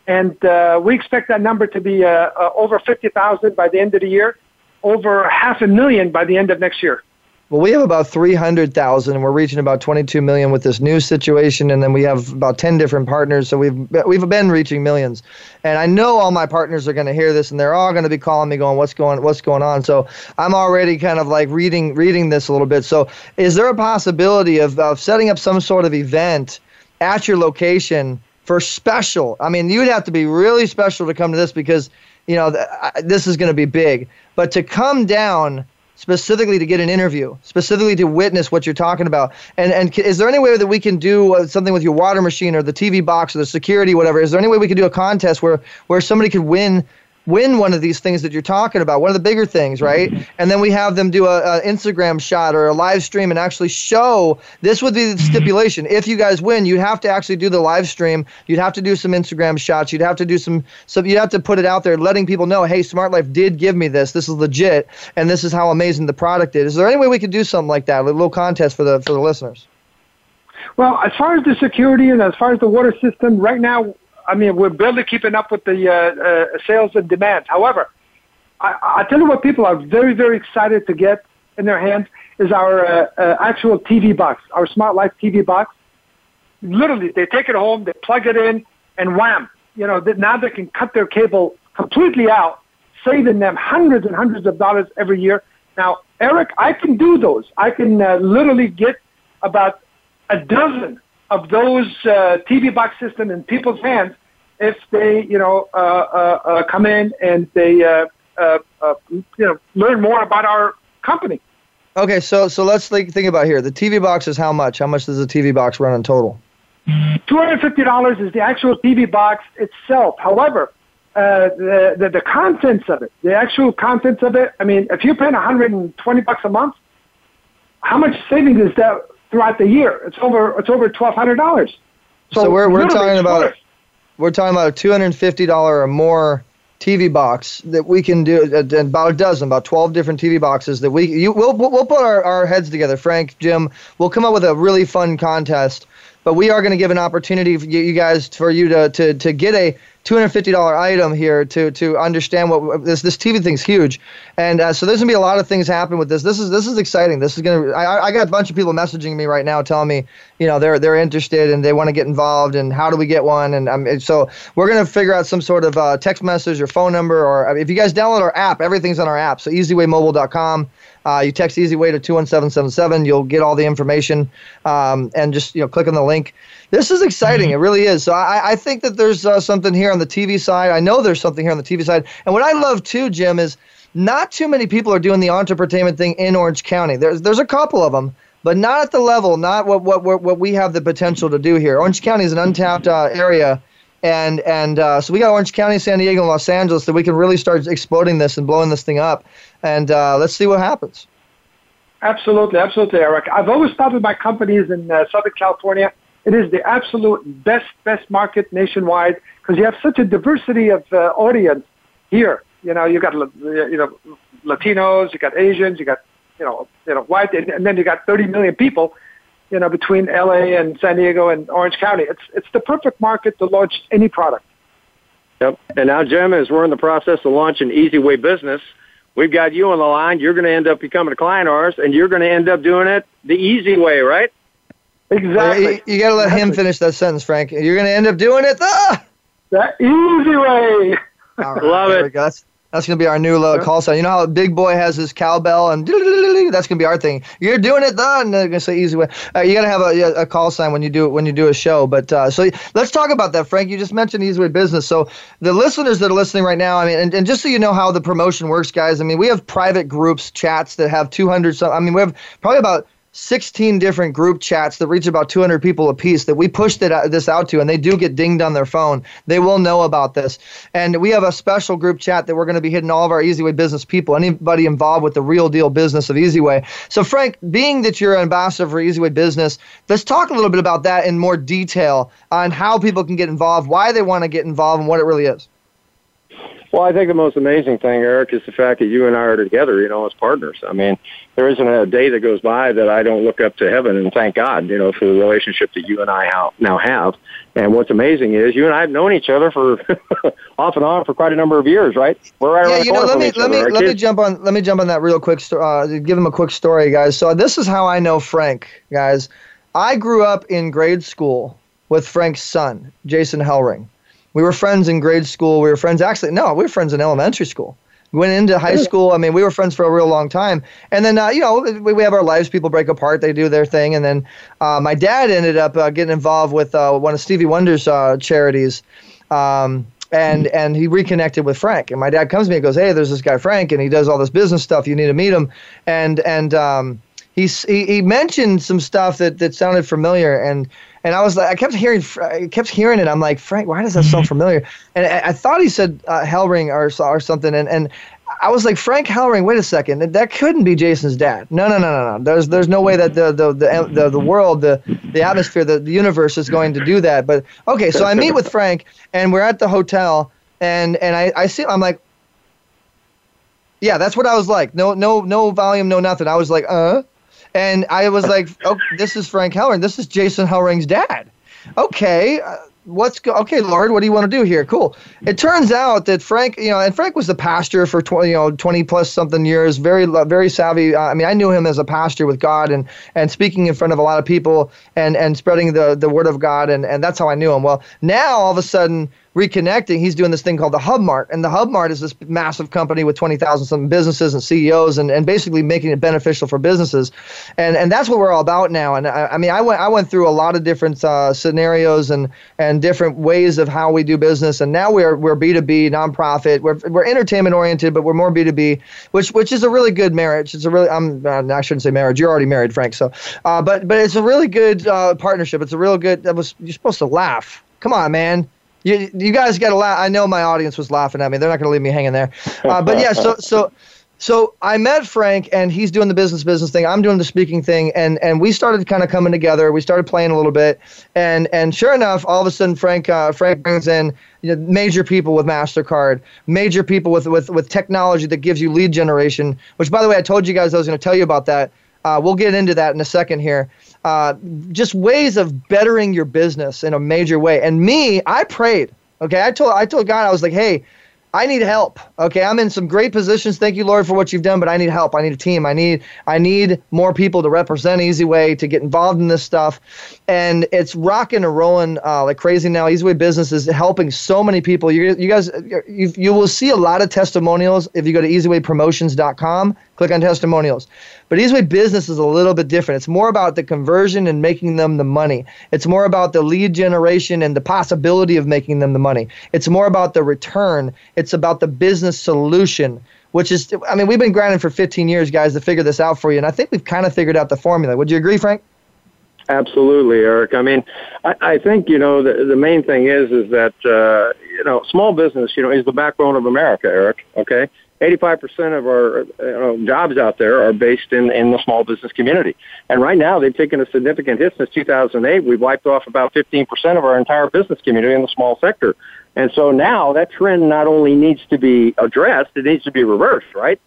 And uh, we expect that number to be uh, uh, over 50,000 by the end of the year, over half a million by the end of next year. Well, we have about 300,000 and we're reaching about 22 million with this new situation and then we have about 10 different partners so we've we've been reaching millions. And I know all my partners are going to hear this and they're all going to be calling me going what's going what's going on. So I'm already kind of like reading reading this a little bit. So is there a possibility of, of setting up some sort of event at your location for special? I mean, you'd have to be really special to come to this because you know th- I- this is going to be big. But to come down specifically to get an interview, specifically to witness what you're talking about. And and is there any way that we can do uh, something with your water machine or the TV box or the security, whatever? Is there any way we can do a contest where where somebody could win? Win one of these things that you're talking about, one of the bigger things, mm-hmm. right? And then we have them do a, a Instagram shot or a live stream and actually show. This would be the mm-hmm. stipulation. If you guys win, you'd have to actually do the live stream. You'd have to do some Instagram shots. You'd have to do some. So you'd have to put it out there, letting people know, hey, Smart Life did give me this. This is legit, and this is how amazing the product is. Is there any way we could do something like that, a little contest for the for the listeners? Well, as far as the security and as far as the water system, right now, I mean, we're barely keeping up with the uh, uh, sales and demand. However, I, I tell you what people are very, very excited to get in their hands is our uh, uh, actual TV box, our Smart Life TV box. Literally, they take it home, they plug it in, and wham! You know, now they can cut their cable completely out, saving them hundreds and hundreds of dollars every year. Now, Eric, I can do those. I can uh, literally get about a dozen of those uh, TV box systems in people's hands if they, you know, uh, uh, uh, come in and they, uh, uh, uh, you know, learn more about our company. Okay, so so let's think think about here. The TV box is how much? How much does the TV box run in total? Two hundred fifty dollars is the actual TV box itself. However, uh, the, the the contents of it, the actual contents of it. I mean, if you're paying one hundred and twenty bucks a month, how much savings is that throughout the year? It's over. It's over twelve hundred dollars. So, we're we're talking about worth it. We're talking about a two hundred and fifty dollar or more TV box that we can do uh, about a dozen, about twelve different TV boxes that we you we'll we'll put our, our heads together. Frank, Jim, we'll come up with a really fun contest. But we are going to give an opportunity for you guys for you to to to get a two hundred fifty dollar item here to to understand what this this TV thing's huge, and uh, so there's gonna be a lot of things happen with this. This is this is exciting. This is gonna. I, I got a bunch of people messaging me right now telling me, you know, they're they're interested and they want to get involved and how do we get one? And um, so we're gonna figure out some sort of uh, text message or phone number or if you guys download our app, everything's on our app. So easywaymobile.com. Uh, you text Easyway to 21777. You'll get all the information um, and just you know click on the link. This is exciting. It really is. So I, I think that there's uh, something here on the TV side. I know there's something here on the TV side. And what I love too, Jim, is not too many people are doing the entertainment thing in Orange County. There's there's a couple of them, but not at the level, not what what what, what we have the potential to do here. Orange County is an untapped uh, area. And and uh, so we got Orange County, San Diego, and Los Angeles that we can really start exploding this and blowing this thing up. And uh, let's see what happens. Absolutely, absolutely, Eric. I've always thought with my companies in uh, Southern California, it is the absolute best, best market nationwide because you have such a diversity of uh, audience here. You know, you got you know Latinos, you got Asians, you got you know you know white, and, and then you got 30 million people. You know, between LA and San Diego and Orange County, it's it's the perfect market to launch any product. Yep. And now, Jim, as we're in the process of launching Easy Way Business, we've got you on the line. You're going to end up becoming a client of ours, and you're going to end up doing it the easy way, right? Exactly. You, you got to let exactly. him finish that sentence, Frank. You're going to end up doing it the, the easy way. All right, Love it. That's, that's going to be our new uh, call sign. You know how Big Boy has his cowbell, and that's going to be our thing. You're doing it, the, and they're to say easy way. Uh, you got to have a, a, call sign when you do when you do a show. But uh, so let's talk about that, Frank. You just mentioned easy way business. So the listeners that are listening right now, I mean, and, and just so you know how the promotion works, guys. I mean, we have private groups, chats that have 200. Some, I mean, we have probably about 16 different group chats that reach about 200 people a piece that we pushed it, uh, this out to, and they do get dinged on their phone. They will know about this. And we have a special group chat that we're going to be hitting all of our EasyWay business people, anybody involved with the real deal business of EasyWay. So, Frank, being that you're an ambassador for EasyWay Business, let's talk a little bit about that in more detail on how people can get involved, why they want to get involved, and what it really is. Well, I think the most amazing thing, Eric, is the fact that you and I are together, you know, as partners. I mean, there isn't a day that goes by that I don't look up to heaven and thank God, you know, for the relationship that you and I now have. And what's amazing is you and I have known each other for off and on for quite a number of years, right? We're right yeah, you know, let me let me let me jump on let me jump on that real quick. Uh, give them a quick story, guys. So this is how I know Frank, guys. I grew up in grade school with Frank's son, Jason Hellring. We were friends in grade school. We were friends actually. No, we were friends in elementary school. We went into high school. I mean, we were friends for a real long time. And then, uh, you know, we, we have our lives. People break apart. They do their thing. And then uh, my dad ended up uh, getting involved with uh, one of Stevie Wonder's uh, charities. Um, and and he reconnected with Frank. And my dad comes to me and goes, "Hey, there's this guy Frank, and he does all this business stuff. You need to meet him." And and um, he, he he mentioned some stuff that that sounded familiar, and and I was like, I kept hearing, I kept hearing it. I'm like, Frank, why does that sound familiar? And I, I thought he said uh, Hellring or or something, and and I was like, Frank Hellring, wait a second, that couldn't be Jason's dad. No, no, no, no, no. There's there's no way that the the the the, the world, the the atmosphere, the, the universe is going to do that. But okay, so I meet with Frank, and we're at the hotel, and and I I see, I'm like. Yeah, that's what I was like. No, no, no volume, no nothing. I was like, uh, and I was like, oh, this is Frank Hellring. This is Jason Hellring's dad. Okay, uh, what's go- okay, Lord? What do you want to do here? Cool. It turns out that Frank, you know, and Frank was the pastor for twenty, you know, twenty plus something years. Very, very savvy. Uh, I mean, I knew him as a pastor with God and and speaking in front of a lot of people and and spreading the the word of God, and and that's how I knew him. Well, now all of a sudden reconnecting, he's doing this thing called the Hub Mart. And the Hub Mart is this massive company with 20,000 some businesses and CEOs and, and basically making it beneficial for businesses. And and that's what we're all about now. And I, I mean, I went I went through a lot of different uh, scenarios and and different ways of how we do business. And now we're we're B2B nonprofit. We're we're entertainment oriented, but we're more B2B, which which is a really good marriage. It's a really I'm I shouldn't say marriage. You're already married, Frank. So, uh, but but it's a really good uh, partnership. It's a real good. That was you're supposed to laugh. Come on, man. You, you guys got to laugh. I know my audience was laughing at me. They're not going to leave me hanging there. Uh, but yeah, so so so I met Frank, and he's doing the business business thing. I'm doing the speaking thing, and and we started kind of coming together. We started playing a little bit, and and sure enough, all of a sudden, Frank uh, Frank brings in you know, major people with Mastercard, major people with with with technology that gives you lead generation. Which, by the way, I told you guys I was going to tell you about that. Uh, we'll get into that in a second here uh, just ways of bettering your business in a major way. And me, I prayed. Okay, I told I told God I was like, hey, I need help. Okay, I'm in some great positions. Thank you, Lord, for what you've done, but I need help. I need a team. I need I need more people to represent Easy Way to get involved in this stuff, and it's rocking and rolling uh, like crazy now. Easy Way Business is helping so many people. You, you guys, you, you will see a lot of testimonials if you go to EasyWayPromotions.com. Click on testimonials. But Easyway Business is a little bit different. It's more about the conversion and making them the money. It's more about the lead generation and the possibility of making them the money. It's more about the return. It's about the business solution which is, I mean, we've been grinding for 15 years, guys, to figure this out for you. And I think we've kind of figured out the formula. Would you agree, Frank? Absolutely, Eric. I mean, I, I think you know the the main thing is is that uh, you know small business you know is the backbone of America, Eric. Okay, 85% of our you know, jobs out there are based in, in the small business community. And right now, they've taken a significant hit since 2008. We've wiped off about 15% of our entire business community in the small sector. And so now that trend not only needs to be addressed, it needs to be reversed, right?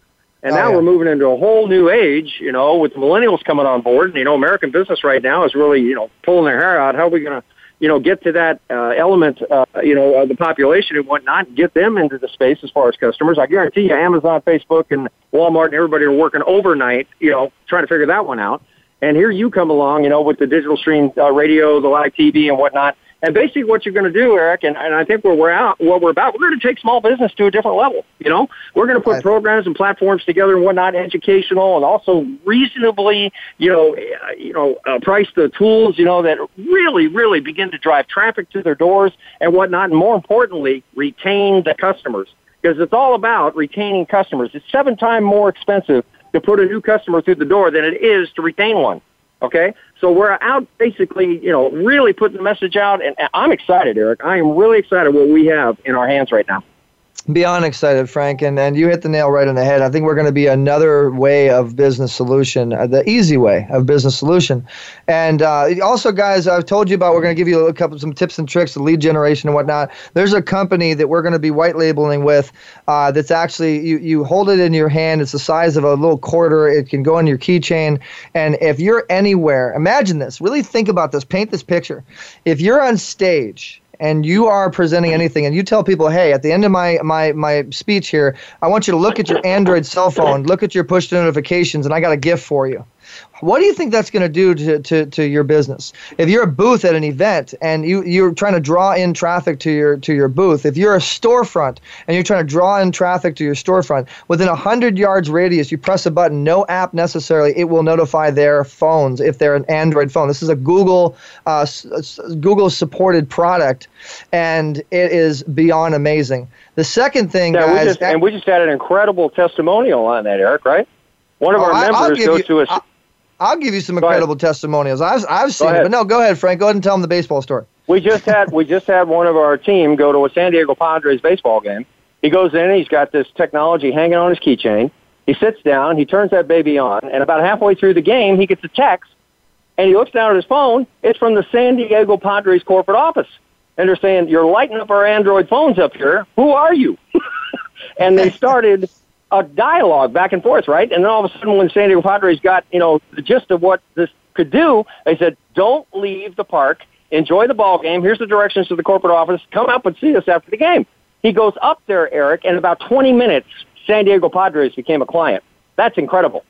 And oh, now yeah. we're moving into a whole new age, you know, with the millennials coming on board. And, you know, American business right now is really, you know, pulling their hair out. How are we going to you know, get to that uh, element, uh, you know, of the population and whatnot, get them into the space as far as customers. I guarantee you, Amazon, Facebook, and Walmart and everybody are working overnight, you know, trying to figure that one out. And here you come along, you know, with the digital stream uh, radio, the live TV, and whatnot, and basically, what you're going to do, Eric, and, and I think where we're out, what we're about, we're going to take small business to a different level. You know, we're going to put programs and platforms together and whatnot, educational, and also reasonably, you know, uh, you know, uh, price the tools, you know, that really, really begin to drive traffic to their doors and whatnot, and more importantly, retain the customers because it's all about retaining customers. It's seven times more expensive to put a new customer through the door than it is to retain one. Okay, so we're out basically, you know, really putting the message out, and I'm excited, Eric. I am really excited what we have in our hands right now beyond excited, Frank, and, and you hit the nail right on the head. I think we're going to be another way of business solution, uh, the easy way of business solution. And uh, also, guys, I've told you about. We're going to give you a couple some tips and tricks, the lead generation and whatnot. There's a company that we're going to be white labeling with. Uh, that's actually you you hold it in your hand. It's the size of a little quarter. It can go on your keychain. And if you're anywhere, imagine this. Really think about this. Paint this picture. If you're on stage and you are presenting anything and you tell people hey at the end of my my my speech here i want you to look at your android cell phone look at your push notifications and i got a gift for you what do you think that's going to do to, to, to your business? If you're a booth at an event and you, you're trying to draw in traffic to your to your booth, if you're a storefront and you're trying to draw in traffic to your storefront, within a hundred yards radius, you press a button, no app necessarily, it will notify their phones if they're an Android phone. This is a Google uh, Google supported product, and it is beyond amazing. The second thing, yeah, guys, we just, and we just had an incredible testimonial on that, Eric. Right? One of oh, our members goes you, to a. I, I'll give you some incredible testimonials. I've I've seen it, but no, go ahead, Frank. Go ahead and tell them the baseball story. We just had we just had one of our team go to a San Diego Padres baseball game. He goes in, he's got this technology hanging on his keychain. He sits down, he turns that baby on, and about halfway through the game, he gets a text, and he looks down at his phone. It's from the San Diego Padres corporate office, and they're saying, "You're lighting up our Android phones up here. Who are you?" and they started a dialogue back and forth, right? And then all of a sudden, when San Diego Padres got you know the gist of what this could do, they said, "Don't leave the park. Enjoy the ball game. Here's the directions to the corporate office. Come up and see us after the game." He goes up there, Eric, and about 20 minutes, San Diego Padres became a client. That's incredible.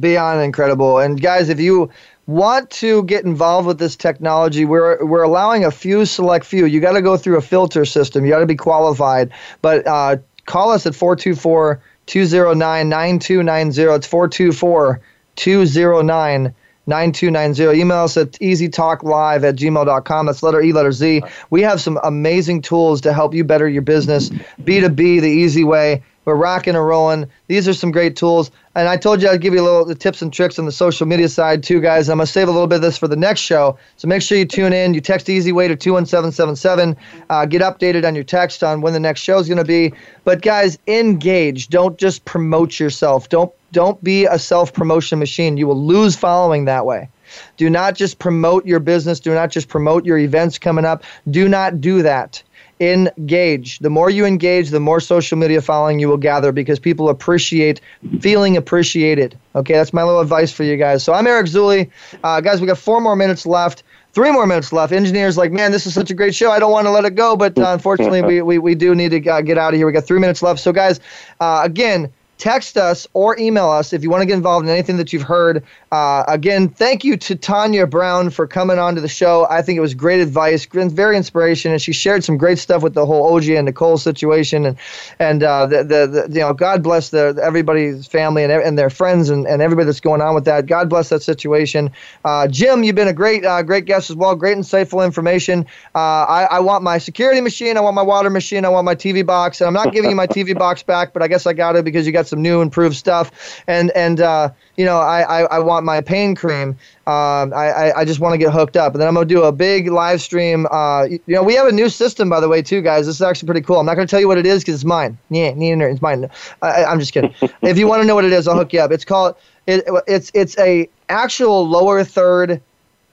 Beyond incredible. And guys, if you want to get involved with this technology, we're we're allowing a few select few. You got to go through a filter system. You got to be qualified. But uh, call us at 424 209 9290. It's 424 209 9290. Email us at easytalklive at gmail.com. That's letter E, letter Z. We have some amazing tools to help you better your business. B2B, the easy way. We're rocking and rolling. These are some great tools. And I told you I'd give you a little the tips and tricks on the social media side too, guys. I'm gonna save a little bit of this for the next show. So make sure you tune in. You text Easy Way to 21777. Uh, get updated on your text on when the next show is gonna be. But guys, engage. Don't just promote yourself. Don't don't be a self promotion machine. You will lose following that way. Do not just promote your business. Do not just promote your events coming up. Do not do that engage. The more you engage, the more social media following you will gather because people appreciate feeling appreciated. Okay, that's my little advice for you guys. So I'm Eric Zuley. Uh, guys, we got four more minutes left. Three more minutes left. Engineers like, man, this is such a great show. I don't want to let it go, but uh, unfortunately, we, we, we do need to uh, get out of here. We got three minutes left. So, guys, uh, again, text us or email us if you want to get involved in anything that you've heard. Uh, again, thank you to Tanya Brown for coming on to the show. I think it was great advice, very inspiration, and she shared some great stuff with the whole OJ and Nicole situation. And and uh, the, the, the, you know God bless the everybody's family and, and their friends and, and everybody that's going on with that. God bless that situation. Uh, Jim, you've been a great uh, great guest as well. Great insightful information. Uh, I, I want my security machine. I want my water machine. I want my TV box. And I'm not giving you my TV box back, but I guess I got it because you got some new improved stuff, and and uh, you know I, I, I want my pain cream. Um, I, I just want to get hooked up, and then I'm gonna do a big live stream. Uh, you know, we have a new system, by the way, too, guys. This is actually pretty cool. I'm not gonna tell you what it is because it's mine. Yeah, it's mine. I, I'm just kidding. if you want to know what it is, I'll hook you up. It's called it, it's it's a actual lower third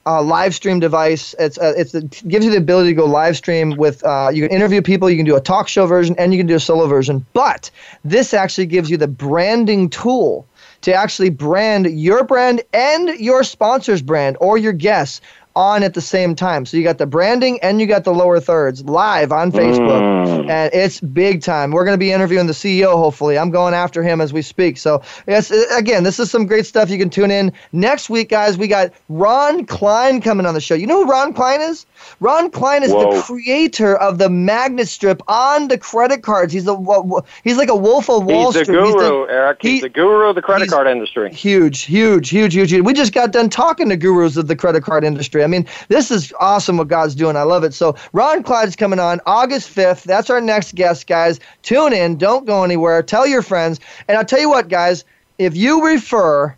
uh, live stream device. It's uh, it's it gives you the ability to go live stream with. Uh, you can interview people. You can do a talk show version, and you can do a solo version. But this actually gives you the branding tool to actually brand your brand and your sponsor's brand or your guests on at the same time. So you got the branding and you got the lower thirds live on Facebook, mm. and it's big time. We're going to be interviewing the CEO. Hopefully, I'm going after him as we speak. So yes, again, this is some great stuff. You can tune in next week, guys. We got Ron Klein coming on the show. You know who Ron Klein is? Ron Klein is Whoa. the creator of the magnet strip on the credit cards. He's a he's like a wolf of Wall Street. He's the guru, he's the, Eric. He's he, the guru of the credit card industry. Huge, huge, huge, huge. We just got done talking to gurus of the credit card industry. I mean, this is awesome what God's doing. I love it. So Ron Klein's coming on August 5th. That's our next guest, guys. Tune in. Don't go anywhere. Tell your friends. And I'll tell you what, guys, if you refer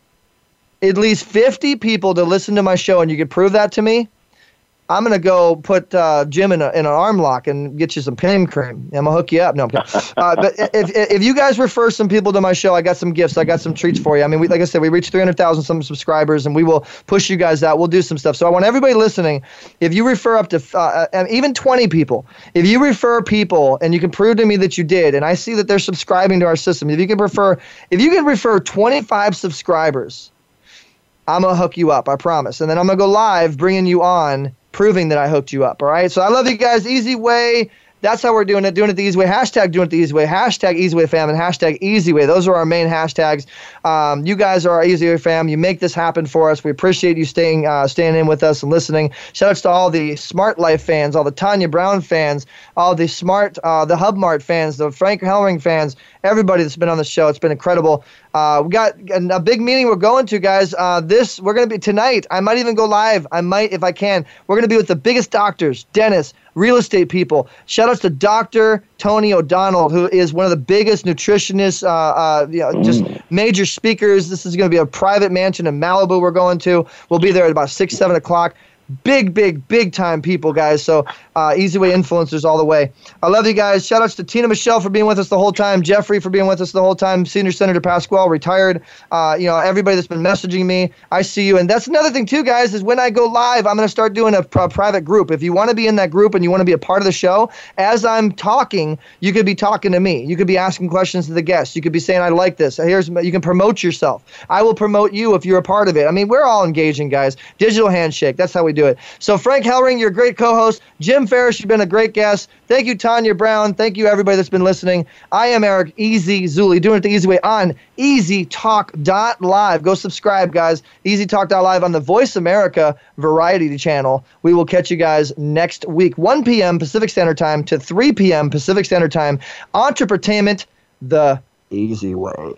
at least 50 people to listen to my show and you can prove that to me, I'm gonna go put uh, Jim in, a, in an arm lock and get you some pain cream. I'm gonna hook you up. No, I'm uh, but if if you guys refer some people to my show, I got some gifts. I got some treats for you. I mean, we, like I said, we reached 300,000 some subscribers, and we will push you guys out. We'll do some stuff. So I want everybody listening. If you refer up to uh, uh even 20 people, if you refer people and you can prove to me that you did, and I see that they're subscribing to our system, if you can refer, if you can refer 25 subscribers. I'm gonna hook you up, I promise. And then I'm gonna go live, bringing you on proving that I hooked you up. All right. So I love you guys. Easy way. That's how we're doing it. Doing it the easy way. Hashtag doing it the easy way. Hashtag easy way fam and hashtag easy way. Those are our main hashtags. Um, you guys are our easy way fam. You make this happen for us. We appreciate you staying uh, staying in with us and listening. Shout outs to all the Smart Life fans, all the Tanya Brown fans, all the Smart, uh, the HubMart fans, the Frank Hellring fans, everybody that's been on the show. It's been incredible. Uh, we got a, big meeting we're going to, guys. Uh, this we're to be tonight. I might even go live. I might if I can. We're to be with the biggest doctors, dentists, real estate people. Shout outs to Dr. Tony O'Donnell, who is one of the biggest nutritionists, uh, uh, you know, just major speakers. This is to be a private mansion in Malibu we're going to. We'll be there at about 6, 7 o'clock big, big, big time people, guys. So uh, Easy Way influencers all the way. I love you guys. Shout outs to Tina Michelle for being with us the whole time, Jeffrey for being with us the whole time, Senior Senator Pasquale, retired. Uh, you know, everybody that's been messaging me, I see you. And that's another thing, too, guys, is when I go live, I'm going to start doing a, a private group. If you want to be in that group and you want to be a part of the show, as I'm talking, you could be talking to me. You could be asking questions to the guests. You could be saying, I like this. Here's You can promote yourself. I will promote you if you're a part of it. I mean, we're all engaging, guys. Digital handshake. That's how we do it. So, Frank Hellring, you're a great co host. Jim Ferris, you've been a great guest. Thank you, Tanya Brown. Thank you, everybody that's been listening. I am Eric Easy Zuley, doing it the easy way on EasyTalk.live. Go subscribe, guys. EasyTalk.live on the Voice America Variety channel. We will catch you guys next week, 1 p.m. Pacific Standard Time to 3 p.m. Pacific Standard Time. Entrepreneurment the easy way.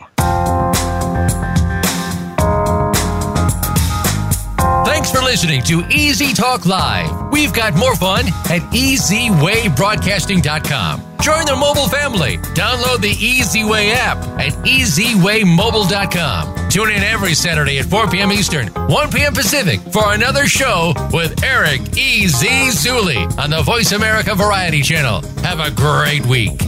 Thanks for listening to Easy Talk Live. We've got more fun at EasyWayBroadcasting.com. Join the mobile family. Download the Easy Way app at EasyWayMobile.com. Tune in every Saturday at 4 p.m. Eastern, 1 p.m. Pacific for another show with Eric E.Z. Zuley on the Voice America Variety Channel. Have a great week.